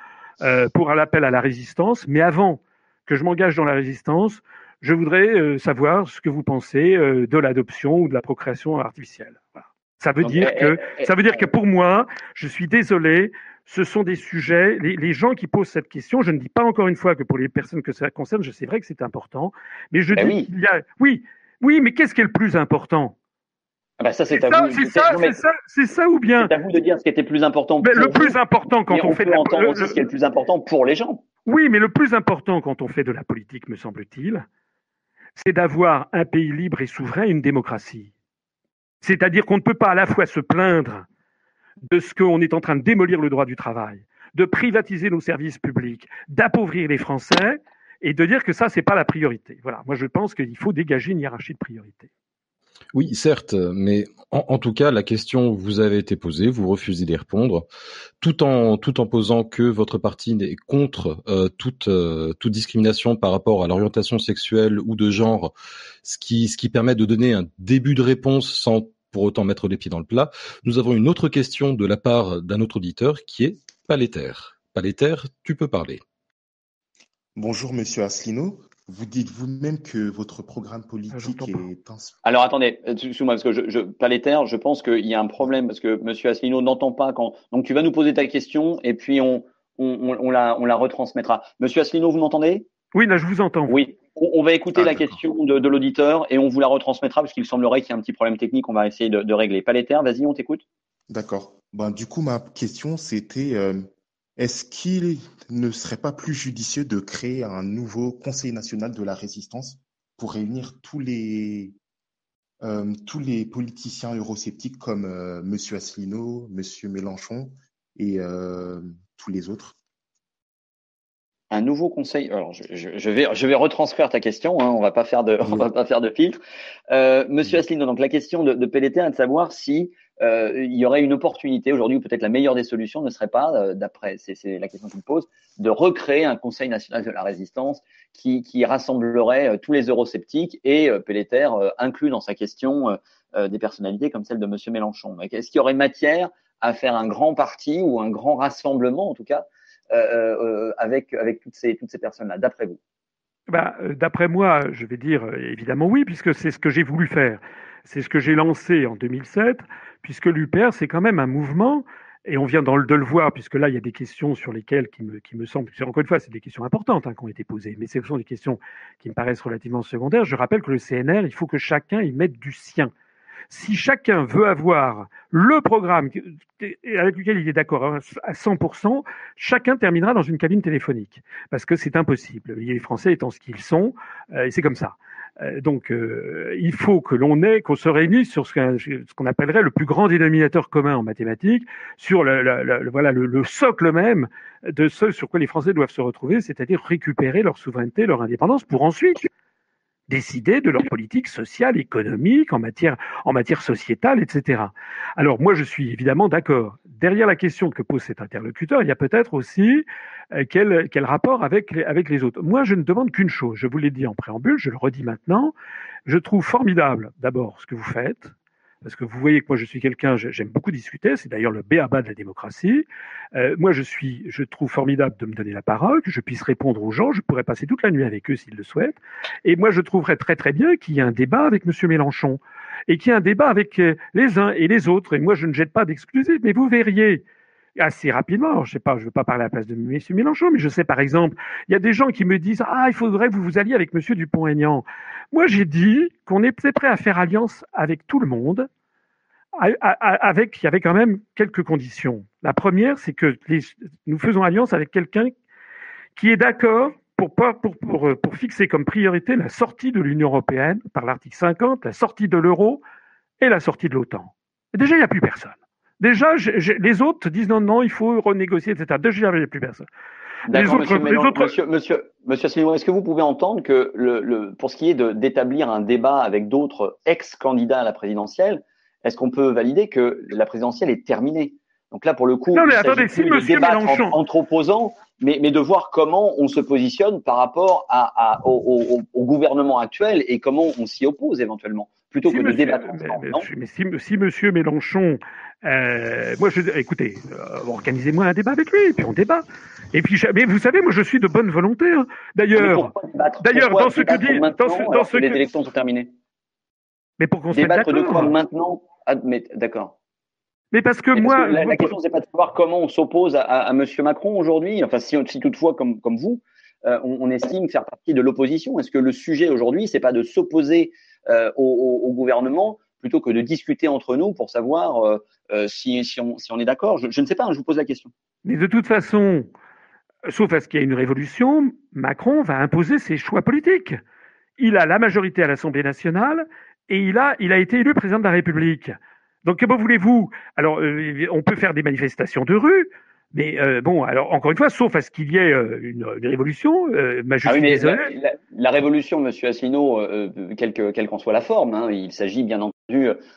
euh, pour l'appel à la résistance, mais avant que je m'engage dans la résistance, je voudrais euh, savoir ce que vous pensez euh, de l'adoption ou de la procréation artificielle. Ça veut dire eh, que eh, ça veut dire que pour moi, je suis désolé, ce sont des sujets. Les, les, gens qui posent cette question, je ne dis pas encore une fois que pour les personnes que ça concerne, je sais vrai que c'est important, mais je eh dis qu'il y a oui, oui, mais qu'est-ce qui est le plus important? Ah bah ça, c'est à vous. C'est ça, c'est ça, c'est ça ou bien C'est à vous de dire ce qui était plus important. Mais le plus important quand on, fait de la... ce qui est le plus important pour les gens. Oui, mais le plus important quand on fait de la politique, me semble-t-il, c'est d'avoir un pays libre et souverain, une démocratie. C'est-à-dire qu'on ne peut pas à la fois se plaindre de ce qu'on est en train de démolir le droit du travail, de privatiser nos services publics, d'appauvrir les Français et de dire que ça, c'est pas la priorité. Voilà. Moi, je pense qu'il faut dégager une hiérarchie de priorité. Oui, certes, mais en, tout cas, la question vous avait été posée, vous refusez d'y répondre, tout en tout en posant que votre parti est contre euh, toute euh, toute discrimination par rapport à l'orientation sexuelle ou de genre, ce qui ce qui permet de donner un début de réponse sans pour autant mettre les pieds dans le plat. Nous avons une autre question de la part d'un autre auditeur qui est Paléter. Paléter, tu peux parler. Bonjour Monsieur Asselineau. Vous dites vous-même que votre programme ah, politique est... Alors attendez, excusez-moi, parce que je, je, Paléter, je pense qu'il y a un problème, parce que Monsieur Asselineau n'entend pas quand... Donc tu vas nous poser ta question, et puis on, on, on, la, on la retransmettra. Monsieur Asselineau, vous m'entendez? Oui, là je vous entends. Oui, on, va écouter ah, la question de, de l'auditeur, et on vous la retransmettra, parce qu'il semblerait qu'il y a un petit problème technique, on va essayer de, de régler. Paléter, vas-y, on t'écoute. D'accord. Ben, du coup, ma question, c'était... Euh, est-ce qu'il ne serait pas plus judicieux de créer un nouveau Conseil national de la résistance pour réunir tous les, euh, tous les politiciens eurosceptiques comme euh, M. Asselineau, M. Mélenchon et euh, tous les autres? Un nouveau conseil. Alors, je, vais, je vais retranscrire ta question. Hein, on va pas faire de, on va pas faire de filtre. Monsieur Asselineau, donc la question de, de est de savoir si euh, il y aurait une opportunité aujourd'hui, ou peut-être la meilleure des solutions ne serait pas, euh, d'après, c'est la question qu'il pose, de recréer un Conseil national de la résistance qui, rassemblerait euh, tous les eurosceptiques et Pelleter inclut dans sa question des personnalités comme celle de Monsieur Mélenchon. Est-ce qu'il y aurait matière à faire un grand parti ou un grand rassemblement, en tout cas, avec, avec toutes ces, toutes ces personnes-là, d'après vous? Bah, D'après moi, je vais dire évidemment oui, puisque c'est ce que j'ai voulu faire. C'est ce que j'ai lancé en 2007 puisque l'UPR, c'est quand même un mouvement, et on vient dans le, de le voir, puisque là, il y a des questions sur lesquelles, qui me, qui me semblent, encore une fois, c'est des questions importantes hein, qui ont été posées, mais ce sont des questions qui me paraissent relativement secondaires. Je rappelle que le CNR, il faut que chacun y mette du sien. Si chacun veut avoir le programme avec lequel il est d'accord à 100%, chacun terminera dans une cabine téléphonique, parce que c'est impossible. Les Français étant ce qu'ils sont, euh, et c'est comme ça. Euh, donc, euh, il faut que l'on ait, qu'on se réunisse sur ce qu'on appellerait le plus grand dénominateur commun en mathématiques, sur le, voilà le, socle même de ce sur quoi les Français doivent se retrouver, c'est-à-dire récupérer leur souveraineté, leur indépendance, pour ensuite décider de leur politique sociale, économique, en matière, en matière sociétale, etc. Alors moi, je suis évidemment d'accord. Derrière la question que pose cet interlocuteur, il y a peut-être aussi euh, quel, quel rapport avec avec les autres. Moi, je ne demande qu'une chose. Je vous l'ai dit en préambule, je le redis maintenant. Je trouve formidable, d'abord, ce que vous faites, parce que vous voyez que moi je suis quelqu'un, j'aime beaucoup discuter, c'est d'ailleurs le béaba de la démocratie. Euh, moi je suis, je trouve formidable de me donner la parole, que je puisse répondre aux gens, je pourrais passer toute la nuit avec eux s'ils le souhaitent. Et moi je trouverais très très bien qu'il y ait un débat avec Monsieur Mélenchon et qu'il y ait un débat avec euh, les uns et les autres. Et moi je ne jette pas d'exclusifs, mais vous verriez assez rapidement. je sais pas, je veux pas parler à la place de M. Mélenchon, mais je sais par exemple, il y a des gens qui me disent ah il faudrait que vous vous alliez avec M. Dupont-Aignan. Moi, j'ai dit qu'on était prêt à faire alliance avec tout le monde, avec, il y avait quand même quelques conditions. La première, c'est que nous faisons alliance avec quelqu'un qui est d'accord pour, pour, pour, pour, fixer comme priorité la sortie de l'Union européenne par l'article 50, la sortie de l'euro et la sortie de l'OTAN. Déjà, il n'y a plus personne. Déjà, les autres disent non, non, il faut renégocier, etc. Déjà, il n'y a plus personne. D'accord, monsieur, monsieur, monsieur, monsieur est-ce que vous pouvez entendre que le, le, pour ce qui est d'établir un débat avec d'autres ex-candidats à la présidentielle, est-ce qu'on peut valider que la présidentielle est terminée? Donc là, pour le coup, non, mais attendez, si Mélenchon... entre, opposants, mais, mais, de voir comment on se positionne par rapport à, à au, au, gouvernement actuel et comment on s'y oppose éventuellement, plutôt que de débattre ensemble. Mais, si, si, monsieur Mélenchon euh, moi, je, écoutez, euh, organisez-moi un débat avec lui, et puis on débat. Et puis, mais vous savez, moi, je suis de bonne volonté. Hein. D'ailleurs, d'ailleurs, dans ce que dit, dans ce, dans ce que les élections sont terminées. Mais pour qu'on se débattre de quoi maintenant ah, Mais d'accord. Mais parce que moi, la, question c'est pas de savoir comment on s'oppose à, à, Monsieur Macron aujourd'hui. Enfin, si, si, toutefois, comme comme vous, euh, on, on, estime faire partie de l'opposition. Est-ce que le sujet aujourd'hui, c'est pas de s'opposer euh, au, au, au, gouvernement, plutôt que de discuter entre nous pour savoir euh, euh, si, si, on, si, on, est d'accord je, je, ne sais pas, hein, je vous pose la question. Mais de toute façon, sauf à ce qu'il y ait une révolution, Macron va imposer ses choix politiques. Il a la majorité à l'Assemblée nationale et il a, il a été élu président de la République. Donc, comment voulez-vous? Alors, euh, on peut faire des manifestations de rue, mais euh, bon, alors encore une fois, sauf à ce qu'il y ait euh, une, une, révolution, euh, ma ah oui, la, la, révolution, Monsieur Asselineau, quelle qu'en soit la forme, hein, il s'agit bien entendu,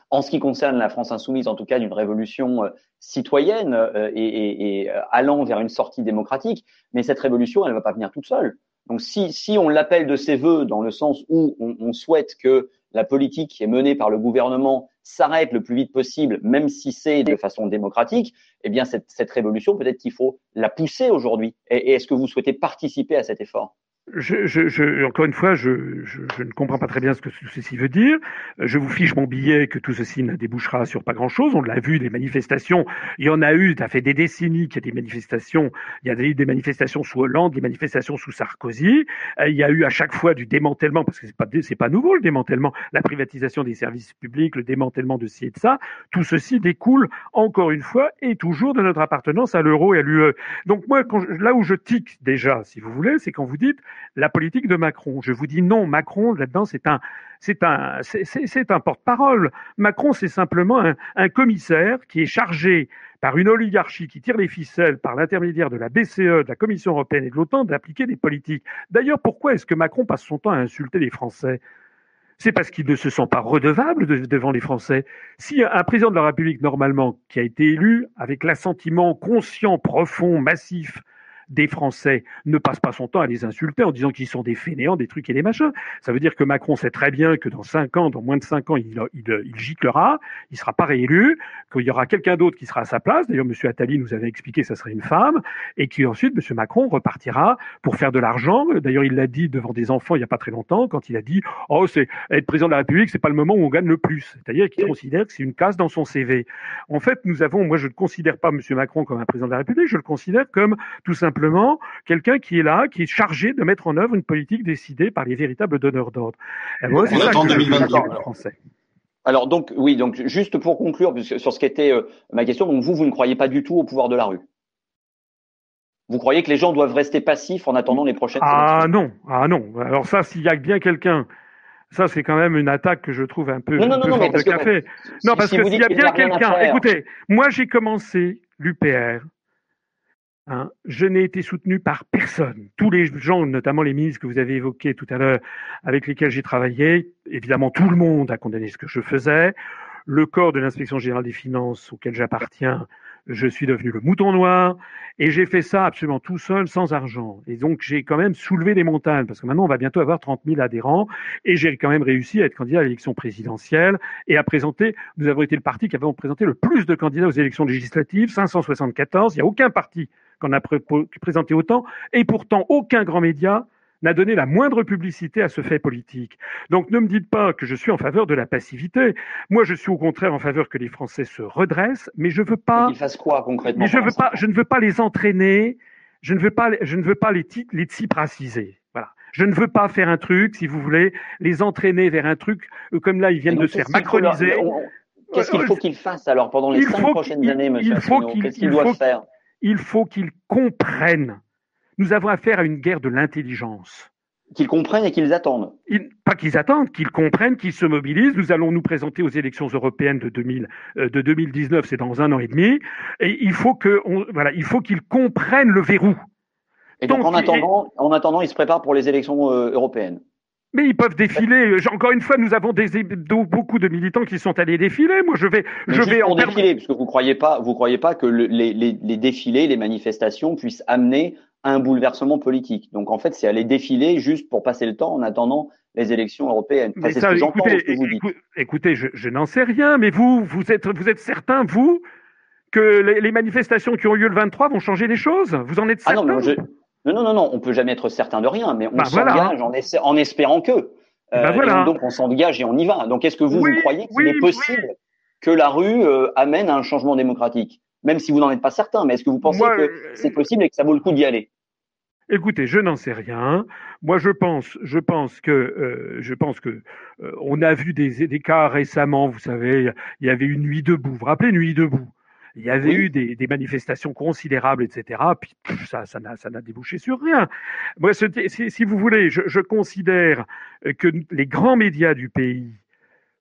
en ce qui concerne la France insoumise, en tout cas, d'une révolution citoyenne et, et, allant vers une sortie démocratique. Mais cette révolution, elle ne va pas venir toute seule. Donc, si, on l'appelle de ses voeux dans le sens où on, souhaite que la politique qui est menée par le gouvernement s'arrête le plus vite possible, même si c'est de façon démocratique, eh bien cette, cette révolution, peut-être qu'il faut la pousser aujourd'hui. et est-ce que vous souhaitez participer à cet effort? Je, je, encore une fois, je, je, ne comprends pas très bien ce que ceci veut dire. Je vous fiche mon billet que tout ceci ne débouchera sur pas grand-chose. On l'a vu, des manifestations. Il y en a eu, ça fait des décennies qu'il y a des manifestations. Il y a eu des manifestations sous Hollande, des manifestations sous Sarkozy. Euh, il y a eu à chaque fois du démantèlement, parce que c'est pas c'est pas nouveau le démantèlement, la privatisation des services publics, le démantèlement de ci et de ça. Tout ceci découle encore une fois et toujours de notre appartenance à l'euro et à l'UE. Donc moi, là où je tique déjà, si vous voulez, c'est quand vous dites la politique de Macron. Je vous dis non, Macron là-dedans c'est un c'est un c'est un porte-parole. Macron c'est simplement un, un, commissaire qui est chargé par une oligarchie qui tire les ficelles par l'intermédiaire de la BCE, de la Commission européenne et de l'OTAN d'appliquer des politiques. D'ailleurs, pourquoi est-ce que Macron passe son temps à insulter les Français? C'est parce qu'il ne se sent pas redevable devant les Français. Si un président de la République, normalement, qui a été élu avec l'assentiment conscient, profond, massif des Français ne passe pas son temps à les insulter en disant qu'ils sont des fainéants, des trucs et des machins. Ça veut dire que Macron sait très bien que dans cinq ans, dans moins de cinq ans, il, il, il giclera, il sera pas réélu, qu'il y aura quelqu'un d'autre qui sera à sa place. D'ailleurs, Monsieur Attali nous avait expliqué que ça serait une femme, et qu'ensuite Monsieur Macron repartira pour faire de l'argent. D'ailleurs, il l'a dit devant des enfants il y a pas très longtemps quand il a dit oh c'est être président de la République, c'est pas le moment où on gagne le plus. C'est-à-dire qu'il considère que c'est une case dans son CV. En fait, nous avons, moi je ne considère pas Monsieur Macron comme un président de la République, je le considère comme tout simplement simplement quelqu'un qui est là, qui est chargé de mettre en œuvre une politique décidée par les véritables donneurs d'ordre. Moi, c'est ça que 2022. français. Alors donc oui, donc juste pour conclure sur ce qui était euh, ma question, donc vous vous ne croyez pas du tout au pouvoir de la rue? Vous croyez que les gens doivent rester passifs en attendant les prochaines Ah non, ah non. Alors ça, s'il y a bien quelqu'un, ça c'est quand même une attaque que je trouve un peu, non, non, non, de café. non, parce que s'il y a bien quelqu'un, écoutez, moi j'ai commencé l'UPR Hein, je n'ai été soutenu par personne. Tous les gens, notamment les ministres que vous avez évoqués tout à l'heure, avec lesquels j'ai travaillé, évidemment tout le monde a condamné ce que je faisais. Le corps de l'inspection générale des finances auquel j'appartiens je suis devenu le mouton noir et j'ai fait ça absolument tout seul, sans argent. Et donc j'ai quand même soulevé des montagnes parce que maintenant on va bientôt avoir 30 000 adhérents et j'ai quand même réussi à être candidat à l'élection présidentielle et à présenter. Nous avons été le parti qui avait présenté le plus de candidats aux élections législatives, 574. Il n'y a aucun parti qu'on a présenté autant et pourtant aucun grand média n'a donné la moindre publicité à ce fait politique. Donc ne me dites pas que je suis en faveur de la passivité. Moi, je suis au contraire en faveur que les Français se redressent, mais je veux pas. Qu'ils fassent quoi concrètement Mais je veux pas. Je ne veux pas les entraîner. Je ne veux pas. Je ne veux pas les les tsipraciser. Voilà. Je ne veux pas faire un truc, si vous voulez, les entraîner vers un truc euh, comme là, ils viennent de se faire macroniser. Qu'est-ce qu'il faut qu'ils fassent alors pendant les cinq prochaines années, Monsieur Qu'est-ce qu'ils doivent faire? Il faut qu'ils comprennent nous avons affaire à une guerre de l'intelligence. Qu'ils comprennent et qu'ils attendent. pas qu'ils attendent, qu'ils comprennent, qu'ils se mobilisent. Nous allons nous présenter aux élections européennes de, 2000, euh, de 2019, c'est dans un an et demi. Et il faut que, voilà, il faut qu'ils comprennent le verrou. Et donc, en, attendant, en attendant, ils se préparent pour les élections euh, européennes. Mais ils peuvent défiler. Encore une fois, nous avons des, beaucoup de militants qui sont allés défiler. Moi, je vais, je vais en défiler, parce que vous croyez pas, vous croyez pas que les, les, les, défilés, les manifestations puissent amener un bouleversement politique. Donc en fait, c'est aller défiler juste pour passer le temps en attendant les élections européennes. c'est ce que j'entends que vous dites. Écoutez, je, n'en sais rien, mais vous, vous êtes, vous êtes certain, vous, que les, manifestations qui ont lieu le 23 vont changer les choses? Vous en êtes certain ah non, non, non, non, on peut jamais être certain de rien, mais on bah, s'engage en, espérant que. Bah, euh, donc on s'engage et on y va. Donc est-ce que vous, vous croyez qu'il est possible que la rue euh, amène à un changement démocratique? Même si vous n'en êtes pas certain, mais est-ce que vous pensez que euh, c'est possible et que ça vaut le coup d'y aller? Écoutez, je n'en sais rien. Moi, je pense, je pense que, euh, je pense que, euh, on a vu des, des, cas récemment. Vous savez, il y avait une nuit debout. Vous vous rappelez Nuit debout? Il y avait eu des, des, manifestations considérables, etc. Puis ça, ça n'a, ça n'a débouché sur rien. Moi, si, si vous voulez, je, je considère que les grands médias du pays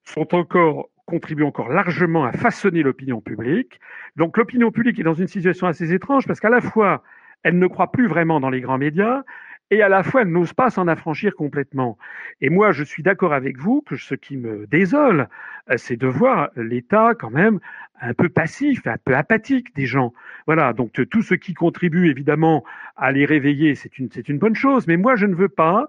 sont encore contribuent encore largement à façonner l'opinion publique. Donc l'opinion publique est dans une situation assez étrange parce qu'à la fois elle ne croit plus vraiment dans les grands médias et à la fois elle n'ose pas s'en affranchir complètement. Et moi, je suis d'accord avec vous que ce qui me désole, euh, c'est de voir l'État quand même un peu passif, un peu apathique des gens. Voilà, donc tout ce qui contribue évidemment à les réveiller, c'est une, c'est une bonne chose, mais moi je ne veux pas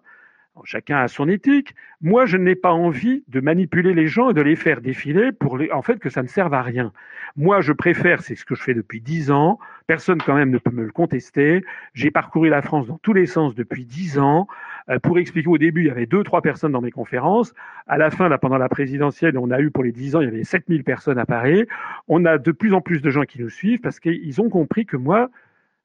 chacun a son éthique. Moi, je n'ai pas envie de manipuler les gens et de les faire défiler pour en fait que ça ne serve à rien. Moi, je préfère, c'est ce que je fais depuis dix ans. Personne quand même ne peut me le contester. J'ai parcouru la France dans tous les sens depuis dix ans. Euh, pour expliquer au début, il y avait deux, trois personnes dans mes conférences. À la fin, là, pendant la présidentielle, on a eu pour les dix ans, il y avait 7000 personnes à Paris. On a de plus en plus de gens qui nous suivent parce qu'ils ont compris que moi,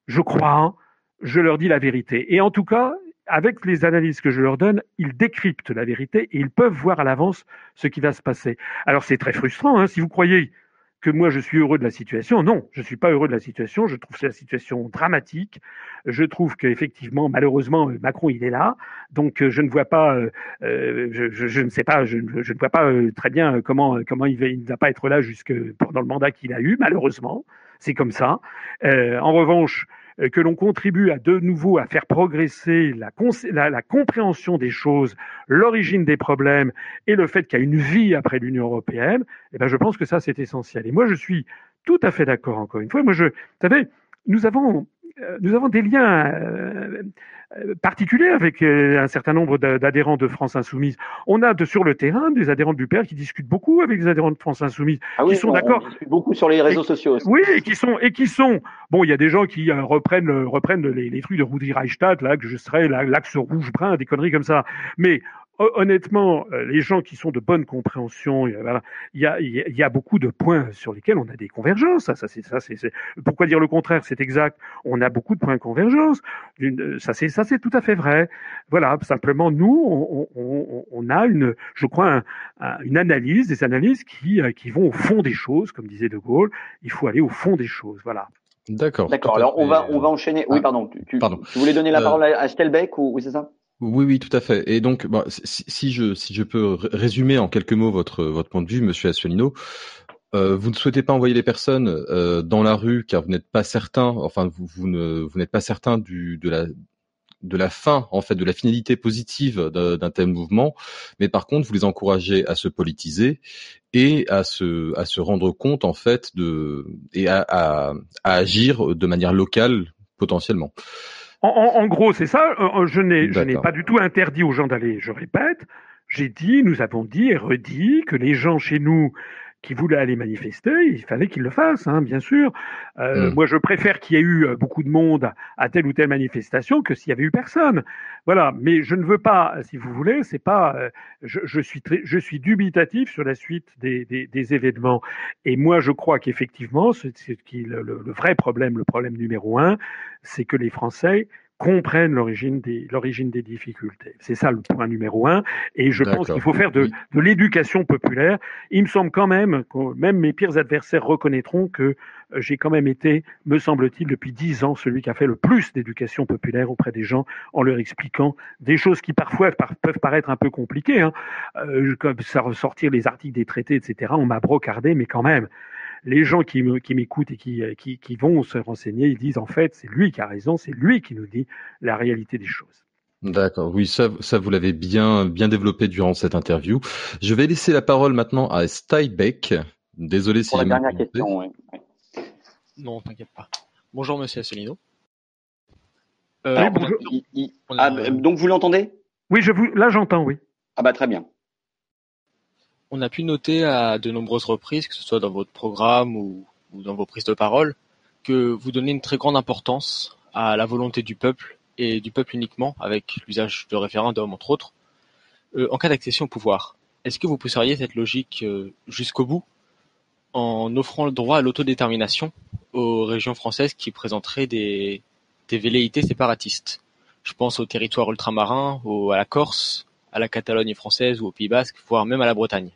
je crois, je leur dis la vérité. Et en tout cas, avec les analyses que je leur donne, ils décryptent la vérité et ils peuvent voir à l'avance ce qui va se passer. Alors c'est très frustrant, hein, si vous croyez que moi je suis heureux de la situation. Non, je ne suis pas heureux de la situation. Je trouve la situation dramatique. Je trouve qu'effectivement, malheureusement, Macron il est là, donc euh, je ne vois pas, euh, euh, je, ne sais pas, je, ne vois pas très bien comment il il ne va pas être là jusque pendant le mandat qu'il a eu. Malheureusement, c'est comme ça. en revanche, euh, que l'on contribue à de nouveau à faire progresser la, compréhension des choses, l'origine des problèmes et le fait qu'il y a une vie après l'Union européenne, eh ben je pense que ça c'est essentiel. Et moi je suis tout à fait d'accord encore une fois. Moi je, vous savez, nous avons euh, nous avons des liens euh, euh, particuliers avec un certain nombre d'adhérents de France Insoumise. On a de, sur le terrain des adhérents du père qui discutent beaucoup avec les adhérents de France Insoumise, ah qui sont d'accord. Beaucoup sur les réseaux sociaux. Aussi. Oui, et qui sont et qui sont. Bon, il y a des gens qui reprennent reprennent les, les trucs de Rudi Reichstadt là que je serais l'axe rouge brun, des conneries comme ça. Mais honnêtement, euh, les gens qui sont de bonne compréhension, il y, a, il, y a, beaucoup de points sur lesquels on a des convergences. Ça, ça, c'est, ça, c'est, pourquoi dire le contraire? C'est exact. On a beaucoup de points de convergence. Ça, c'est, ça, c'est tout à fait vrai. Voilà. Simplement, nous, on, on, on a une, je crois, une analyse, des analyses qui, euh, qui vont au fond des choses, comme disait De Gaulle. Il faut aller au fond des choses. Voilà. D'accord. D'accord. Alors, on va, on va enchaîner. Oui, ah, pardon. Tu, pardon. tu voulais donner la euh, parole à Stelbeck ou oui, c'est ça? Oui, oui, tout à fait. Et donc, bah, si, je si je peux résumer en quelques mots votre point de vue, Monsieur Asselineau, euh, vous ne souhaitez pas envoyer les personnes euh, dans la rue car vous n'êtes pas certain, enfin vous, ne vous n'êtes pas certain du, de la de la fin en fait de la finalité positive d'un tel mouvement, mais par contre vous les encouragez à se politiser et à se à se rendre compte en fait de et à agir de manière locale potentiellement. En, en, en gros, c'est ça. Euh, je n'ai je n'ai pas du tout interdit aux gens d'aller. Je répète, j'ai dit, nous avons dit et redit que les gens chez nous qui voulaient aller manifester, il fallait qu'ils le fassent, hein, bien sûr. Euh, mm. Moi, je préfère qu'il y ait eu euh, beaucoup de monde à telle ou telle manifestation que s'il y avait eu personne. Voilà. Mais je ne veux pas, si vous voulez, c'est pas. Euh, je, je, suis très, je suis dubitatif sur la suite des, des, des événements. Et moi, je crois qu'effectivement, qui le, le, vrai problème, le problème numéro un, c'est que les Français comprennent l'origine des, l'origine des difficultés. C'est ça le point numéro un. Et je pense qu'il faut faire de, de l'éducation populaire. Il me semble quand même que même mes pires adversaires reconnaîtront que euh, j'ai quand même été, me semble-t-il, depuis dix ans, celui qui a fait le plus d'éducation populaire auprès des gens en leur expliquant des choses qui parfois peuvent paraître un peu compliquées, hein, euh, comme ça ressortir les articles des traités, etc. On m'a brocardé, mais quand même, les gens qui m'écoutent et qui, qui, qui, vont se renseigner, ils disent en fait, c'est lui qui a raison, c'est lui qui nous dit la réalité des choses. D'accord, oui, ça, ça vous l'avez bien, bien développé durant cette interview. Je vais laisser la parole maintenant à Steinbeck. Désolé si la dernière question, oui. Non, t'inquiète pas. Bonjour, monsieur Asselineau. Euh, ah, bonjour. Ah, donc vous l'entendez? Oui, je vous, là j'entends, oui. Ah bah très bien. On a pu noter à de nombreuses reprises, que ce soit dans votre programme ou, dans vos prises de parole, que vous donnez une très grande importance à la volonté du peuple et du peuple uniquement, avec l'usage de référendum entre autres, euh, en cas d'accession au pouvoir. Est-ce que vous pousseriez cette logique euh, jusqu'au bout en offrant le droit à l'autodétermination aux régions françaises qui présenteraient des, des velléités séparatistes? Je pense aux territoires ultramarins, à la Corse, à la Catalogne française ou au Pays Basque, voire même à la Bretagne.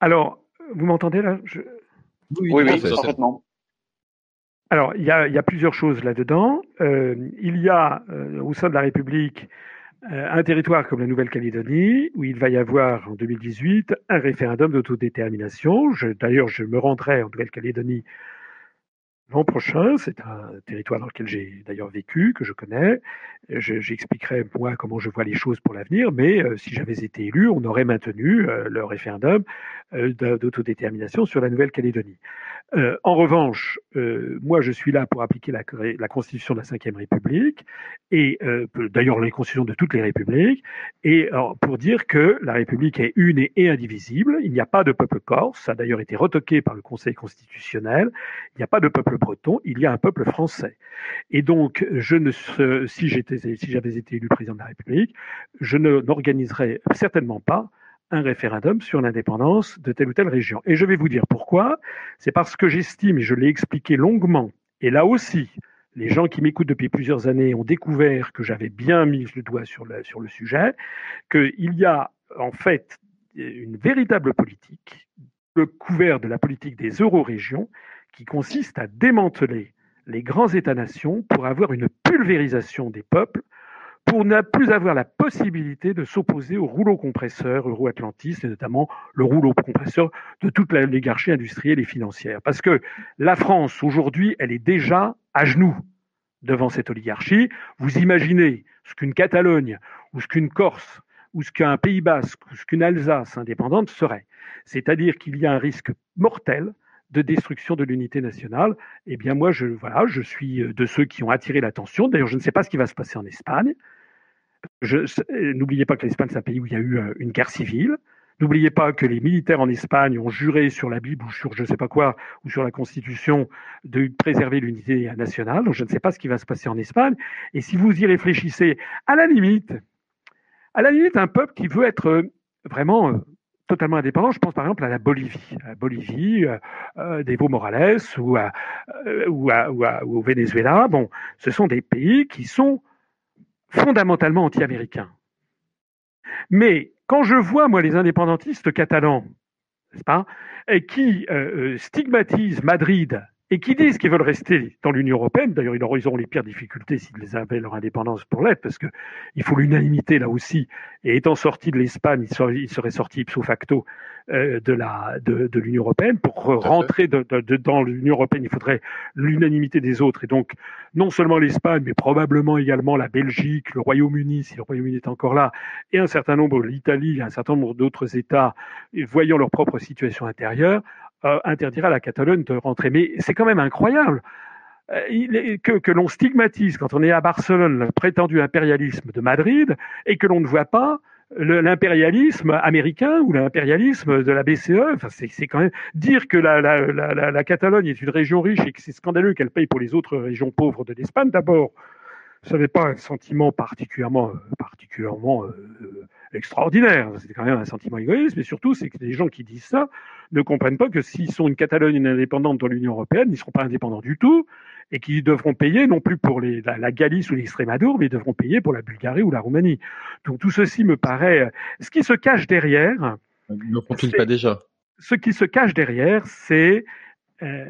Alors, vous m'entendez là? Oui, oui, parfaitement. Alors, il y a, y a, plusieurs choses là-dedans. Euh, il y a euh, au sein de la République euh, un territoire comme la Nouvelle-Calédonie où il va y avoir en 2018 un référendum d'autodétermination. D'ailleurs, je me rendrai en Nouvelle-Calédonie L'an prochain, c'est un territoire dans lequel j'ai d'ailleurs vécu, que je connais. J'expliquerai moi comment je vois les choses pour l'avenir, mais euh, si j'avais été élu, on aurait maintenu euh, le référendum euh, d'autodétermination sur la Nouvelle-Calédonie. En revanche, moi je suis là pour appliquer la, Constitution de la Ve République et d'ailleurs les constitutions de toutes les républiques et pour dire que la République est une et, indivisible. Il n'y a pas de peuple corse, ça a d'ailleurs été retoqué par le Conseil constitutionnel. Il n'y a pas de peuple breton, il y a un peuple français. Et donc si j'étais si j'avais été élu président de la République, je n'organiserais certainement pas un référendum sur l'indépendance de telle ou telle région. Et je vais vous dire pourquoi. C'est parce que j'estime, et je l'ai expliqué longuement, et là aussi, les gens qui m'écoutent depuis plusieurs années ont découvert que j'avais bien mis le doigt sur le, sur le sujet, qu'il y a en fait une véritable politique, le couvert de la politique des euro-régions, qui consiste à démanteler les grands États-nations pour avoir une pulvérisation des peuples pour ne plus avoir la possibilité de s'opposer au rouleau compresseur euro-atlantiste et notamment le rouleau compresseur de toute l'oligarchie industrielle et financière. Parce que la France, aujourd'hui, elle est déjà à genoux devant cette oligarchie. Vous imaginez ce qu'une Catalogne ou ce qu'une Corse ou ce qu'un Pays basque ou ce qu'une Alsace indépendante serait. C'est-à-dire qu'il y a un risque mortel de destruction de l'unité nationale. Eh bien, moi, je, voilà, je suis de ceux qui ont attiré l'attention. D'ailleurs, je ne sais pas ce qui va se passer en Espagne. N'oubliez pas que l'Espagne, c'est un pays où il y a eu euh, une guerre civile. N'oubliez pas que les militaires en Espagne ont juré sur la Bible ou sur je ne sais pas quoi, ou sur la Constitution, de préserver l'unité nationale. Donc je ne sais pas ce qui va se passer en Espagne. Et si vous y réfléchissez, à la limite, à la limite, un peuple qui veut être euh, vraiment euh, totalement indépendant, je pense par exemple à la Bolivie, à la Bolivie, euh, d'Evo Morales ou, à, ou, à, ou, au Venezuela. Bon, ce sont des pays qui sont fondamentalement anti-américain. Mais quand je vois, moi, les indépendantistes catalans, n'est-ce pas, qui euh, euh, stigmatisent Madrid et qui disent qu'ils veulent rester dans l'Union européenne. D'ailleurs, ils auront les pires difficultés s'ils avaient leur indépendance pour l'être, parce qu'il faut l'unanimité là aussi. Et étant sortis de l'Espagne, ils seraient sortis ipso facto euh, de la de, de l'Union européenne. Pour rentrer de, de, dans l'Union européenne, il faudrait l'unanimité des autres. Et donc, non seulement l'Espagne, mais probablement également la Belgique, le Royaume-Uni, si le Royaume-Uni est encore là, et un certain nombre, l'Italie, un certain nombre d'autres États, voyant leur propre situation intérieure, euh, interdira à la Catalogne de rentrer. Mais c'est quand même incroyable euh, que, que l'on stigmatise quand on est à Barcelone le prétendu impérialisme de Madrid et que l'on ne voit pas l'impérialisme américain ou l'impérialisme de la BCE. Enfin, c'est quand même dire que la, Catalogne est une région riche et que c'est scandaleux qu'elle paye pour les autres régions pauvres de l'Espagne. D'abord, ce n'est pas un sentiment particulièrement, euh, particulièrement euh, extraordinaire. C'est quand même un sentiment égoïste, mais surtout, c'est que les gens qui disent ça ne comprennent pas que s'ils sont une Catalogne indépendante dans l'Union européenne, ils ne seront pas indépendants du tout et qu'ils devront payer non plus pour les, la, Galice ou l'Extrémadour, mais ils devront payer pour la Bulgarie ou la Roumanie. Donc tout ceci me paraît. Ce qui se cache derrière. Ne font pas déjà Ce qui se cache derrière, c'est euh,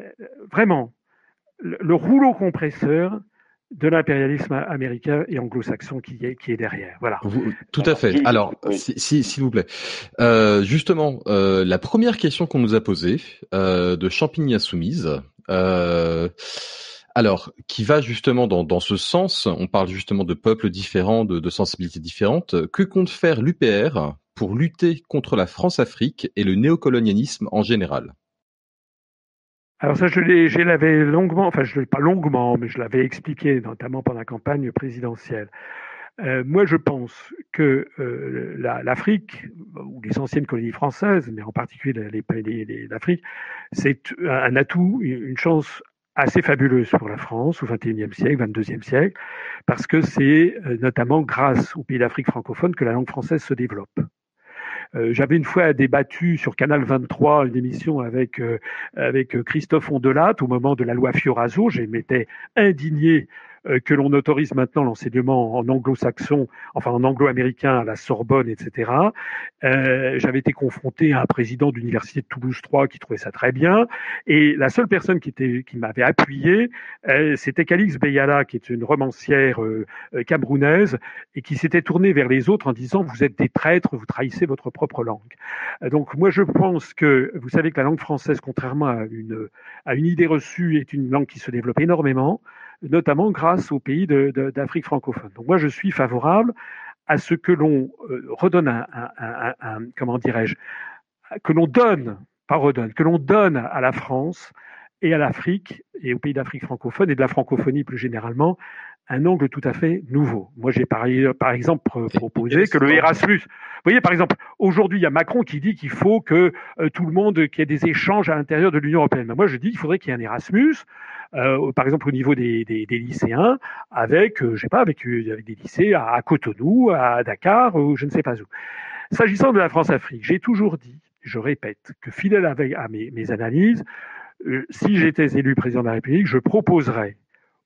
vraiment le rouleau compresseur de l'impérialisme américain et anglo-saxon qui est, qui est derrière. Voilà. tout à fait. Alors, s'il si, vous plaît. Euh, justement, euh, la première question qu'on nous a posée euh, de Champigny Insoumise, euh, alors, qui va justement dans, dans ce sens, on parle justement de peuples différents, de, de sensibilités différentes. Que compte faire l'UPR pour lutter contre la France-Afrique et le néocolonialisme en général? Alors ça, je l'avais longuement, enfin je pas longuement, mais je l'avais expliqué, notamment pendant la campagne présidentielle. Euh, moi, je pense que euh, l'Afrique, ou les anciennes colonies françaises, mais en particulier d'Afrique, c'est un atout, une chance assez fabuleuse pour la France au XXIe siècle, XXIIe siècle, parce que c'est euh, notamment grâce aux pays d'Afrique francophone que la langue française se développe. Euh, j'avais une fois débattu sur Canal 23 une émission avec euh, avec Christophe Ondelat au moment de la loi Fioraso. Je m'étais indigné euh, que l'on autorise maintenant l'enseignement en anglo-saxon, enfin en anglo-américain à la Sorbonne, etc. Euh, J'avais été confronté à un président d'université de Toulouse 3 qui trouvait ça très bien, et la seule personne qui, qui m'avait appuyé, euh, c'était Calix Beyala, qui est une romancière euh, euh, camerounaise, et qui s'était tournée vers les autres en disant vous êtes des traîtres, vous trahissez votre propre langue. donc moi je pense que vous savez que la langue française, contrairement à une, à une idée reçue, est une langue qui se développe énormément notamment grâce aux pays d'Afrique francophone. Donc moi, je suis favorable à ce que l'on euh, redonne comment dirais-je, que l'on donne, pas redonne, que l'on donne à la France et à l'Afrique et aux pays d'Afrique francophone et de la francophonie plus généralement un angle tout à fait nouveau. Moi, j'ai par, par, exemple proposé que le Erasmus. Vous voyez, par exemple, aujourd'hui, il y a Macron qui dit qu'il faut que euh, tout le monde, qu'il y ait des échanges à l'intérieur de l'Union européenne. moi, je dis qu'il faudrait qu'il y ait un Erasmus, euh, par exemple au niveau des, des, des lycéens, avec, euh, je sais pas, avec, euh, avec, des lycées à, Cotonou, à Dakar, ou je ne sais pas où. S'agissant de la France-Afrique, j'ai toujours dit, je répète, que fidèle avec, à mes, mes analyses, si j'étais élu président de la République, je proposerais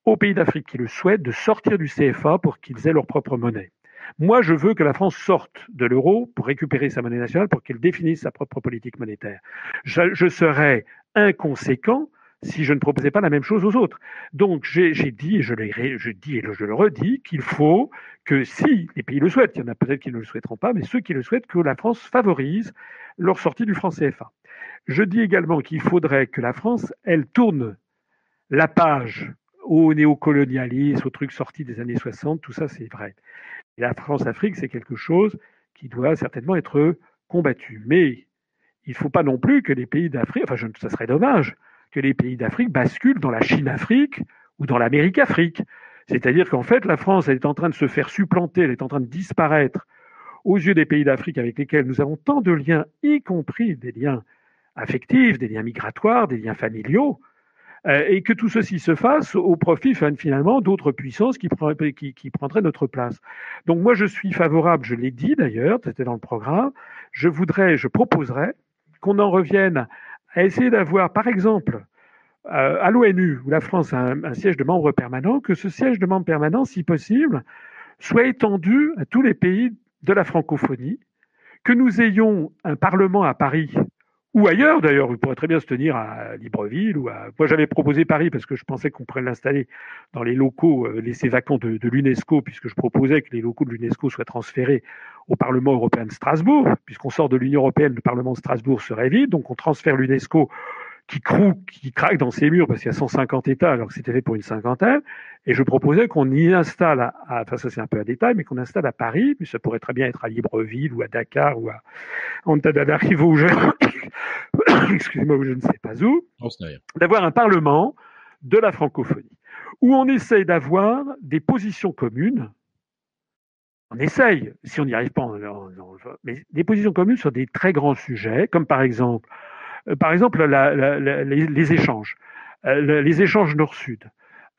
aux pays d'Afrique qui le souhaitent de sortir du CFA pour qu'ils aient leur propre monnaie. Moi, je veux que la France sorte de l'euro pour récupérer sa monnaie nationale, pour qu'elle définisse sa propre politique monétaire. Je, je serais inconséquent si je ne proposais pas la même chose aux autres. Donc j'ai dit, et je, je dis et je le redis, qu'il faut que si les pays le souhaitent, il y en a peut-être qui ne le souhaiteront pas, mais ceux qui le souhaitent, que la France favorise leur sortie du franc CFA. Je dis également qu'il faudrait que la France, elle tourne la page au néocolonialisme, aux trucs sortis des années 60, tout ça c'est vrai. La France-Afrique, c'est quelque chose qui doit certainement être combattu. Mais il ne faut pas non plus que les pays d'Afrique, enfin je, ça serait dommage, que les pays d'Afrique basculent dans la Chine-Afrique ou dans l'Amérique-Afrique. C'est-à-dire qu'en fait, la France, elle est en train de se faire supplanter, elle est en train de disparaître aux yeux des pays d'Afrique avec lesquels nous avons tant de liens, y compris des liens affectifs, des liens migratoires, des liens familiaux, et que tout ceci se fasse au profit finalement d'autres puissances qui, qui, prendraient notre place. Donc moi je suis favorable, je l'ai dit d'ailleurs, c'était dans le programme, je voudrais, je proposerais qu'on en revienne à essayer d'avoir, par exemple, euh, à l'ONU, où la France a un, siège de membre permanent, que ce siège de membre permanent, si possible, soit étendu à tous les pays de la francophonie, que nous ayons un Parlement à Paris ou ailleurs d'ailleurs. Il pourrait très bien se tenir à Libreville ou à. Moi, j'avais proposé Paris parce que je pensais qu'on pourrait l'installer dans les locaux euh, laissés vacants de, de l'UNESCO, puisque je proposais que les locaux de l'UNESCO soient transférés au Parlement européen de Strasbourg, puisqu'on sort de l'Union européenne, le Parlement de Strasbourg serait vide, donc on transfère l'UNESCO qui croue, qui craque dans ses murs parce qu'il y a 150 États alors que c'était fait pour une cinquantaine. Et je proposais qu'on y installe, à, enfin ça c'est un peu un détail, mais qu'on installe à Paris, mais ça pourrait très bien être à Libreville ou à Dakar ou à Antananarivo ou je, *coughs* excusez-moi, je ne sais pas où, d'avoir un parlement de la francophonie où on essaye d'avoir des positions communes. On essaye, si on n'y arrive pas, mais des positions communes sur des très grands sujets, comme par exemple par exemple, les, échanges, euh, les échanges nord-sud,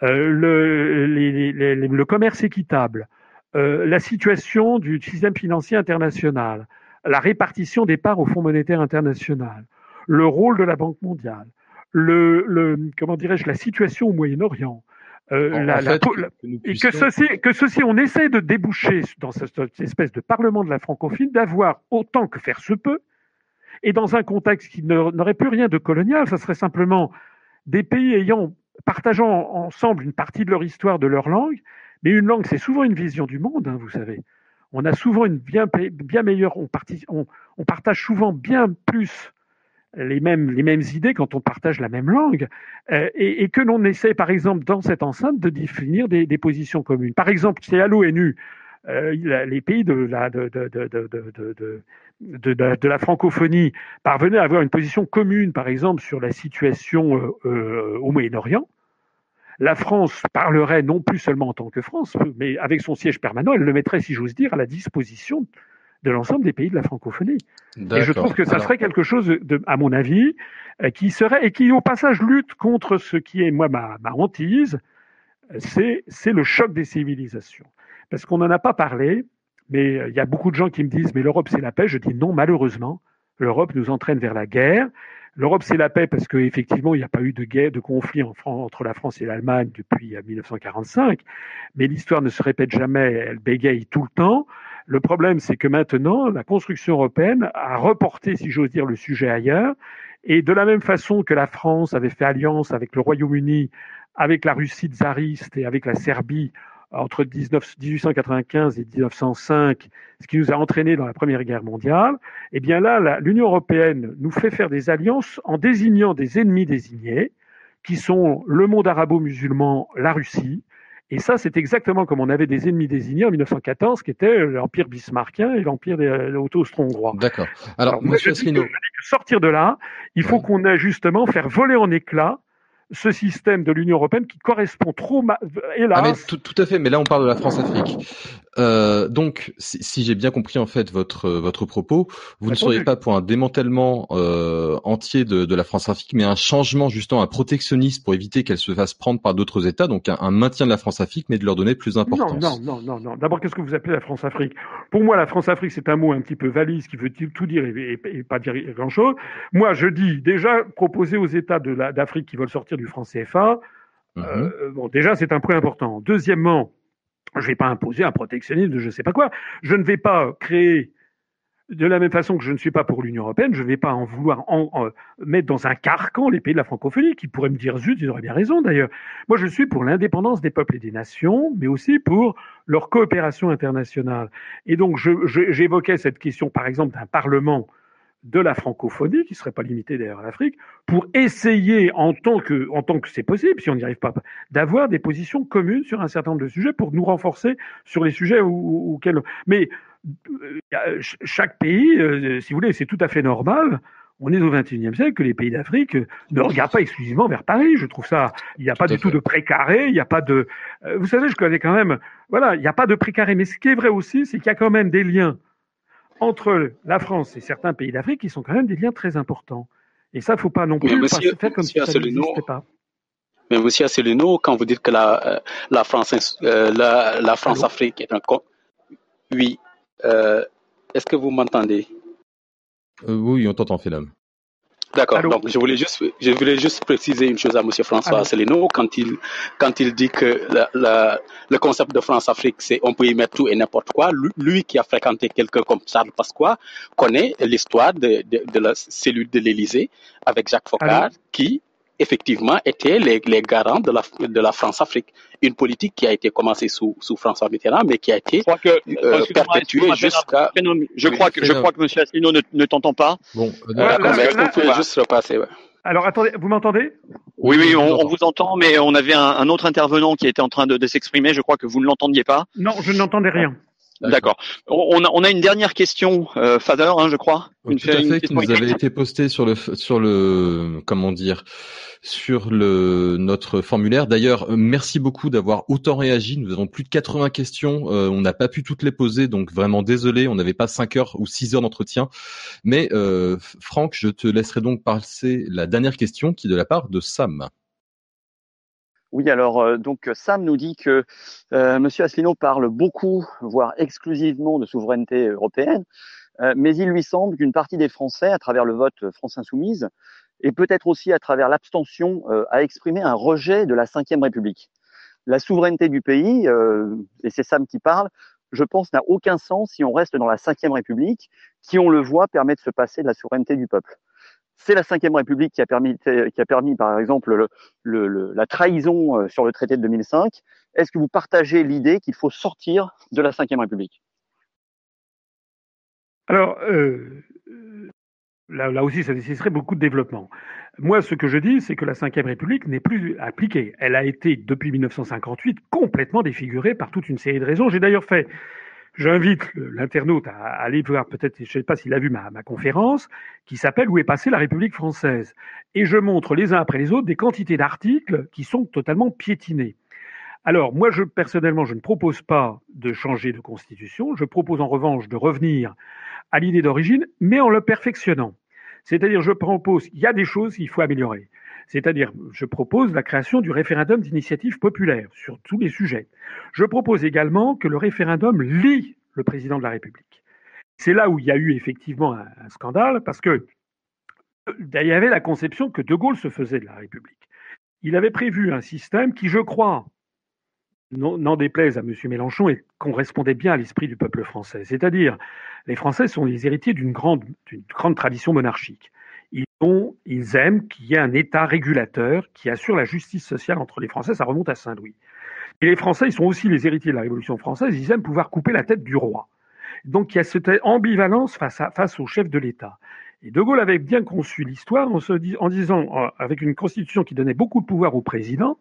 euh, le, commerce équitable, la situation du système financier international, la répartition des parts au Fonds monétaire international, le rôle de la Banque mondiale, le, comment dirais-je, la situation au Moyen-Orient, et que ceci, que ceci, on essaie de déboucher dans cette espèce de parlement de la francophonie, d'avoir autant que faire se peut et dans un contexte qui n'aurait plus rien de colonial, ça serait simplement des pays ayant, partageant ensemble une partie de leur histoire, de leur langue, mais une langue, c'est souvent une vision du monde, hein, vous savez. On a souvent une bien, meilleure, on, partage souvent bien plus les mêmes, les mêmes idées quand on partage la même langue, euh, et, que l'on essaie, par exemple, dans cette enceinte, de définir des, des positions communes. Par exemple, c'est à l'ONU, euh, les pays de la, de, de, de, la francophonie parvenaient à avoir une position commune, par exemple, sur la situation euh, euh, au Moyen-Orient, la France parlerait non plus seulement en tant que France, mais avec son siège permanent, elle le mettrait, si j'ose dire, à la disposition de l'ensemble des pays de la francophonie. Et je trouve que ça serait quelque chose, de, à mon avis, qui serait et qui au passage lutte contre ce qui est moi ma, ma hantise, c'est le choc des civilisations parce qu'on n'en a pas parlé, mais euh, il y a beaucoup de gens qui me disent, mais l'Europe c'est la paix. Je dis non, malheureusement, l'Europe nous entraîne vers la guerre. L'Europe c'est la paix parce qu'effectivement il n'y a pas eu de guerre, de conflit entre la France et l'Allemagne depuis 1945, euh, mais l'histoire ne se répète jamais, elle bégaye tout le temps. Le problème c'est que maintenant la construction européenne a reporté, si j'ose dire, le sujet ailleurs. Et de la même façon que la France avait fait alliance avec le Royaume-Uni, avec la Russie tsariste et avec la Serbie entre 1895 et 1905, ce qui nous a entraînés dans la Première Guerre mondiale, eh bien là, l'Union européenne nous fait faire des alliances en désignant des ennemis désignés, qui sont le monde arabo-musulman, la Russie. Et ça, c'est exactement comme on avait des ennemis désignés en 1914, qui étaient l'Empire bismarckien et l'Empire auto-austro-hongrois. D'accord. Alors, Alors Monsieur sortir de là, il faut qu'on ait justement faire voler en éclats ce système de l'Union européenne qui correspond trop, hélas. Ah mais tout, tout, à fait, mais là on parle de la France-Afrique. Euh, donc, si, si j'ai bien compris en fait votre votre propos, vous ne seriez pas pour un démantèlement euh, entier de, de la France-Afrique, mais un changement justement, un protectionnisme pour éviter qu'elle se fasse prendre par d'autres États, donc un, maintien de la France-Afrique, mais de leur donner plus d'importance. Non, non, non, non, non. D'abord, qu'est-ce que vous appelez la France-Afrique Pour moi, la France-Afrique, c'est un mot un petit peu valise qui veut tout dire et, et, pas dire grand-chose. Moi, je dis déjà proposer aux États de d'Afrique qui veulent sortir du franc CFA. Mm-hmm. Euh, bon, déjà, c'est un point important. Deuxièmement, je ne vais pas imposer un protectionnisme de je ne sais pas quoi. Je ne vais pas créer de la même façon que je ne suis pas pour l'Union européenne, je ne vais pas en vouloir mettre dans un carcan les pays de la francophonie, qui pourraient me dire zut, ils auraient bien raison d'ailleurs. Moi, je suis pour l'indépendance des peuples et des nations, mais aussi pour leur coopération internationale. Et donc, j'évoquais cette question, par exemple, d'un Parlement de la francophonie, qui ne serait pas limitée d'ailleurs à l'Afrique, pour essayer, en tant que, en tant que c'est possible, si on n'y arrive pas, d'avoir des positions communes sur un certain nombre de sujets pour nous renforcer sur les sujets auxquels. Mais euh, chaque pays, euh, si vous voulez, c'est tout à fait normal. On est au XXIe siècle que les pays d'Afrique ne regardent pas exclusivement vers Paris. Je trouve ça, il n'y a pas du tout de précaré, il n'y a pas de, euh, vous savez, je connais quand même, voilà, il n'y a pas de précaré. Mais ce qui est vrai aussi, c'est qu'il y a quand même des liens entre la France et certains pays d'Afrique qui sont quand même des liens très importants. Et ça, il ne faut pas non plus monsieur, faire comme si ça n'existait pas. Mais monsieur Asselineau, quand vous dites que la, euh, la France, euh, la, la France-Afrique est un... Oui. Euh, Est-ce que vous m'entendez? Euh, Oui, on t'entend, Philom. D'accord. Donc, je voulais juste, je voulais juste préciser une chose à Monsieur François Asselineau quand il, quand il dit que la, le concept de France-Afrique, c'est on peut y mettre tout et n'importe quoi. Lui, qui a fréquenté quelqu'un comme Charles Pasqua connaît l'histoire de, de, de, la cellule de l'Élysée avec Jacques Foccart, qui effectivement étaient les, les garants de la, de la France-Afrique. Une politique qui a été commencée sous, sous François Mitterrand, mais qui a été que, euh, perpétuée jusqu'à. Je crois que je crois que Monsieur Asselineau ne, ne t'entend pas. Bon, euh, d'accord, mais est-ce qu'on pouvait juste repasser ouais. Alors attendez, vous m'entendez? Oui, oui, on, on, vous entend, mais on avait un, un, autre intervenant qui était en train de, de s'exprimer. Je crois que vous ne l'entendiez pas. Non, je n'entendais rien. D'accord. On a, on a une dernière question, euh, Fader, hein, je crois. Une, Tout à fait, qui nous avait été postée sur le sur le comment dire sur le notre formulaire. D'ailleurs, euh, merci beaucoup d'avoir autant réagi. Nous avons plus de 80 questions. Euh, on n'a pas pu toutes les poser, donc vraiment désolé. On n'avait pas 5 heures ou 6 heures d'entretien. Mais euh, Franck, je te laisserai donc passer la dernière question, qui est de la part de Sam. Oui, alors euh, donc Sam nous dit que euh, Monsieur Asselineau parle beaucoup, voire exclusivement de souveraineté européenne, euh, mais il lui semble qu'une partie des Français, à travers le vote France Insoumise, et peut-être aussi à travers l'abstention, euh, a exprimé un rejet de la Ve République. La souveraineté du pays, euh, et c'est Sam qui parle, je pense n'a aucun sens si on reste dans la Ve République, qui, on le voit, permet de se passer de la souveraineté du peuple. C'est la Ve République qui a permis, par exemple, le, le, la trahison euh, sur le traité de 2005. Est-ce que vous partagez l'idée qu'il faut sortir de la Ve République? Alors, euh, là, là, aussi, ça nécessiterait beaucoup de développement. Moi, ce que je dis, c'est que la Ve République n'est plus appliquée. Elle a été, depuis 1958, complètement défigurée par toute une série de raisons. J'ai d'ailleurs fait J'invite l'internaute à aller voir, peut-être, je ne sais pas s'il a vu ma, ma conférence, qui s'appelle Où est passée la République française? Et je montre les uns après les autres des quantités d'articles qui sont totalement piétinés. Alors, moi, je, personnellement, je ne propose pas de changer de constitution. Je propose en revanche de revenir à l'idée d'origine, mais en le perfectionnant. C'est-à-dire, je propose, il y a des choses qu'il faut améliorer. C'est-à-dire, je propose la création du référendum d'initiative populaire sur tous les sujets. Je propose également que le référendum lie le président de la République. C'est là où il y a eu effectivement un, scandale, parce que il y avait la conception que De Gaulle se faisait de la République. Il avait prévu un système qui, je crois, n'en déplaise à M. Mélenchon, et correspondait bien à l'esprit du peuple français. C'est-à-dire, les Français sont les héritiers d'une grande tradition monarchique. Ils, aiment qu'il y ait un État régulateur qui assure la justice sociale entre les Français. Ça remonte à Saint-Louis. Et les Français, ils sont aussi les héritiers de la Révolution française. Ils aiment pouvoir couper la tête du roi. Donc il y a cette ambivalence face, au chef de l'État. Et De Gaulle avait bien conçu l'histoire en, disant, euh, avec une constitution qui donnait beaucoup de pouvoir au président,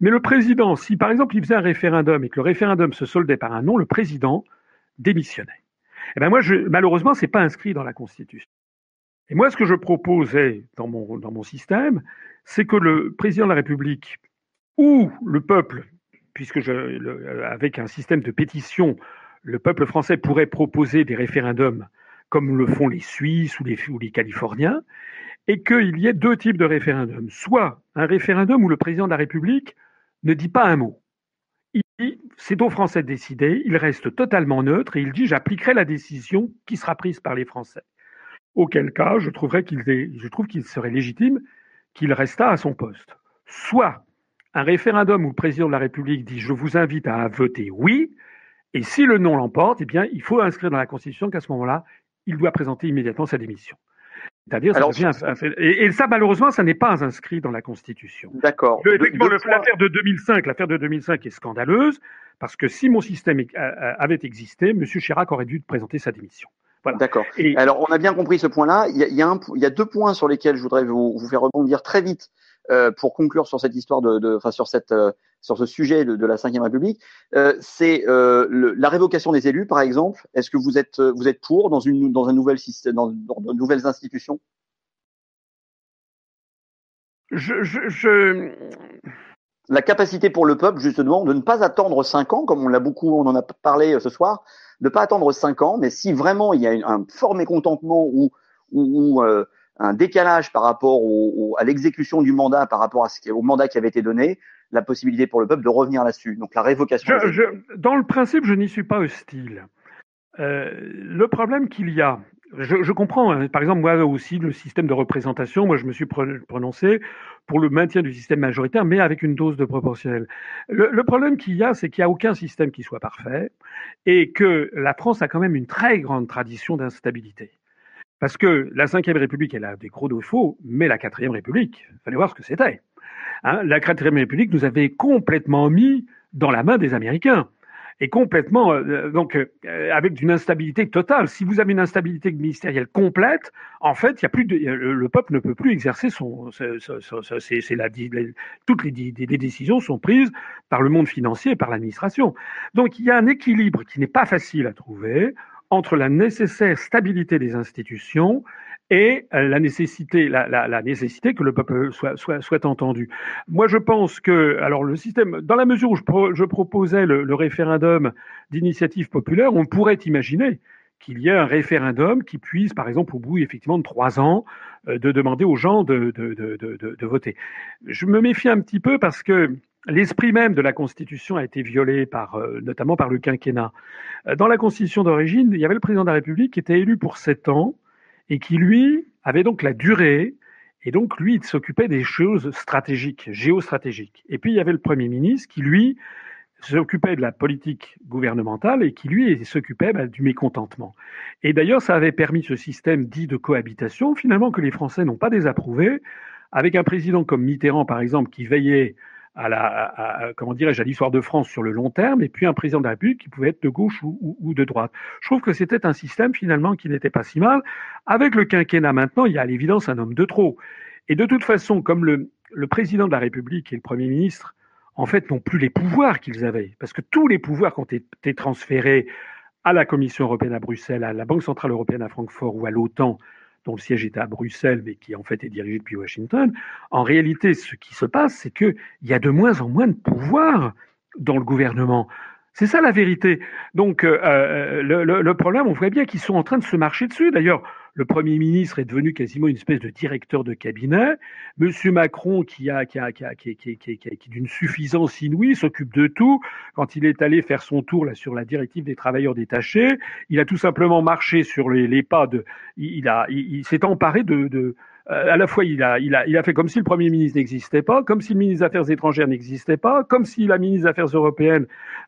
mais le président, si par exemple il faisait un référendum et que le référendum se soldait par un non, le président démissionnait. Eh ben moi, je, malheureusement, c'est pas inscrit dans la Constitution. Et moi, ce que je proposais dans mon, système, c'est que le président de la République ou le peuple, puisque avec un système de pétition, le peuple français pourrait proposer des référendums comme le font les Suisses ou les, ou les Californiens, et qu'il y ait deux types de référendums. Soit un référendum où le président de la République ne dit pas un mot. Il dit c'est aux Français de décider, il reste totalement neutre et il dit j'appliquerai la décision qui sera prise par les Français auquel cas je, trouverais qu'il je trouve qu'il serait légitime qu'il restât à son poste. Soit un référendum où le président de la République dit je vous invite à voter oui, et si le non l'emporte, eh bien, il faut inscrire dans la Constitution qu'à ce moment-là, il doit présenter immédiatement sa démission. C'est-à-dire, ça un. Et, et, ça, malheureusement, ça n'est pas inscrit dans la Constitution. D'accord. L'affaire de 2005, l'affaire de 2005 est scandaleuse parce que si mon système avait existé, M. Chirac aurait dû présenter sa démission. Voilà. D'accord. Et... Alors, on a bien compris ce point-là. Il y a, il y, a un, il y a deux points sur lesquels je voudrais vous, vous faire rebondir très vite euh, pour conclure sur cette histoire de, de enfin sur cette, euh, sur ce sujet de, de la Ve République. Euh, c'est euh, la révocation des élus, par exemple. Est-ce que vous êtes, vous êtes pour dans une, dans un nouvel système, dans, dans de nouvelles institutions? Je, je, je, la capacité pour le peuple, justement, de ne pas attendre cinq ans, comme on l'a beaucoup, on en a parlé ce soir, de pas attendre cinq ans, mais si vraiment il y a un fort mécontentement ou, ou, ou euh, un décalage par rapport au, au, à l'exécution du mandat, par rapport à ce qui, au mandat qui avait été donné, la possibilité pour le peuple de revenir là-dessus. Donc la révocation. Je, je, dans le principe, je n'y suis pas hostile. Euh, le problème qu'il y a, je, comprends. Hein. Par exemple, moi aussi, le système de représentation, moi, je me suis prononcé pour le maintien du système majoritaire, mais avec une dose de proportionnel. Le, problème qu'il y a, c'est qu'il n'y a aucun système qui soit parfait et que la France a quand même une très grande tradition d'instabilité. Parce que la Ve République, elle a des gros défauts, mais la Quatrième République, fallait voir ce que c'était. Hein, la Quatrième République nous avait complètement mis dans la main des Américains et complètement euh, donc euh, avec une instabilité totale. Si vous avez une instabilité ministérielle complète, en fait, il y a plus de, le, peuple ne peut plus exercer son. C'est toutes les, les, décisions sont prises par le monde financier et par l'administration. Donc il y a un équilibre qui n'est pas facile à trouver entre la nécessaire stabilité des institutions et euh, la nécessité, que le peuple soit, entendu. Moi, je pense que, alors le système, dans la mesure où je, proposais le, référendum d'initiative populaire, on pourrait imaginer qu'il y ait un référendum qui puisse, par exemple, au bout effectivement de trois ans, euh, de demander aux gens de, voter. Je me méfie un petit peu parce que l'esprit même de la Constitution a été violé par, euh, notamment par le quinquennat. Dans la Constitution d'origine, il y avait le président de la République qui était élu pour sept ans et qui, lui, avait donc la durée, et donc, lui, il s'occupait des choses stratégiques, géostratégiques. Et puis, il y avait le Premier ministre qui, lui, s'occupait de la politique gouvernementale et qui, lui, s'occupait bah, du mécontentement. Et d'ailleurs, ça avait permis ce système dit de cohabitation, finalement, que les Français n'ont pas désapprouvé, avec un président comme Mitterrand, par exemple, qui veillait à la, comment dirais-je, à l'histoire de France sur le long terme, et puis un président de la République qui pouvait être de gauche ou, de droite. Je trouve que c'était un système finalement qui n'était pas si mal. Avec le quinquennat maintenant, il y a à l'évidence un homme de trop. Et de toute façon, comme le, le président de la République et le Premier ministre, en fait, n'ont plus les pouvoirs qu'ils avaient, parce que tous les pouvoirs qui ont été transférés à la Commission européenne à Bruxelles, à la Banque centrale européenne à Francfort ou à l'OTAN, dont le siège était à Bruxelles, mais qui en fait est dirigé depuis Washington, en réalité, ce qui se passe, c'est qu'il y a de moins en moins de pouvoir dans le gouvernement. C'est ça la vérité. Donc euh, euh, le, problème, on voit bien qu'ils sont en train de se marcher dessus. D'ailleurs, le Premier ministre est devenu quasiment une espèce de directeur de cabinet. Monsieur Macron, qui a, d'une suffisance inouïe, s'occupe de tout. Quand il est allé faire son tour sur la directive des travailleurs détachés, il a tout simplement marché sur les, pas de. Il, s'est emparé de, à la fois, il a, il, a, il a fait comme si le Premier ministre n'existait pas, comme si le ministre des Affaires étrangères n'existait pas, comme si la ministre des Affaires européennes,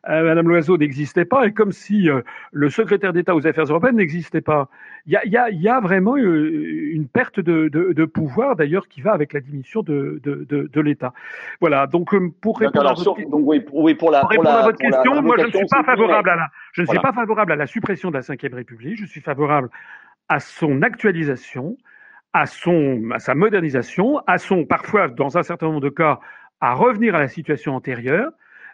euh, Madame Loiseau, n'existait pas, et comme si euh, le secrétaire d'État aux Affaires européennes n'existait pas. Il y a, y, a, y a, vraiment une perte de, de, de pouvoir, d'ailleurs, qui va avec la diminution de, de l'État. Voilà. Donc, pour répondre, à votre, donc, oui, oui, pour la, pour à votre question, moi, je ne suis pas favorable à la, je ne suis pas favorable à la suppression de la Ve République. Je suis favorable à son actualisation à, son, à sa modernisation, à son, parfois, dans un certain nombre de cas, à revenir à la situation antérieure,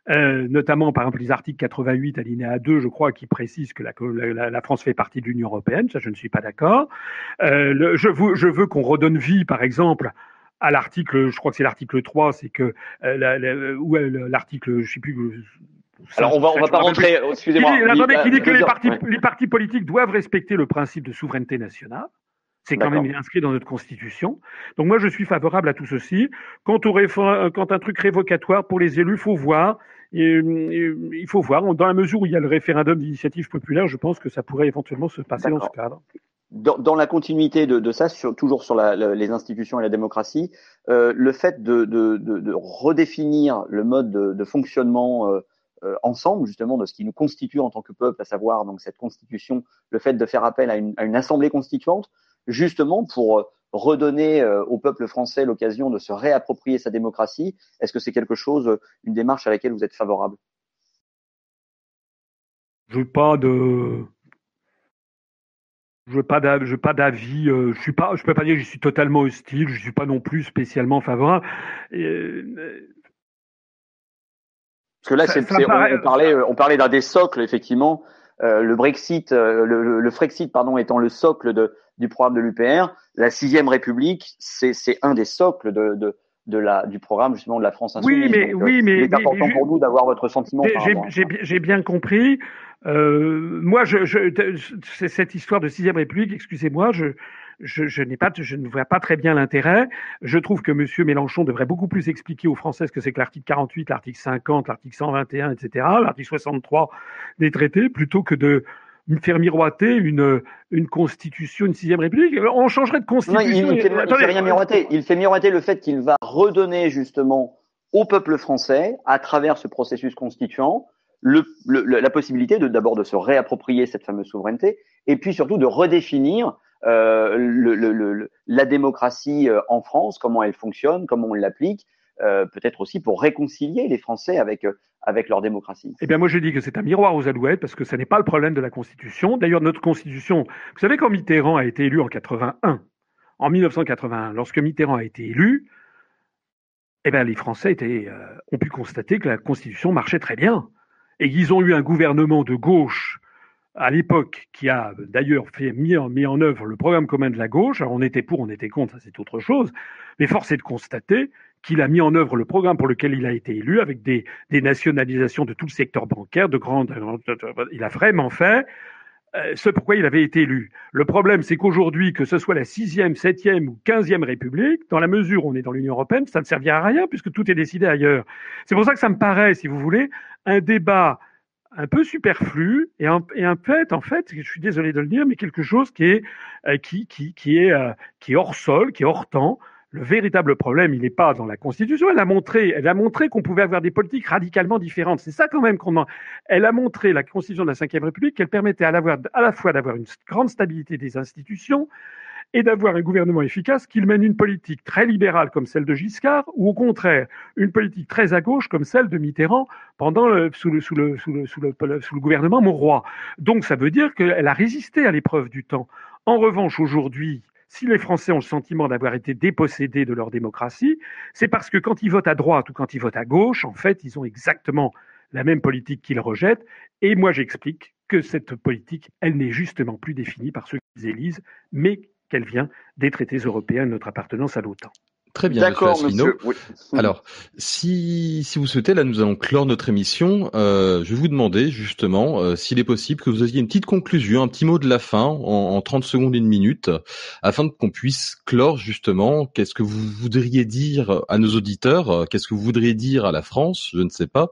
euh, notamment par exemple les articles 88 alinéa 2, je crois, qui précisent que la, la, la France fait partie de l'Union européenne. Ça, je ne suis pas d'accord. Euh, je, veux, je veux qu'on redonne vie, par exemple, à l'article, je crois que c'est l'article 3, c'est que euh, ou euh, l'article, je sais plus. Alors on va on va pas rentrer. Excusez-moi. Qui dit, que les partis, les partis politiques doivent respecter le principe de souveraineté nationale. C'est quand même inscrit dans notre constitution. Donc moi, je suis favorable à tout ceci. Quant, au quand un truc révocatoire pour les élus, faut voir. il faut voir. Dans la mesure où il y a le référendum d'initiative populaire, je pense que ça pourrait éventuellement se passer dans ce cadre. Dans, dans la continuité de, de ça, sur, toujours sur la, les institutions et la démocratie, euh, le fait de, de, de, redéfinir le mode de, fonctionnement euh, euh, ensemble, justement, de ce qui nous constitue en tant que peuple, à savoir donc cette constitution, le fait de faire appel à une, à une assemblée constituante, justement pour euh, redonner euh, au peuple français l'occasion de se réapproprier sa démocratie Est-ce que c'est quelque chose, euh, une démarche à laquelle vous êtes favorable? Je veux pas de, je veux pas d'avis, pas d'avis. je suis pas, je peux pas dire que je suis totalement hostile. Je suis pas non plus spécialement favorable. Parce que là, on, parlait, on parlait d'un des socles effectivement. Le Brexit, le, le, le, Frexit, pardon, étant le socle de, du programme de l'UPR. La sixième République, c'est un des socles de, de, de la, du programme justement de la France insoumise. Oui, mais, oui, euh, mais, il est important pour nous d'avoir votre sentiment. J'ai bien compris. Euh, moi, je, je, cette histoire de sixième République, excusez-moi, je, je, je n'ai pas, je ne vois pas très bien l'intérêt. Je trouve que Monsieur Mélenchon devrait beaucoup plus expliquer aux Français ce que c'est que l'article 48, l'article 50, l'article 121, etc., l'article 63 des traités, plutôt que de faire miroiter une, une constitution, une sixième république. On changerait de constitution. il, ne fait, rien miroiter. Il fait miroiter le fait qu'il va redonner justement au peuple français, à travers ce processus constituant, le, la possibilité de d'abord de se réapproprier cette fameuse souveraineté, et puis surtout de redéfinir euh, le, la démocratie euh, en France, comment elle fonctionne, comment on l'applique, euh, peut-être aussi pour réconcilier les Français avec euh, avec leur démocratie. Eh bien, moi, je dis que c'est un miroir aux alouettes parce que ce n'est pas le problème de la Constitution. D'ailleurs, notre Constitution, vous savez, quand Mitterrand a été élu en 81, en 1981, lorsque Mitterrand a été élu, eh bien, les Français euh, ont pu constater que la Constitution marchait très bien et qu'ils ont eu un gouvernement de gauche à l'époque qui a d'ailleurs fait mis en, œuvre le programme commun de la gauche. Alors on était pour, on était contre, c'est autre chose. Mais force est de constater qu'il a mis en œuvre le programme pour lequel il a été élu avec des, des nationalisations de tout le secteur bancaire, de grandes. Il a vraiment fait euh, ce pourquoi il avait été élu. Le problème, c'est qu'aujourd'hui, que ce soit la sixième, septième ou quinzième République, dans la mesure où on est dans l'Union européenne, ça ne servira à rien puisque tout est décidé ailleurs. C'est pour ça que ça me paraît, si vous voulez, un débat un peu superflu et un, fait, en fait, je suis désolé de le dire, mais quelque chose qui est euh, qui, est euh, qui est hors sol, qui est hors temps, le véritable problème, il n'est pas dans la Constitution. Elle a montré, elle a montré qu'on pouvait avoir des politiques radicalement différentes. C'est ça quand même qu'on. Elle a montré la Constitution de la Ve République qu'elle permettait à la fois d'avoir une grande stabilité des institutions et d'avoir un gouvernement efficace qu'il mène une politique très libérale comme celle de Giscard, ou au contraire une politique très à gauche comme celle de Mitterrand pendant sous, le, sous, le, sous, le, sous, le, sous le gouvernement Mauroy. Donc ça veut dire qu'elle a résisté à l'épreuve du temps. En revanche, aujourd'hui, si les Français ont le sentiment d'avoir été dépossédés de leur démocratie, c'est parce que quand ils votent à droite ou quand ils votent à gauche, en fait, ils ont exactement la même politique qu'ils rejettent. Et moi, j'explique que cette politique, elle n'est justement plus définie par ceux qu'ils élisent, mais qu'elle vient des traités européens de notre appartenance à l'OTAN. Très bien, D'accord, monsieur. *laughs* Alors, si, si vous souhaitez, là, nous allons clore notre émission. Euh, je vais vous demander, justement, euh, s'il est possible que vous ayez une petite conclusion, un petit mot de la fin, en, en 30 secondes, une minute, afin qu'on puisse clore, justement, qu'est-ce que vous voudriez dire à nos auditeurs, qu'est-ce que vous voudriez dire à la France, je ne sais pas.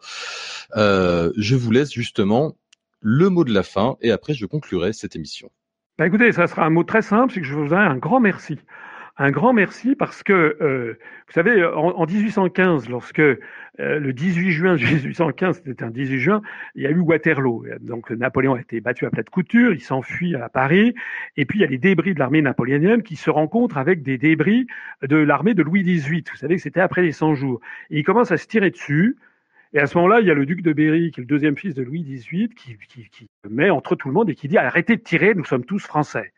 Euh, je vous laisse, justement, le mot de la fin, et après, je conclurai cette émission. Bah écoutez, ça sera un mot très simple, c'est que je vous donne un grand merci un grand merci parce que, euh, vous savez, en, 1815, lorsque euh, le 18 juin 1815, c'était un 18 juin, il y a eu Waterloo. Donc Napoléon a été battu à plat couture, il s'enfuit à Paris, et puis il y a les débris de l'armée napoléonienne qui se rencontrent avec des débris de l'armée de Louis XVIII. Vous savez que c'était après les 100 jours. Et ils commencent à se tirer dessus. Et à ce moment-là, il y a le duc de Berry, qui est le deuxième fils de Louis XVIII, qui, qui, met entre tout le monde et qui dit arrêtez de tirer, nous sommes tous français.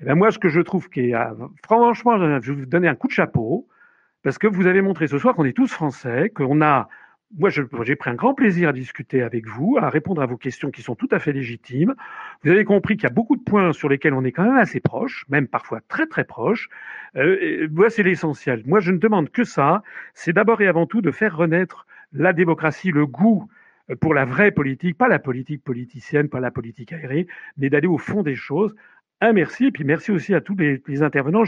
Eh ben moi, ce que je trouve qui est, euh, franchement, je vais vous donner un coup de chapeau, parce que vous avez montré ce soir qu'on est tous français, qu'on a, moi, j'ai pris un grand plaisir à discuter avec vous, à répondre à vos questions qui sont tout à fait légitimes. Vous avez compris qu'il y a beaucoup de points sur lesquels on est quand même assez proche, même parfois très très proche. Euh, moi, c'est l'essentiel. Moi, je ne demande que ça. C'est d'abord et avant tout de faire renaître la démocratie, le goût euh, pour la vraie politique, pas la politique politicienne, pas la politique aérienne, mais d'aller au fond des choses un merci, et puis merci aussi à tous les, intervenants.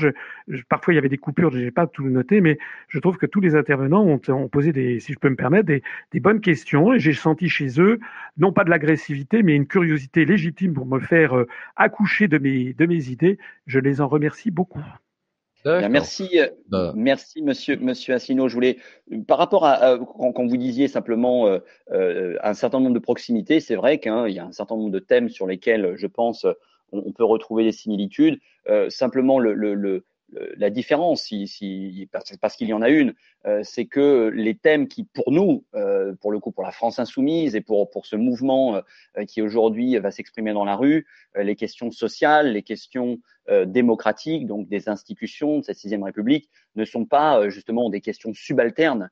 Parfois, il y avait des coupures, je n'ai pas tout noté, mais je trouve que tous les intervenants ont, posé, des, si je peux me permettre, des, bonnes questions, et j'ai senti chez eux, non pas de l'agressivité, mais une curiosité légitime pour me faire euh, accoucher de mes idées. Je les en remercie beaucoup. Merci, euh, bah. merci Monsieur Monsieur Assino. Je voulais, par rapport à, quand, vous disiez simplement euh, un certain nombre de proximités, c'est vrai qu'il y a un certain nombre de thèmes sur lesquels je pense on, peut retrouver des similitudes. Euh, simplement, le, le, la différence, si, si, parce qu'il y en a une, euh, c'est que les thèmes qui, pour nous, euh, pour le coup, pour la France insoumise et pour, pour ce mouvement qui aujourd'hui va s'exprimer dans la rue, les questions sociales, les questions démocratiques, donc des institutions de cette sixième République, ne sont pas justement des questions subalternes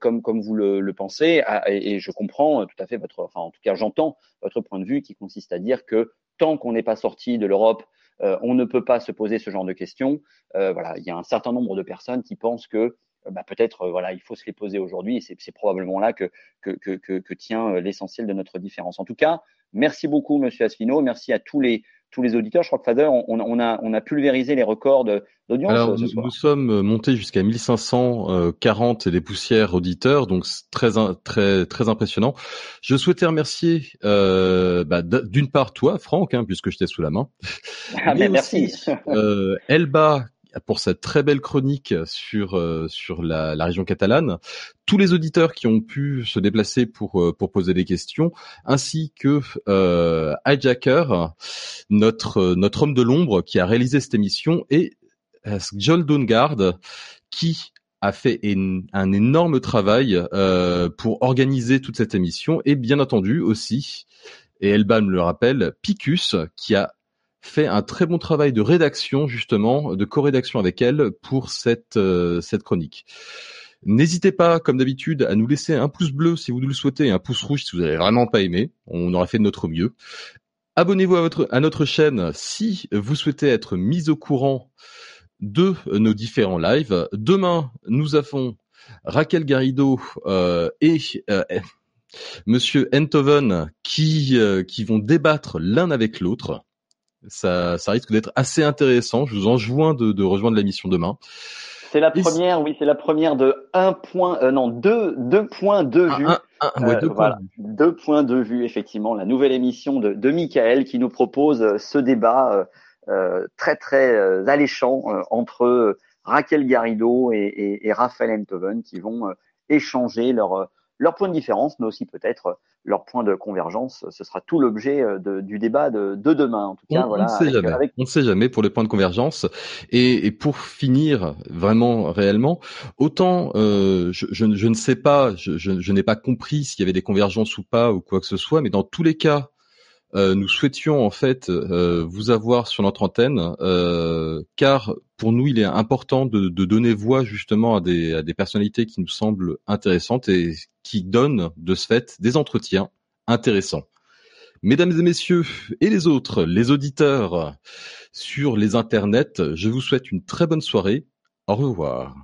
comme, comme vous le, le pensez, ah, et, et, je comprends tout à fait votre, enfin en tout cas j'entends votre point de vue qui consiste à dire que tant qu'on n'est pas sorti de l'Europe, euh, on ne peut pas se poser ce genre de questions. Euh, voilà, il y a un certain nombre de personnes qui pensent que euh, bah, peut-être voilà, il faut se les poser aujourd'hui et c'est probablement là que, que, que, tient l'essentiel de notre différence. En tout cas, merci beaucoup, Monsieur Asselineau. Merci à tous les tous les auditeurs. Je crois que Fader, on, on, a, on a pulvérisé les records d'audience. Alors, nous, sommes montés jusqu'à 1540 et des poussières auditeurs, donc très, très, très impressionnant. Je souhaitais remercier euh, bah, d'une part toi, Franck, hein, puisque j'étais sous la main. Ah, *laughs* mais merci. euh, Elba pour cette très belle chronique sur euh, sur la, la, région catalane, tous les auditeurs qui ont pu se déplacer pour euh, pour poser des questions, ainsi que euh, Hijacker, notre notre homme de l'ombre qui a réalisé cette émission, et euh, Joel Dungard qui a fait un énorme travail euh, pour organiser toute cette émission, et bien entendu aussi, et Elba me le rappelle, Picus qui a fait un très bon travail de rédaction justement, de co-rédaction avec elle pour cette euh, cette chronique. N'hésitez pas, comme d'habitude, à nous laisser un pouce bleu si vous le souhaitez, et un pouce rouge si vous n'avez vraiment pas aimé. On aura fait de notre mieux. Abonnez-vous à, à notre chaîne si vous souhaitez être mis au courant de nos différents lives. Demain, nous avons Raquel Garrido euh, et euh, *laughs* Monsieur Enthoven qui, euh, qui vont débattre l'un avec l'autre. Ça, ça risque d'être assez intéressant. Je vous enjoins de, de rejoindre l'émission demain. C'est la première, oui, c'est la première de un point, euh, non, deux, deux points de vue. ouais, deux, points deux points de vue, effectivement. La nouvelle émission de, de Michael qui nous propose euh, ce débat euh, très, très alléchant entre Raquel Garrido et, et, et Raphaël Enthoven qui vont échanger leur leurs points de différence, mais aussi peut-être leurs points de convergence. Ce sera tout l'objet euh, du débat de, demain. En tout cas, on, voilà. On ne sait jamais. On ne sait jamais pour les points de convergence. Et, pour finir vraiment réellement, autant euh, je, je, ne sais pas, je, je n'ai pas compris s'il y avait des convergences ou pas ou quoi que ce soit, mais dans tous les cas, euh, nous souhaitions en fait euh, vous avoir sur notre antenne, euh, car pour nous il est important de, donner voix justement à des personnalités qui nous semblent intéressantes et qui donnent de ce fait des entretiens intéressants. Mesdames et messieurs, et les autres, les auditeurs sur les internets, je vous souhaite une très bonne soirée. Au revoir.